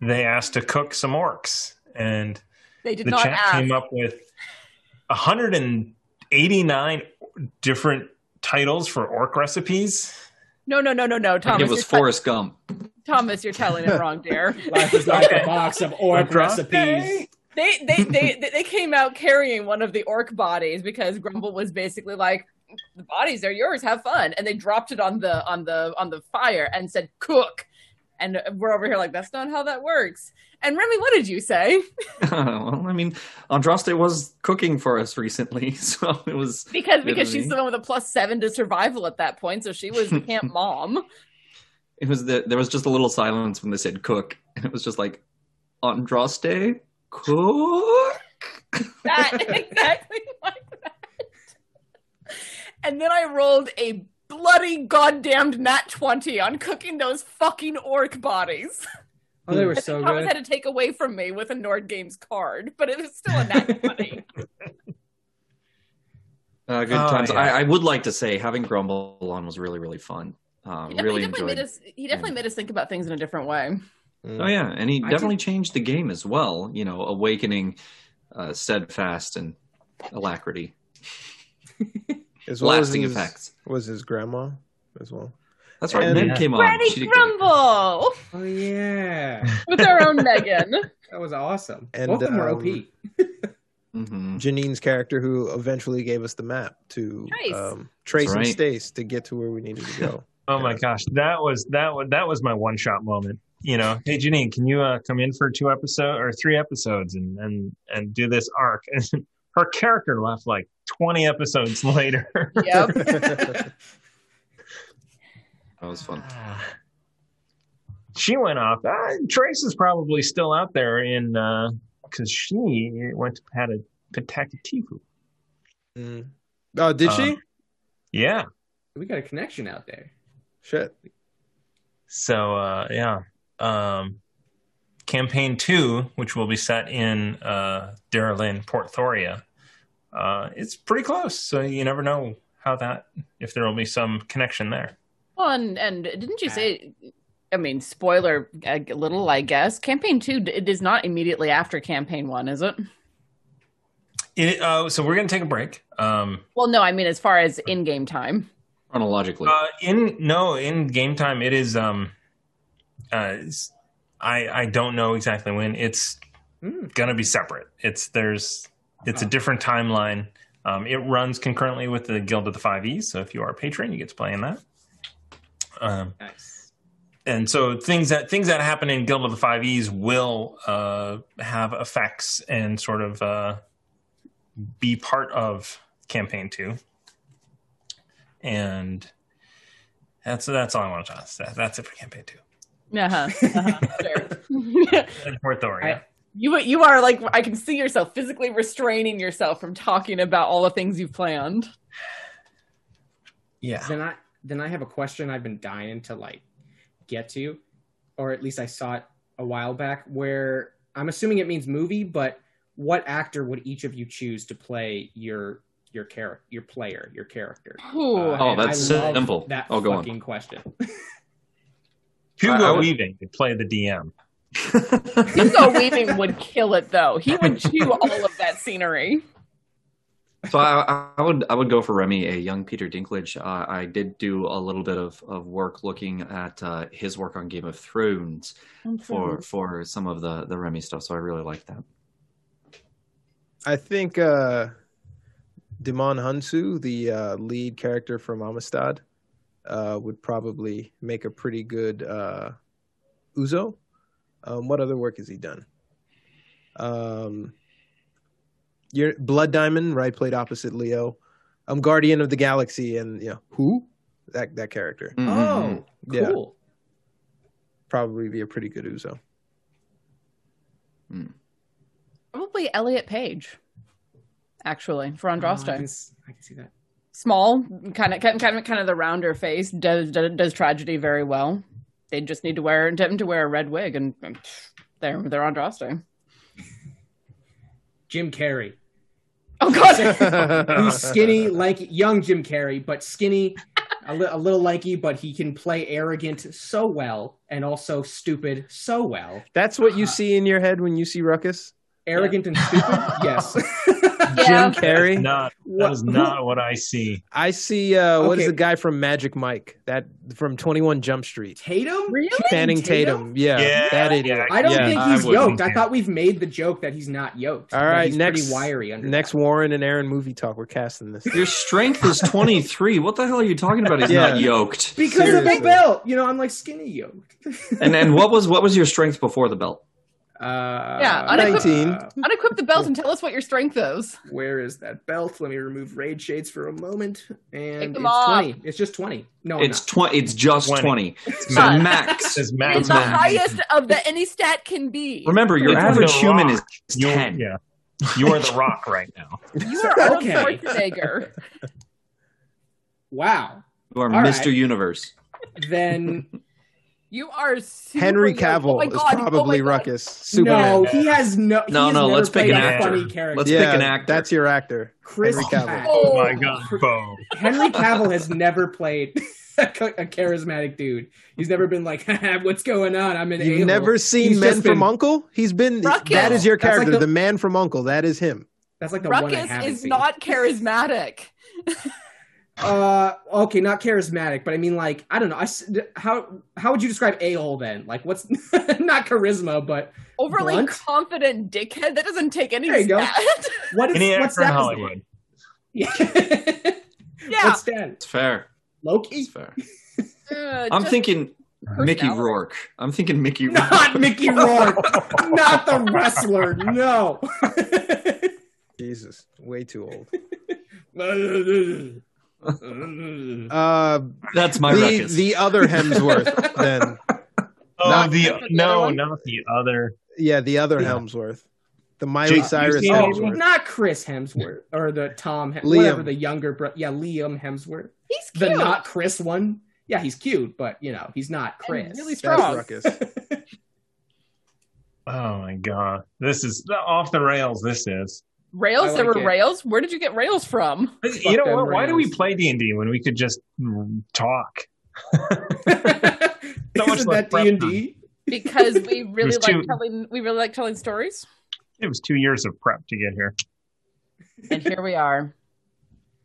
they ask to cook some orcs, and They did the not chat ask. came up with 189 different titles for orc recipes. No, no, no, no, no, I Thomas. it was you're te- Forrest Gump. Thomas, you're telling it wrong, dear. Life is like Okay. a box of orc Andraste? recipes. They they they they came out carrying one of the orc bodies because Grumble was basically like the bodies are yours have fun. And they dropped it on the on the on the fire and said cook. And we're over here like that's not how that works. And Remy what did you say? Uh, well, I mean, Andraste was cooking for us recently, so it was. because because she's the one with a plus seven to survival at that point so she was camp mom. It was the, there was just a little silence when they said cook, and it was just like Andraste cook. that exactly like that and then I rolled a bloody goddamned nat 20 on cooking those fucking orc bodies Oh, they were so Thomas good. had to take away from me with a Nord Games card, but it was still a nat 20. Uh, good Oh, times. yeah. I, I would like to say having Grumble on was really really fun. Uh, He definitely, really he definitely enjoyed. made us. He definitely made us think about things in a different way. Oh yeah, and he I definitely changed the game as well. You know, awakening uh, steadfast and alacrity, As well as lasting his, effects. was his grandma as well. That's right. And- Meg Yeah. came on. Granny She. Grumble Oh yeah, with our own Megan. that was awesome. And, Both of were um, OP. Mhm. Janine's character, who eventually gave us the map to Trace. um, Trace That's and. Stace to get to where we needed to go. Oh my gosh, that was that was that was my one shot moment. You know, hey Janine, can you uh, come in for two episodes or three episodes and and and do this arc? And her character left like twenty episodes later. Yep. That was fun. she went off. Uh, Trace is probably still out there in because she went to Pata Patakatifu. Mm. Oh, did she? Um, Yeah. We got a connection out there. Shit. So uh, yeah, um, campaign two, which will be set in uh, Darylin, Port Thoria, uh, it's pretty close. So you never know how that if there will be some connection there. Well, and, and didn't you say? I mean, spoiler a little, I guess. Campaign two it is not immediately after campaign one, is it? It, uh, so we're gonna take a break. Um, Well, no, I mean as far as in-game time. Chronologically, uh, in no in game time, it is. Um, uh, I I don't know exactly when it's Hmm. gonna be separate. It's there's it's a different timeline. Um, it runs concurrently with the Guild of the Five E's. So if you are a patron, you get to play in that. Um, Nice. and so things that things that happen in Guild of the Five E's will uh, have effects and sort of uh, be part of campaign two. And that's that's all I want to talk. That, that's it for campaign two. Uh-huh. uh-huh. Sure. And Port Thoria. you you are like I can see yourself physically restraining yourself from talking about all the things you've planned. yeah. Then I then I have a question I've been dying to like get to, or at least I saw it a while back. Where I'm assuming it means movie, but what actor would each of you choose to play your your character, your player, your character? Uh, Oh, that's I love simple. That Oh, go on. fucking question. Hugo I- I would- Weaving could play the DM. Hugo Weaving would kill it though. He would chew all of that scenery. So I, I would I would go for Remy, a young Peter Dinklage. Uh, I did do a little bit of, of work looking at uh, his work on Game of Thrones for for some of the the Remy stuff. So I really like that. I think uh, Djimon Hounsou, the uh, lead character from Amistad, uh, would probably make a pretty good uh, Uzo. Um, what other work has he done? Um, your Blood Diamond, right? Played opposite Leo. I'm Guardian of the Galaxy, and you know who that that character Mhm. Oh, Yeah. cool. probably be a pretty good Uzo. Probably Elliot Page. Actually, for Oh, I, Andraste. can, s- I can see that. Small, kind of, kind of, kind of the rounder face does does, does tragedy very well. They just need to wear them to wear a red wig, and, and they're they're Andraste. Jim Carrey. Oh God! he's skinny, like young Jim Carrey, but skinny, a, li- a little lanky, but he can play arrogant so well and also stupid so well. That's what you uh-huh. see in your head when you see Ruckus. Arrogant and stupid, yes. Yeah. Jim Carrey. Not that is not what I see. I see. Uh, what is Okay. the guy from Magic Mike? That from Twenty One Jump Street. Tatum? Really? Channing Tatum. Yeah, Yeah, that idiot. yeah. I don't Yeah. think he's wouldn't yoked. I thought we've made the joke that he's not yoked. All right, he's next wiry under next Warren and Aaron movie talk. We're casting this. Your strength is 23. What the hell are you talking about? He's Yeah. not yoked. because of Seriously. the belt. You know, I'm like skinny yoked. And and what was what was your strength before the belt? Uh, Yeah, unequipped- 19. Unequip the belt and tell us what your strength is. Where is that belt? Let me remove raid shades for a moment. And Take it's off. 20. It's just 20. No, It's twenty. It's just 20. twenty. It's So not. max. It's It's max. the max. highest of that any stat can be. Remember, your You're average human Rock. is You're- ten. Yeah, you are the rock right now. You are Arnold Okay. Schwarzenegger. wow. You are All Mr. right. Universe. Then You are super Henry. Oh Cavill Oh is God, oh probably Ruckus. Superman. no, he has no. he No, has no, let's pick an actor. funny character. Let's yeah, pick an actor. That's your actor. Chris Henry Cavill. Pratt. Oh my god, Bo. Henry Cavill has never played a, a charismatic dude. He's never been like, "What's going on? I'm an You've a-hole." never seen He's Men from been- Uncle? He's been. Ruckus. That is your That's like character, the- the... man from Uncle. That is him. That's like the one I Ruckus is seen. not charismatic. Uh, okay, not charismatic, but I mean, like, I don't know. I s how how would you describe a hole then? Like, what's not charisma, but Overly Blunt? confident dickhead. That doesn't take any There you go. what is Any what actor in stat is Hollywood. Yeah. Yeah. What stat? It's fair. Loki? It's fair. Uh, I'm thinking Mickey. Rourke. I'm thinking Mickey Rourke. Not Mickey Rourke. not the wrestler. No. Jesus, way too old. The Uh, That's my the ruckus. the other Hemsworth then. Oh, Not- the the no, not the other. Yeah, the other Yeah. Hemsworth. The Miley Jake Cyrus Busey. oh, Hemsworth. not Chris Hemsworth or the Tom, Hem- Liam. whatever the younger brother. Yeah, Liam Hemsworth. He's The not Chris one. Yeah, he's cute, but you know he's not Chris. And really That's strong. Ruckus. Oh my god, this is off the rails. This is. Rails? I there were it. rails? Where did you get rails from? you know what? Why do we play D and D when we could just talk? Isn't that D and D? Because we really like too- telling we really like telling stories. It was two years of prep to get here. And here we are.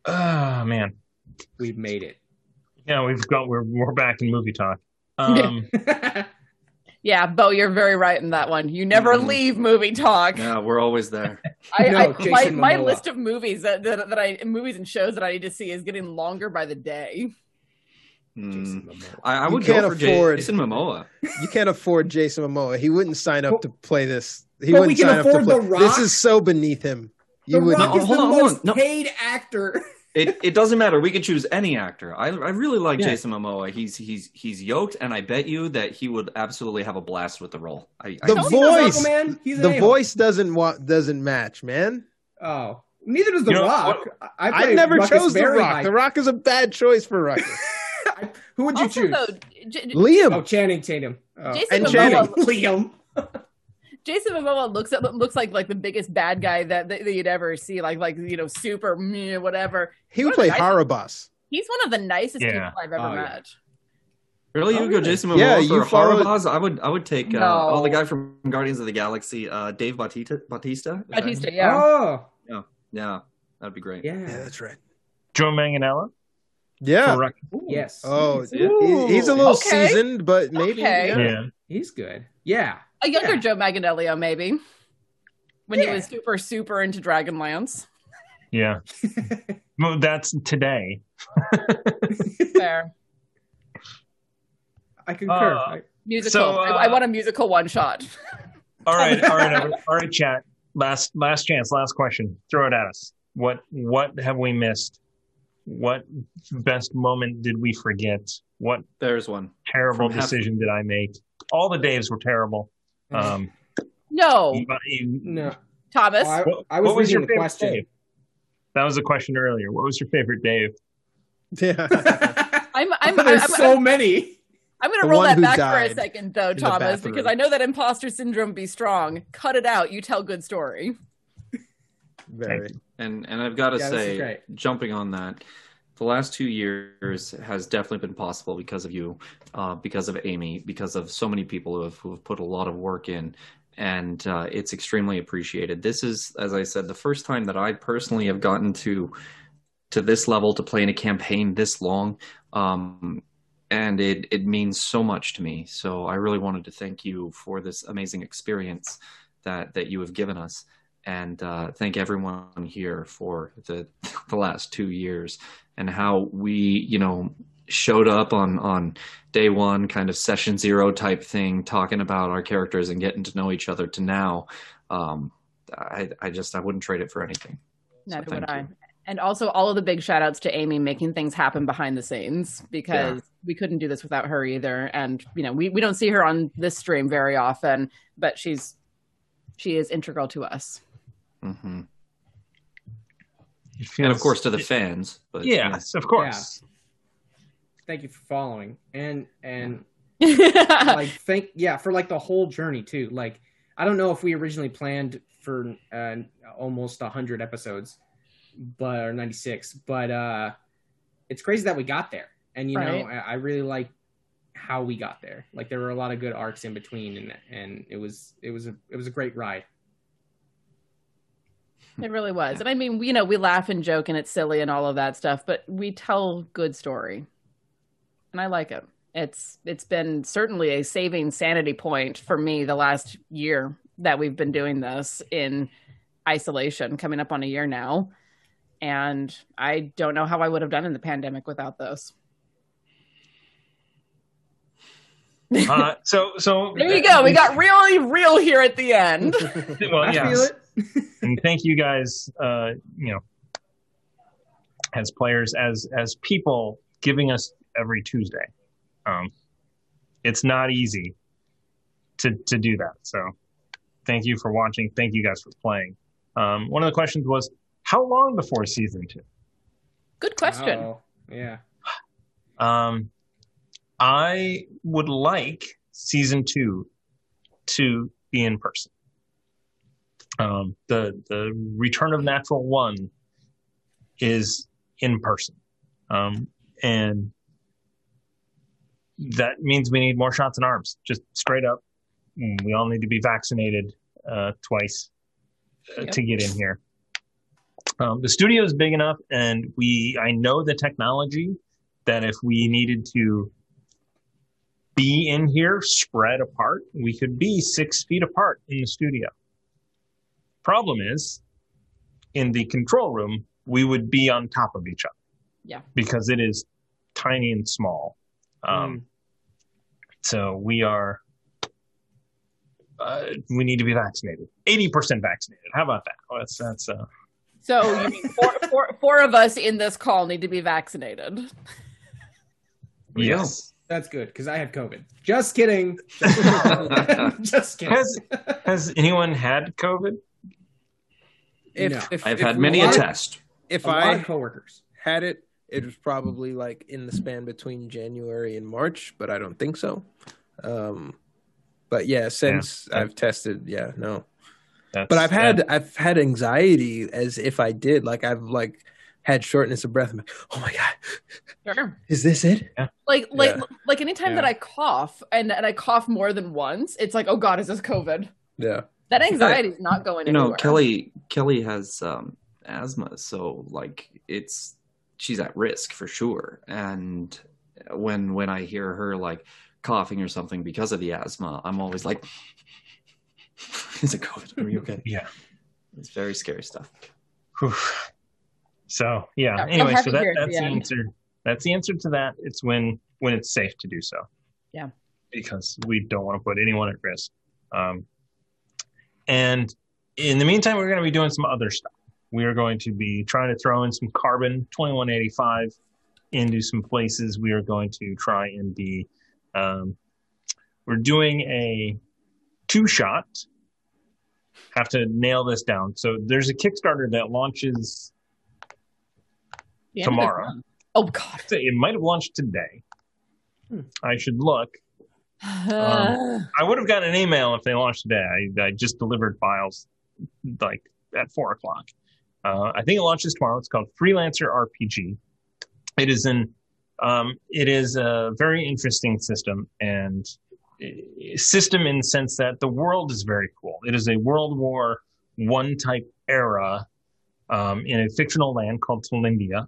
Oh man, We've made it. yeah, we've got we're we're back in movie talk. Um, Yeah, Bo, you're very right in that one. You never Mhm. leave movie talk. yeah, we're always there. I, No, I, my, my list of movies that, that, that I movies and shows that I need to see is getting longer by the day. Hmm. Jason Momoa. I, I You would can't go for afford- Jason Momoa. You can't afford Jason Momoa. He wouldn't sign up But- to play this. He but wouldn't can sign up to play. The Rock. This is so beneath him. You The would Rock No, is hold the on, most on. No. paid actor. It, it doesn't matter. We could choose any actor. I, I really like Yeah. Jason Momoa. He's he's he's yoked, and I bet you that he would absolutely have a blast with the role. I, I The Don't you know voice- Aquaman? He's the a-hole. voice doesn't wa- doesn't match, man. Oh, neither does The You know, Rock. I, I play never Ruckus chose The Rock. high. The Rock is a bad choice for Ruckus. Who would you also, choose? though, J- J- Liam. Oh, Channing Tatum. Oh. Jason and Momoa, Channing. Liam. Jason Momoa looks at, looks like like the biggest bad guy that, that you'd ever see, like like you know super meh, whatever. he would play a nice- Harabas. He's one of the nicest Yeah. people I've ever Oh, yeah. met. really you Oh, go really? Jason Momoa Yeah, for you followed- Harabaz? I would I would take uh, No. oh the guy from Guardians of the Galaxy, uh, Dave Bautista. Bautista. Is that Batista, yeah. Oh, Yeah, yeah, that'd be great. yeah. Yeah, that's right. Joe Manganiello. Yeah. for Ruck- Yes. Oh, Yeah. he's a little Okay. seasoned, but maybe. Okay. yeah. yeah. He's good. Yeah. A younger Yeah. Joe Manganiello, maybe. When he was super, super into Dragonlance. Yeah. well, that's today. Fair. I concur. Uh, I- Musical. So, uh, I, I want a musical one shot. All right, all right, all right, all right, chat. Last last chance, last question. Throw it at us. What what have we missed? What best moment did we forget? What There's one. terrible From half- decision did I make? All the Daves were terrible. Um, No, but you- no. Thomas. Oh, I, what, I was what was your the favorite question. Dave? That was a question earlier. What was your favorite Dave? Yeah. I'm, I'm, I'm, There's I'm, so many. I'm going to roll that back for a second, though, Thomas, because I know that imposter syndrome be strong. Cut it out. You tell good story. Very. And and I've got to Yeah, say, jumping on that, the last two years has definitely been possible because of you, uh, because of Amy, because of so many people who have, who have put a lot of work in. and uh, it's extremely appreciated. This is, as I said, the first time that I personally have gotten to to this level to play in a campaign this long, um, and it it means so much to me. So I really wanted to thank you for this amazing experience that that you have given us, and uh, thank everyone here for the the last two years and how we, you know, showed up on on day one kind of session zero type thing talking about our characters and getting to know each other to now um i i just i wouldn't trade it for anything Neither So would I. you. And also all of the big shout outs to Amy making things happen behind the scenes because Yeah. we couldn't do this without her either. And you know, we, we don't see her on this stream very often, but she's she is integral to us. Hmm It and of course to the fans but yes, of course. Thank you for following and and like, like thank yeah for like the whole journey too. Like I don't know if we originally planned for uh, almost hundred episodes, but or ninety six, but uh, it's crazy that we got there. And you know, I, I really like how we got there. Like there were a lot of good arcs in between, and and it was it was a it was a great ride. It really was. And I mean, you know, we laugh and joke and it's silly and all of that stuff, but we tell good story. And I like it. It's it's been certainly a saving sanity point for me the last year that we've been doing this in isolation, coming up on a year now. And I don't know how I would have done in the pandemic without this. Uh, so so There you go. We got really real here at the end. well, I yes. Feel it. and thank you guys uh you know as players as as people giving us every tuesday um it's not easy to to do that so thank you for watching thank you guys for playing um one of the questions was how long before season two Good question. Oh, yeah. um i would like season two to be in person um, the the Return of Natural One is in person, um, and that means we need more shots in arms. Just straight up, Mm, we all need to be vaccinated uh, twice uh, Yep. to get in here. Um, the studio is big enough, and we I know the technology that if we needed to be in here spread apart, we could be six feet apart in the studio. Problem is, in the control room, we would be on top of each other. Yeah. Because it is tiny and small. Um, So we are, uh, we need to be vaccinated. 80% vaccinated. How about that? Well, that's, that's, uh, So you mean four, four, four of us in this call need to be vaccinated. There you go. yes. That's good because I have COVID. Just kidding. Just kidding. Has, has anyone had COVID? If, No. if, i've if had many a lot- test If a lot I of coworkers. had it, it was probably like in the span between January and March, but I don't think so. Um, but yeah, since Yeah. I've tested, yeah, no. That's, But I've had that- I've had anxiety as if I did. Like I've like had shortness of breath. I'm like, oh my god, Sure. is this it? Yeah. Like like Yeah. like anytime that I cough and, and I cough more than once, it's like, oh God, is this COVID? Yeah. That anxiety is not going you know anywhere. kelly kelly has um asthma so like it's she's at risk for sure and when when i hear her like coughing or something because of the asthma i'm always like is it covid are you okay yeah. it's very scary stuff Whew. So yeah. Yeah, anyway, so that, that's the the answer. That's the answer to that. It's when when it's safe to do so. Yeah. Because we don't want to put anyone at risk. Um, and in the meantime, we're going to be doing some other stuff. We are going to be trying to throw in some carbon 2185 into some places. We are going to try and be. Um, we're doing a two shot. Have to nail this down. So there's a Kickstarter that launches The end of the tomorrow. Oh God. It might have launched today. Hmm. I should look. Um, I would have gotten an email if they launched today. I, I just delivered files like at four o'clock. Uh, I think it launches tomorrow. It's called Freelancer RPG. It is an um, it is a very interesting system, and uh, system in the sense that the world is very cool. It is a World War One type era um, in a fictional land called Tolindia,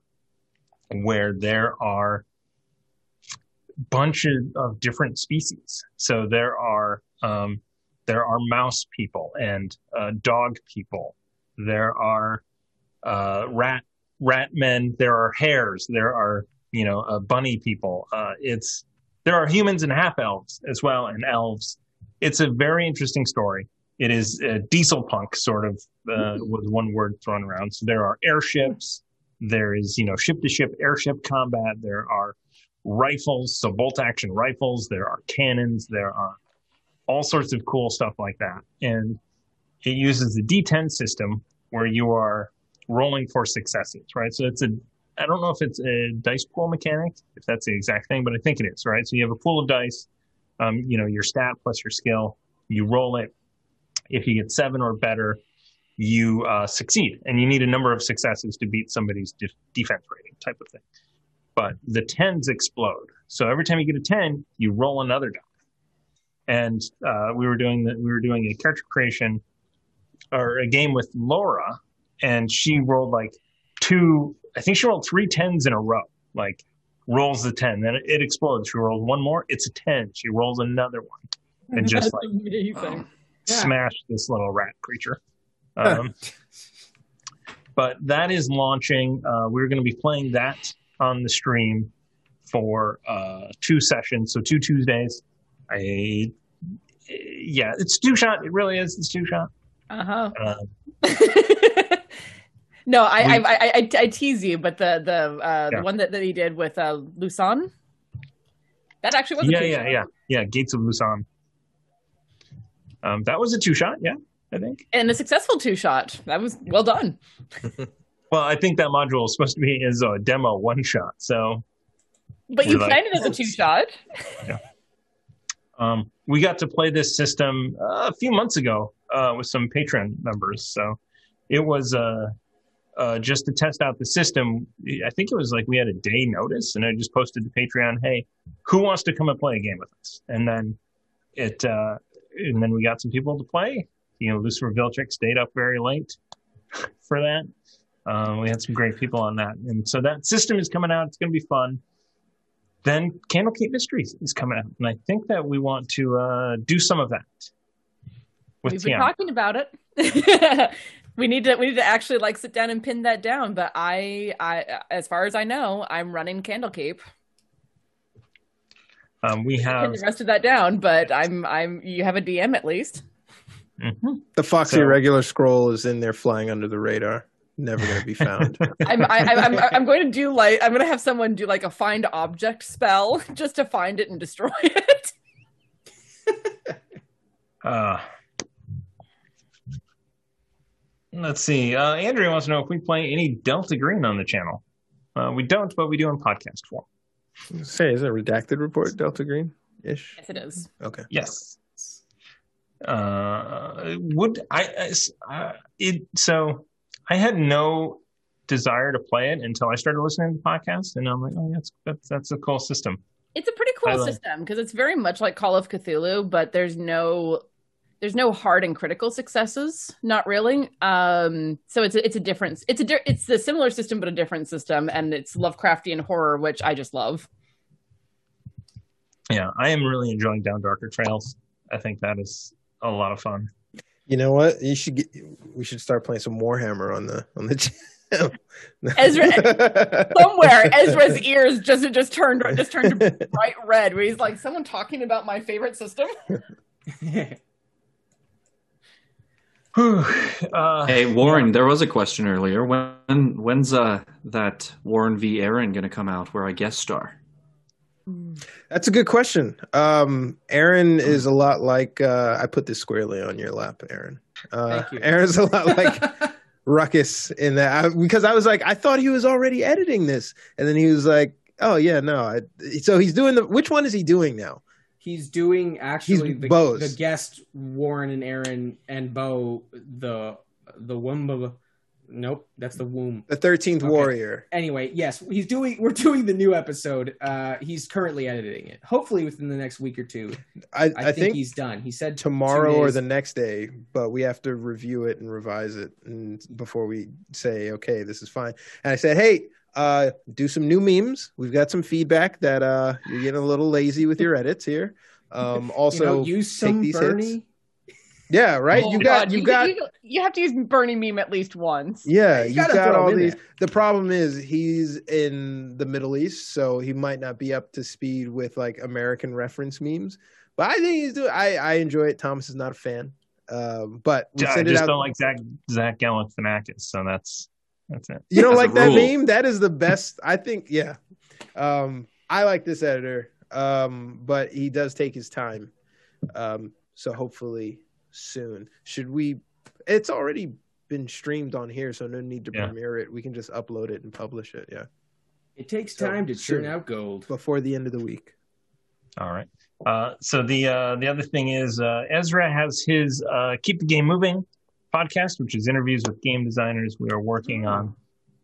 where there are bunches of different species. So there are um, there are mouse people and uh, dog people. There are uh, rat rat men. There are hares. There are you know uh, bunny people. Uh, it's there are humans and half elves as well and elves. It's a very interesting story. It is diesel punk sort of uh, was one word thrown around. So there are airships. There is you know ship to ship airship combat. There are rifles, so bolt action rifles. There are cannons. There are all sorts of cool stuff like that. And it uses the D10 system where you are rolling for successes, right? So it's a, I don't know if it's a dice pool mechanic, if that's the exact thing, but I think it is, right? So you have a pool of dice, um, you know, your stat plus your skill, you roll it. If you get seven or better, you uh, succeed, and you need a number of successes to beat somebody's de- defense rating type of thing but the tens explode. So every time you get a 10, you roll another die. And uh, we were doing that. We were doing a character creation or a game with Laura, and she rolled like two. I think she rolled three tens in a row. Like rolls the ten, then it, it explodes. She rolls one more, it's a ten. She rolls another one, and just like amazing. smash this little rat creature. Um, but that is launching. Uh, we're going to be playing that on the stream for uh, two sessions, so two Tuesdays. I yeah, it's two shot. It really is. It's two shot. Uh-huh. Uh, no, I, We- I, I, I, I tease you, but the the uh, Yeah. the one that, that he did with uh, Lusan, that actually was a yeah, two yeah, shot. yeah, yeah. Gates of Lusan. Um, that was a two shot. Yeah, I think. and a successful two shot. That was well done. Well, I think that module is supposed to be is a demo one shot. So But you like- planned it as a two shot. um, we got to play this system uh, a few months ago uh, with some patron members. So it was uh, uh, just to test out the system. I think it was like we had a day notice, and I just posted to Patreon, "Hey, who wants to come and play a game with us?" And then it, uh, and then we got some people to play. You know, Lucifer Vilchik stayed up very late for that. Um, we had some great people on that, and so that system is coming out. It's going to be fun. Then Candlekeep Mysteries is coming out, and I think that we want to uh, do some of that with We've been Tiana. talking about it. we need to we need to actually like sit down and pin that down. But I I as far as I know, I'm running Candlekeep. Um, we Pin have the rest of that down, but I'm I'm you have a DM at least. Mhm. The Foxy So- regular scroll is in there flying under the radar. Never going to be found. I'm I, I'm I'm I'm going to do like I'm going to have someone do like a find object spell just to find it and destroy it. Uh, let's see. Uh, Andrea wants to know if we play any Delta Green on the channel. Uh, we don't, but we do in podcast form. Say, is it a redacted report, Delta Green ish? Yes, it is. Okay. Yes. Uh, would I? uh, it so I had no desire to play it until I started listening to the podcast, and I'm like, oh, that's that's that's a cool system. It's a pretty cool system because it's very much like Call of Cthulhu, but there's no there's no hard and critical successes, not really. Um, so it's a, it's a difference. It's a it's a similar system but a different system, and it's Lovecraftian horror, which I just love. Yeah, I am really enjoying Down Darker Trails. I think that is a lot of fun. You know what? You should get. We should start playing some Warhammer on the on the channel. Ezra- Somewhere Ezra's ears just just turned just turned bright red, where he's like, "Someone talking about my favorite system." Uh, Hey Warren, there was a question earlier. When when's uh that Warren v Aaron gonna come out where I guest star? That's a good question. Um, Aaron is a lot like uh, I put this squarely on your lap, Aaron. Uh, Thank you. Aaron's a lot like Ruckus in that I, because I was like, I thought he was already editing this, and then he was like, Oh yeah, no. I, so he's doing the. Which one is he doing now? He's doing actually He's the, Bo's. the guest Warren and Aaron and Bo the the Wumba Nope, that's the womb. The Thirteenth Okay. Warrior. Anyway, yes, he's doing. We're doing the new episode. Uh, he's currently editing it. Hopefully, within the next week or two. I, I, I, think, think, he's done. He said tomorrow or the next day, but we have to review it and revise it and before we say, okay, this is fine. And I said, hey, uh, do some new memes. We've got some feedback that uh, you're getting a little lazy with your edits here. Um, you also, know, use some these Bernie. hits. Yeah, right. Oh, you got, God, you got, You, you have to use Bernie meme at least once. yeah, You you gotta got throw all these. there. The problem is he's in the Middle East, so he might not be up to speed with like American reference memes. But I think he's doing. I I enjoy it. Thomas is not a fan, um, but we I send it just out. don't like Zach Zach Galifianakis, so that's that's it. You don't As like that rule. meme? That is the best. I think. Yeah, um, I like this editor, um, but he does take his time. Um, so hopefully soon. Should we? It's already been streamed on here, so no need to Yeah. premiere it. We can just upload it and publish it. Yeah, It takes So, time to churn out gold. before the end of the week. All right. Uh, so the uh, the other thing is uh, Ezra has his uh, Keep the Game Moving podcast, which is interviews with game designers. We are working on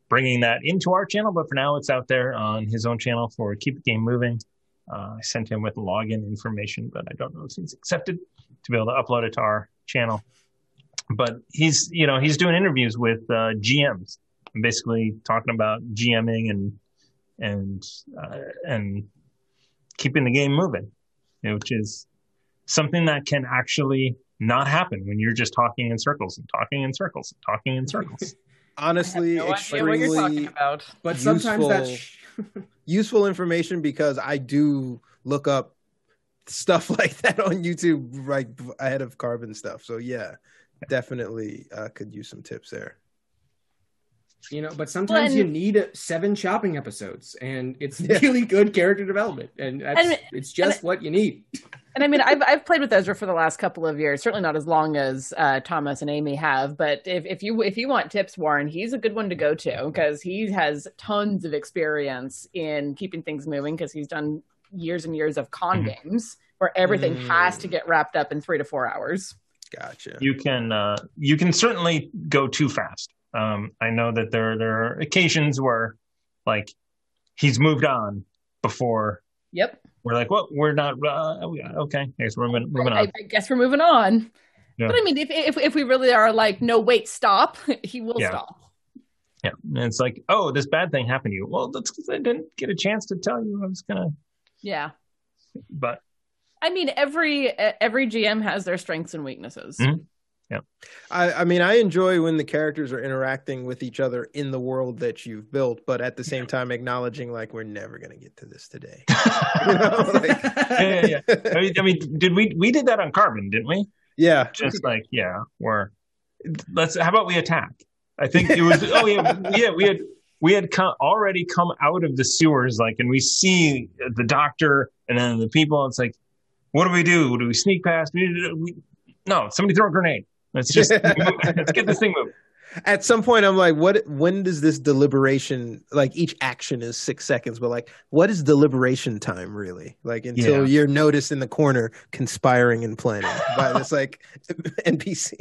bringing that into our channel, but for now it's out there on his own channel for Keep the Game Moving. Uh, I sent him with login information, but I don't know if he's accepted to be able to upload it to our channel. But he's you know he's doing interviews with uh, GMs, basically talking about GMing and and uh, and keeping the game moving, you know, which is something that can actually not happen when you're just talking in circles and talking in circles and talking in circles. Honestly, no idea what you're talking extremely about. But sometimes that's Useful. information because I do look up stuff like that on YouTube right ahead of carbon stuff. So yeah, definitely uh, could use some tips there. You know. But sometimes Well, you need uh, seven shopping episodes, and it's Yeah. really good character development, and that's And- it's just what you need. And I mean, I've I've played with Ezra for the last couple of years. Certainly not as long as uh, Thomas and Amy have, but if, if you if you want tips, Warren, he's a good one to go to because he has tons of experience in keeping things moving because he's done years and years of con Mhm. games where everything Mm. has to get wrapped up in three to four hours. Gotcha. you can uh, you can certainly go too fast. Um, I know that there there are occasions where like he's moved on before Yep. we're like, well, we're not uh, okay. I guess we're moving, moving on. I guess we're moving on. Yeah. But I mean, if, if if we really are like, no, wait, stop, he will Yeah. stop. Yeah, and it's like, oh, this bad thing happened to you. Well, that's because I didn't get a chance to tell you. I was gonna, Yeah. but I mean, every every GM has their strengths and weaknesses. Mhm. I, I mean, I enjoy when the characters are interacting with each other in the world that you've built, but at the same time acknowledging like we're never gonna get to this today. You know, like- yeah, yeah, yeah. I mean, I mean, did we we did that on Carbon, didn't we? yeah. Just like, yeah, we're let's. How about we attack? I think it was. oh yeah, yeah. We had we had come, already come out of the sewers, like, and we see the doctor and then the people. It's like, what do we do? Do we sneak past? We, we, no, somebody throw a grenade. Let's just let's get this thing moving. At some point, I'm like, what? When does this deliberation? Like each action is six seconds, but like, what is deliberation time really? Like until Yeah. you're noticed in the corner conspiring and planning by this like NPC.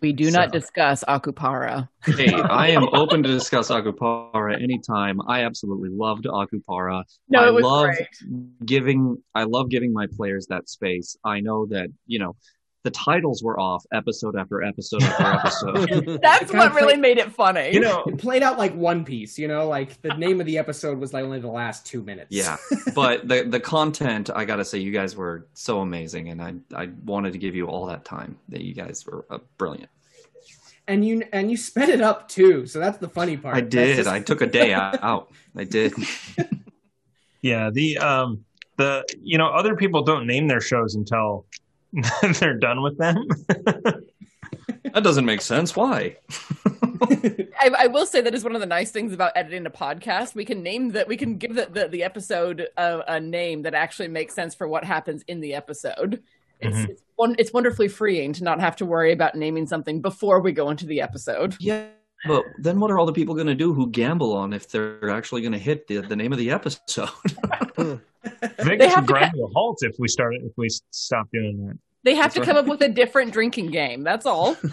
We do not So- discuss Akupara. Hey, I am open to discuss Akupara anytime. I absolutely loved Akupara. No, I it was love giving I love giving my players that space. I know that, you know, the titles were off episode after episode after episode. That's It kinda what really played- made it funny. You know, It played out like One Piece, you know, like the name of the episode was like only the last two minutes. yeah. But the the content, I got to say you guys were so amazing and I I wanted to give you all that time. That you guys were uh, brilliant. and you and you sped it up too. So that's the funny part. I did. just- I took a day out. I did. Yeah, the um the you know other people don't name their shows until they're done with them. That doesn't make sense. Why? I, I will say that is one of the nice things about editing a podcast. We can name that. We can give the the, the episode a, a name that actually makes sense for what happens in the episode. It's Mhm. it's, one, it's wonderfully freeing to not have to worry about naming something before we go into the episode. Yeah. But then what are all the people going to do who gamble on if they're actually going to hit the, the name of the episode? Vegas have would to grind to a halt if we started if we stop doing that. They have That's to come up with a different drinking game. That's all.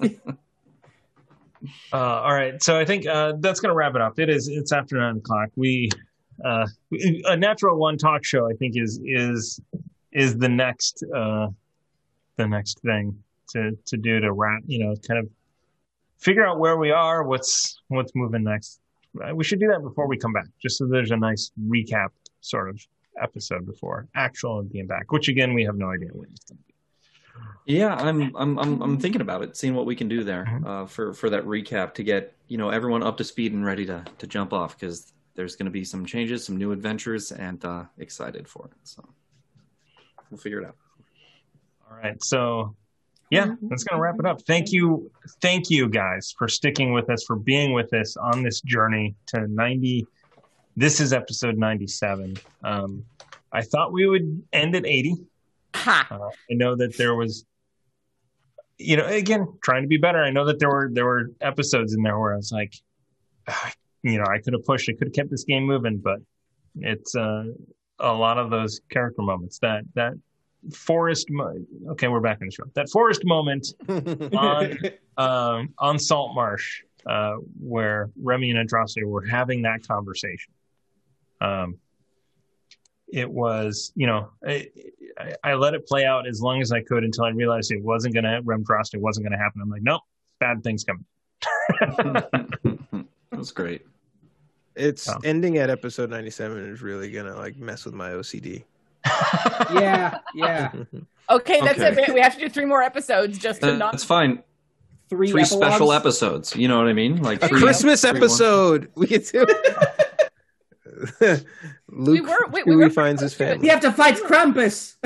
Uh, all right, so I think uh, that's going to wrap it up. It is. It's after nine o'clock. We uh, a natural one talk show. I think is is is the next uh, the next thing to to do to wrap. You know, kind of figure out where we are. What's what's moving next. We should do that before we come back, just so there's a nice recap sort of episode before actual being back. Which again, we have no idea when it's going to be. Yeah, I'm I'm I'm I'm thinking about it, seeing what we can do there Mhm. uh, for for that recap to get you know everyone up to speed and ready to to jump off because there's going to be some changes, some new adventures, and uh, excited for it. So we'll figure it out. All right. So, yeah, that's going to wrap it up. Thank you. Thank you guys for sticking with us, for being with us on this journey to 90. This is episode 97. Um, I thought we would end at 80. Ha. Uh, I know that there was, you know, again, trying to be better. I know that there were, there were episodes in there where I was like, ah, you know, I could have pushed, I could have kept this game moving, but it's, uh, a lot of those character moments that, that, forest mo- okay we're back in the show that forest moment on um, on Saltmarsh uh, where remy and Andraste were having that conversation um, it was you know I, I, I let it play out as long as i could until i realized it wasn't going to Andraste wasn't going to happen i'm like nope bad things coming That's great. It's Oh. ending at episode 97 is really gonna like mess with my OCD. yeah, yeah. Okay, that's Okay. it. We have to do three more episodes just to not. That's fine. Three, Three special episodes. You know what I mean? Like A three, Christmas three episode. We get to. Luke were- we- we were finds his close to it. family. We have to fight Krampus.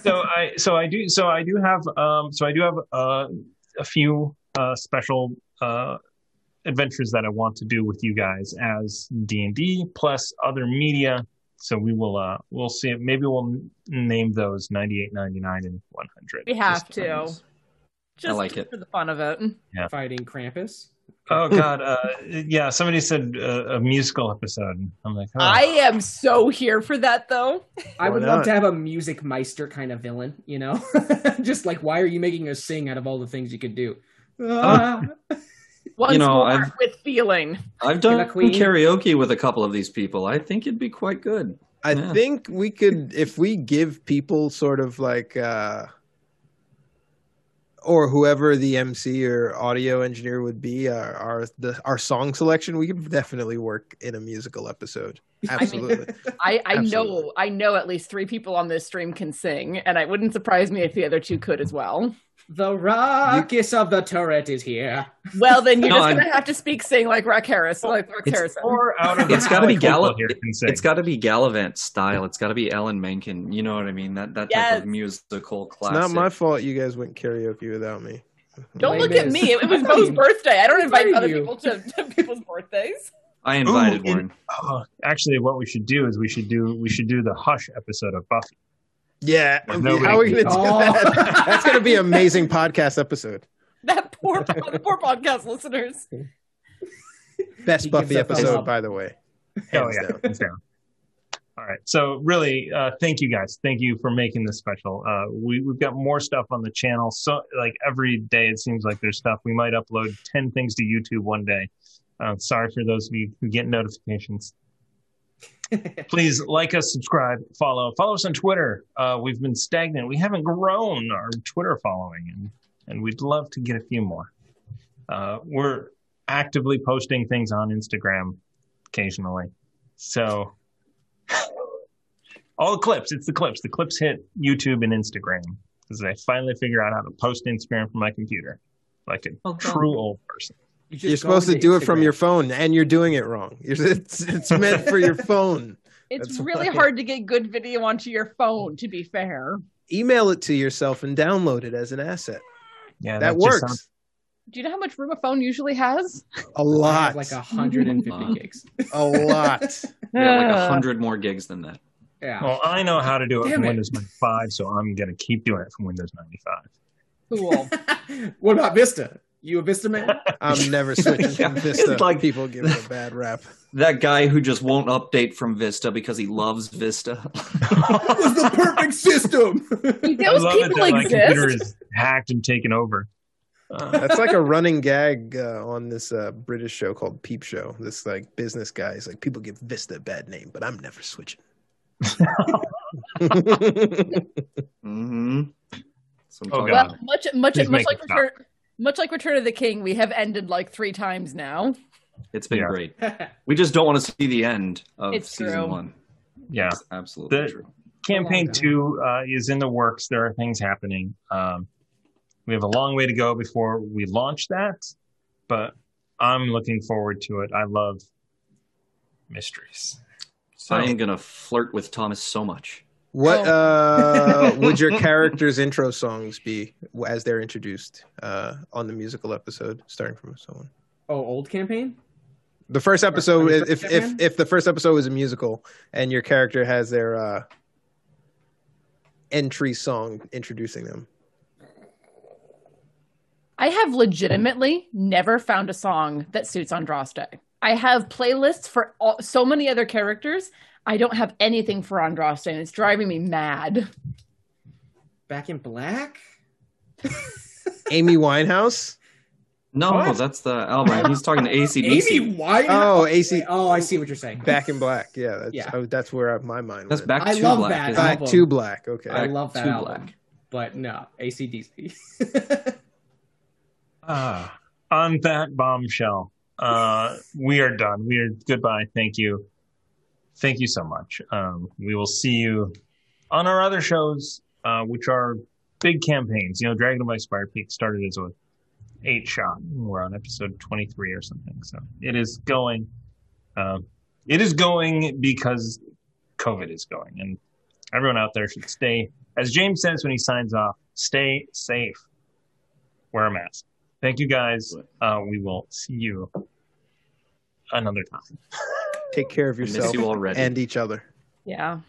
so I so I do so I do have um so I do have uh, a few uh, special uh, adventures that I want to do with you guys as D and D plus other media. So we will uh we'll see maybe we'll name those 98, 99, and one hundred. We have to. friends. Just like it. for the fun of it. Fighting Krampus. Oh God, uh, yeah. Somebody said uh, a musical episode. I'm like, oh. I am so here for that, though. I would love to have a music meister kind of villain, you know? Just like, why are you making us sing out of all the things you could do? Ah. Once know, more I've- with feeling. I've done Queen. karaoke with a couple of these people. I think it'd be quite good. I Yeah. think we could, if we give people sort of like, uh, or whoever the MC or audio engineer would be, our our, the, our song selection, we could definitely work in a musical episode. Absolutely. I, I know Absolutely. I know at least three people on this stream can sing, and it wouldn't surprise me if the other two could as well. The Ruckus of the turret is here. Well, then you're just gonna have to speak sing like Rex Harris, like Rex It's- Harrison. or out of It's got to be Gallop. Here. It's got to be Galavant style. It's got to be Alan Menken. You know what I mean? That that type of musical classic. it's not my fault you guys went karaoke without me. Don't look at me. It was I Bo's birthday. I don't invite other you. people to, to people's birthdays. I invited Ooh, one. Oh, actually, what we should do is we should do we should do the Hush episode of Buffy. Yeah. Nobody How are we going to do Oh. that? That's going to be an amazing podcast episode. That poor, poor podcast listeners. Best He Buffy gives a thumbs episode, by the way. Oh yeah, down. down. All right. So really, uh, thank you guys. Thank you for making this special. Uh, we we've got more stuff on the channel. So like every day, it seems like there's stuff. We might upload ten things to YouTube one day. Uh, sorry for those of you who get notifications. Please like us, subscribe, follow, follow us on Twitter. Uh, we've been stagnant. We haven't grown our Twitter following, and and we'd love to get a few more. Uh, we're actively posting things on Instagram occasionally. So all the clips, it's the clips. The clips hit YouTube and Instagram because I finally figure out how to post Instagram from my computer, like a true old person. You just You're supposed to into do it from your phone, and you're doing it wrong. It's, it's meant for your phone. It's That's really why. hard to get good video onto your phone. To be fair, Email it to yourself and download it as an asset. Yeah, That, just works. sounds- do you know how much room a phone usually has? A lot. have like 150 Wow. gigs. a lot. Yeah, like a hundred more gigs than that. Yeah. well, I know how to do it Damn from it. Windows 95, so I'm going to keep doing it from Windows 95. Cool. what about Vista? You a Vista man? I'm never switching Yeah, from Vista. it's like- People give it a bad rap. That guy who just won't update from Vista because he loves Vista. That was the perfect system. I Those people that my computer exist. is hacked and taken over. Uh, That's like a running gag uh, on this uh, British show called Peep Show. This like business guy is like, people give Vista a bad name, but I'm never switching. Mm-hmm. Oh, God. Well, much much Please much like it. Return, much like Return of the King, we have ended like three times now. It's been Yeah. great. We just don't want to see the end of It's season true. one. yeah. It's absolutely The- true. Campaign time. two uh, is in the works. There are things happening. Um, we have a long way to go before we launch that, but I'm looking forward to it. I love mysteries. So, I am gonna flirt with Thomas so much. What Oh. uh, would your character's intro songs be as they're introduced uh, on the musical episode, starting from someone? oh, old campaign. The first episode, Are you if if if the first episode was a musical and your character has their uh, entry song introducing them, I have legitimately never found a song that suits Andraste. I have playlists for all, so many other characters. I don't have anything for Andraste, and it's driving me mad. Back in Black. Amy Winehouse. No, What? that's the album. He's talking to ACDC. Amy White. Oh, AC Oh, I see what you're saying. Back in Black. Yeah, that's Yeah. oh, that's where my mind That's went. back I to love black. that isn't it? Back album. to Black. Okay. I love that album, Black. but no, ACDC. Ah, on that bombshell, uh, we are done. We are goodbye. Thank you. Thank you so much. Um, we will see you on our other shows, uh, which are big campaigns. You know, Dragon Icespire Peak started as a eight shot. We're on episode 23 or something. So it is going, um, it is going because COVID is going and everyone out there should stay, as James says when he signs off, stay safe, wear a mask. Thank you guys. Uh, we will see you another time. Take care of We yourself you already. and each other. Yeah.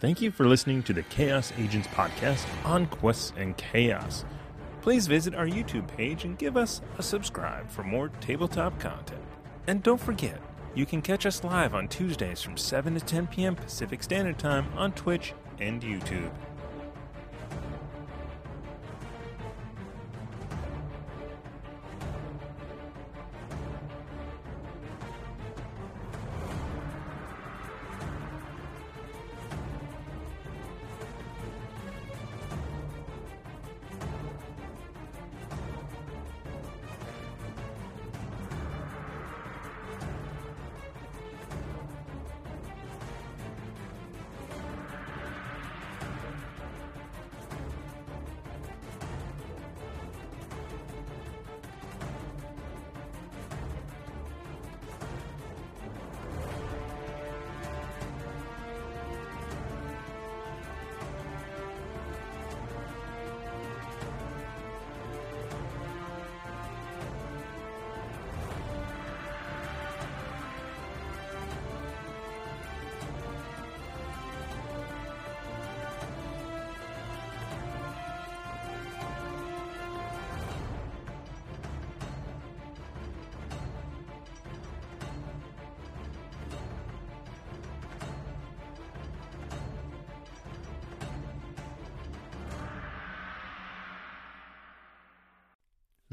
Thank you for listening to the Chaos Agents podcast on Quests and Chaos. Please visit our YouTube page and give us a subscribe for more tabletop content. And don't forget, you can catch us live on Tuesdays from 7 to 10 p.m. Pacific Standard Time on Twitch and YouTube.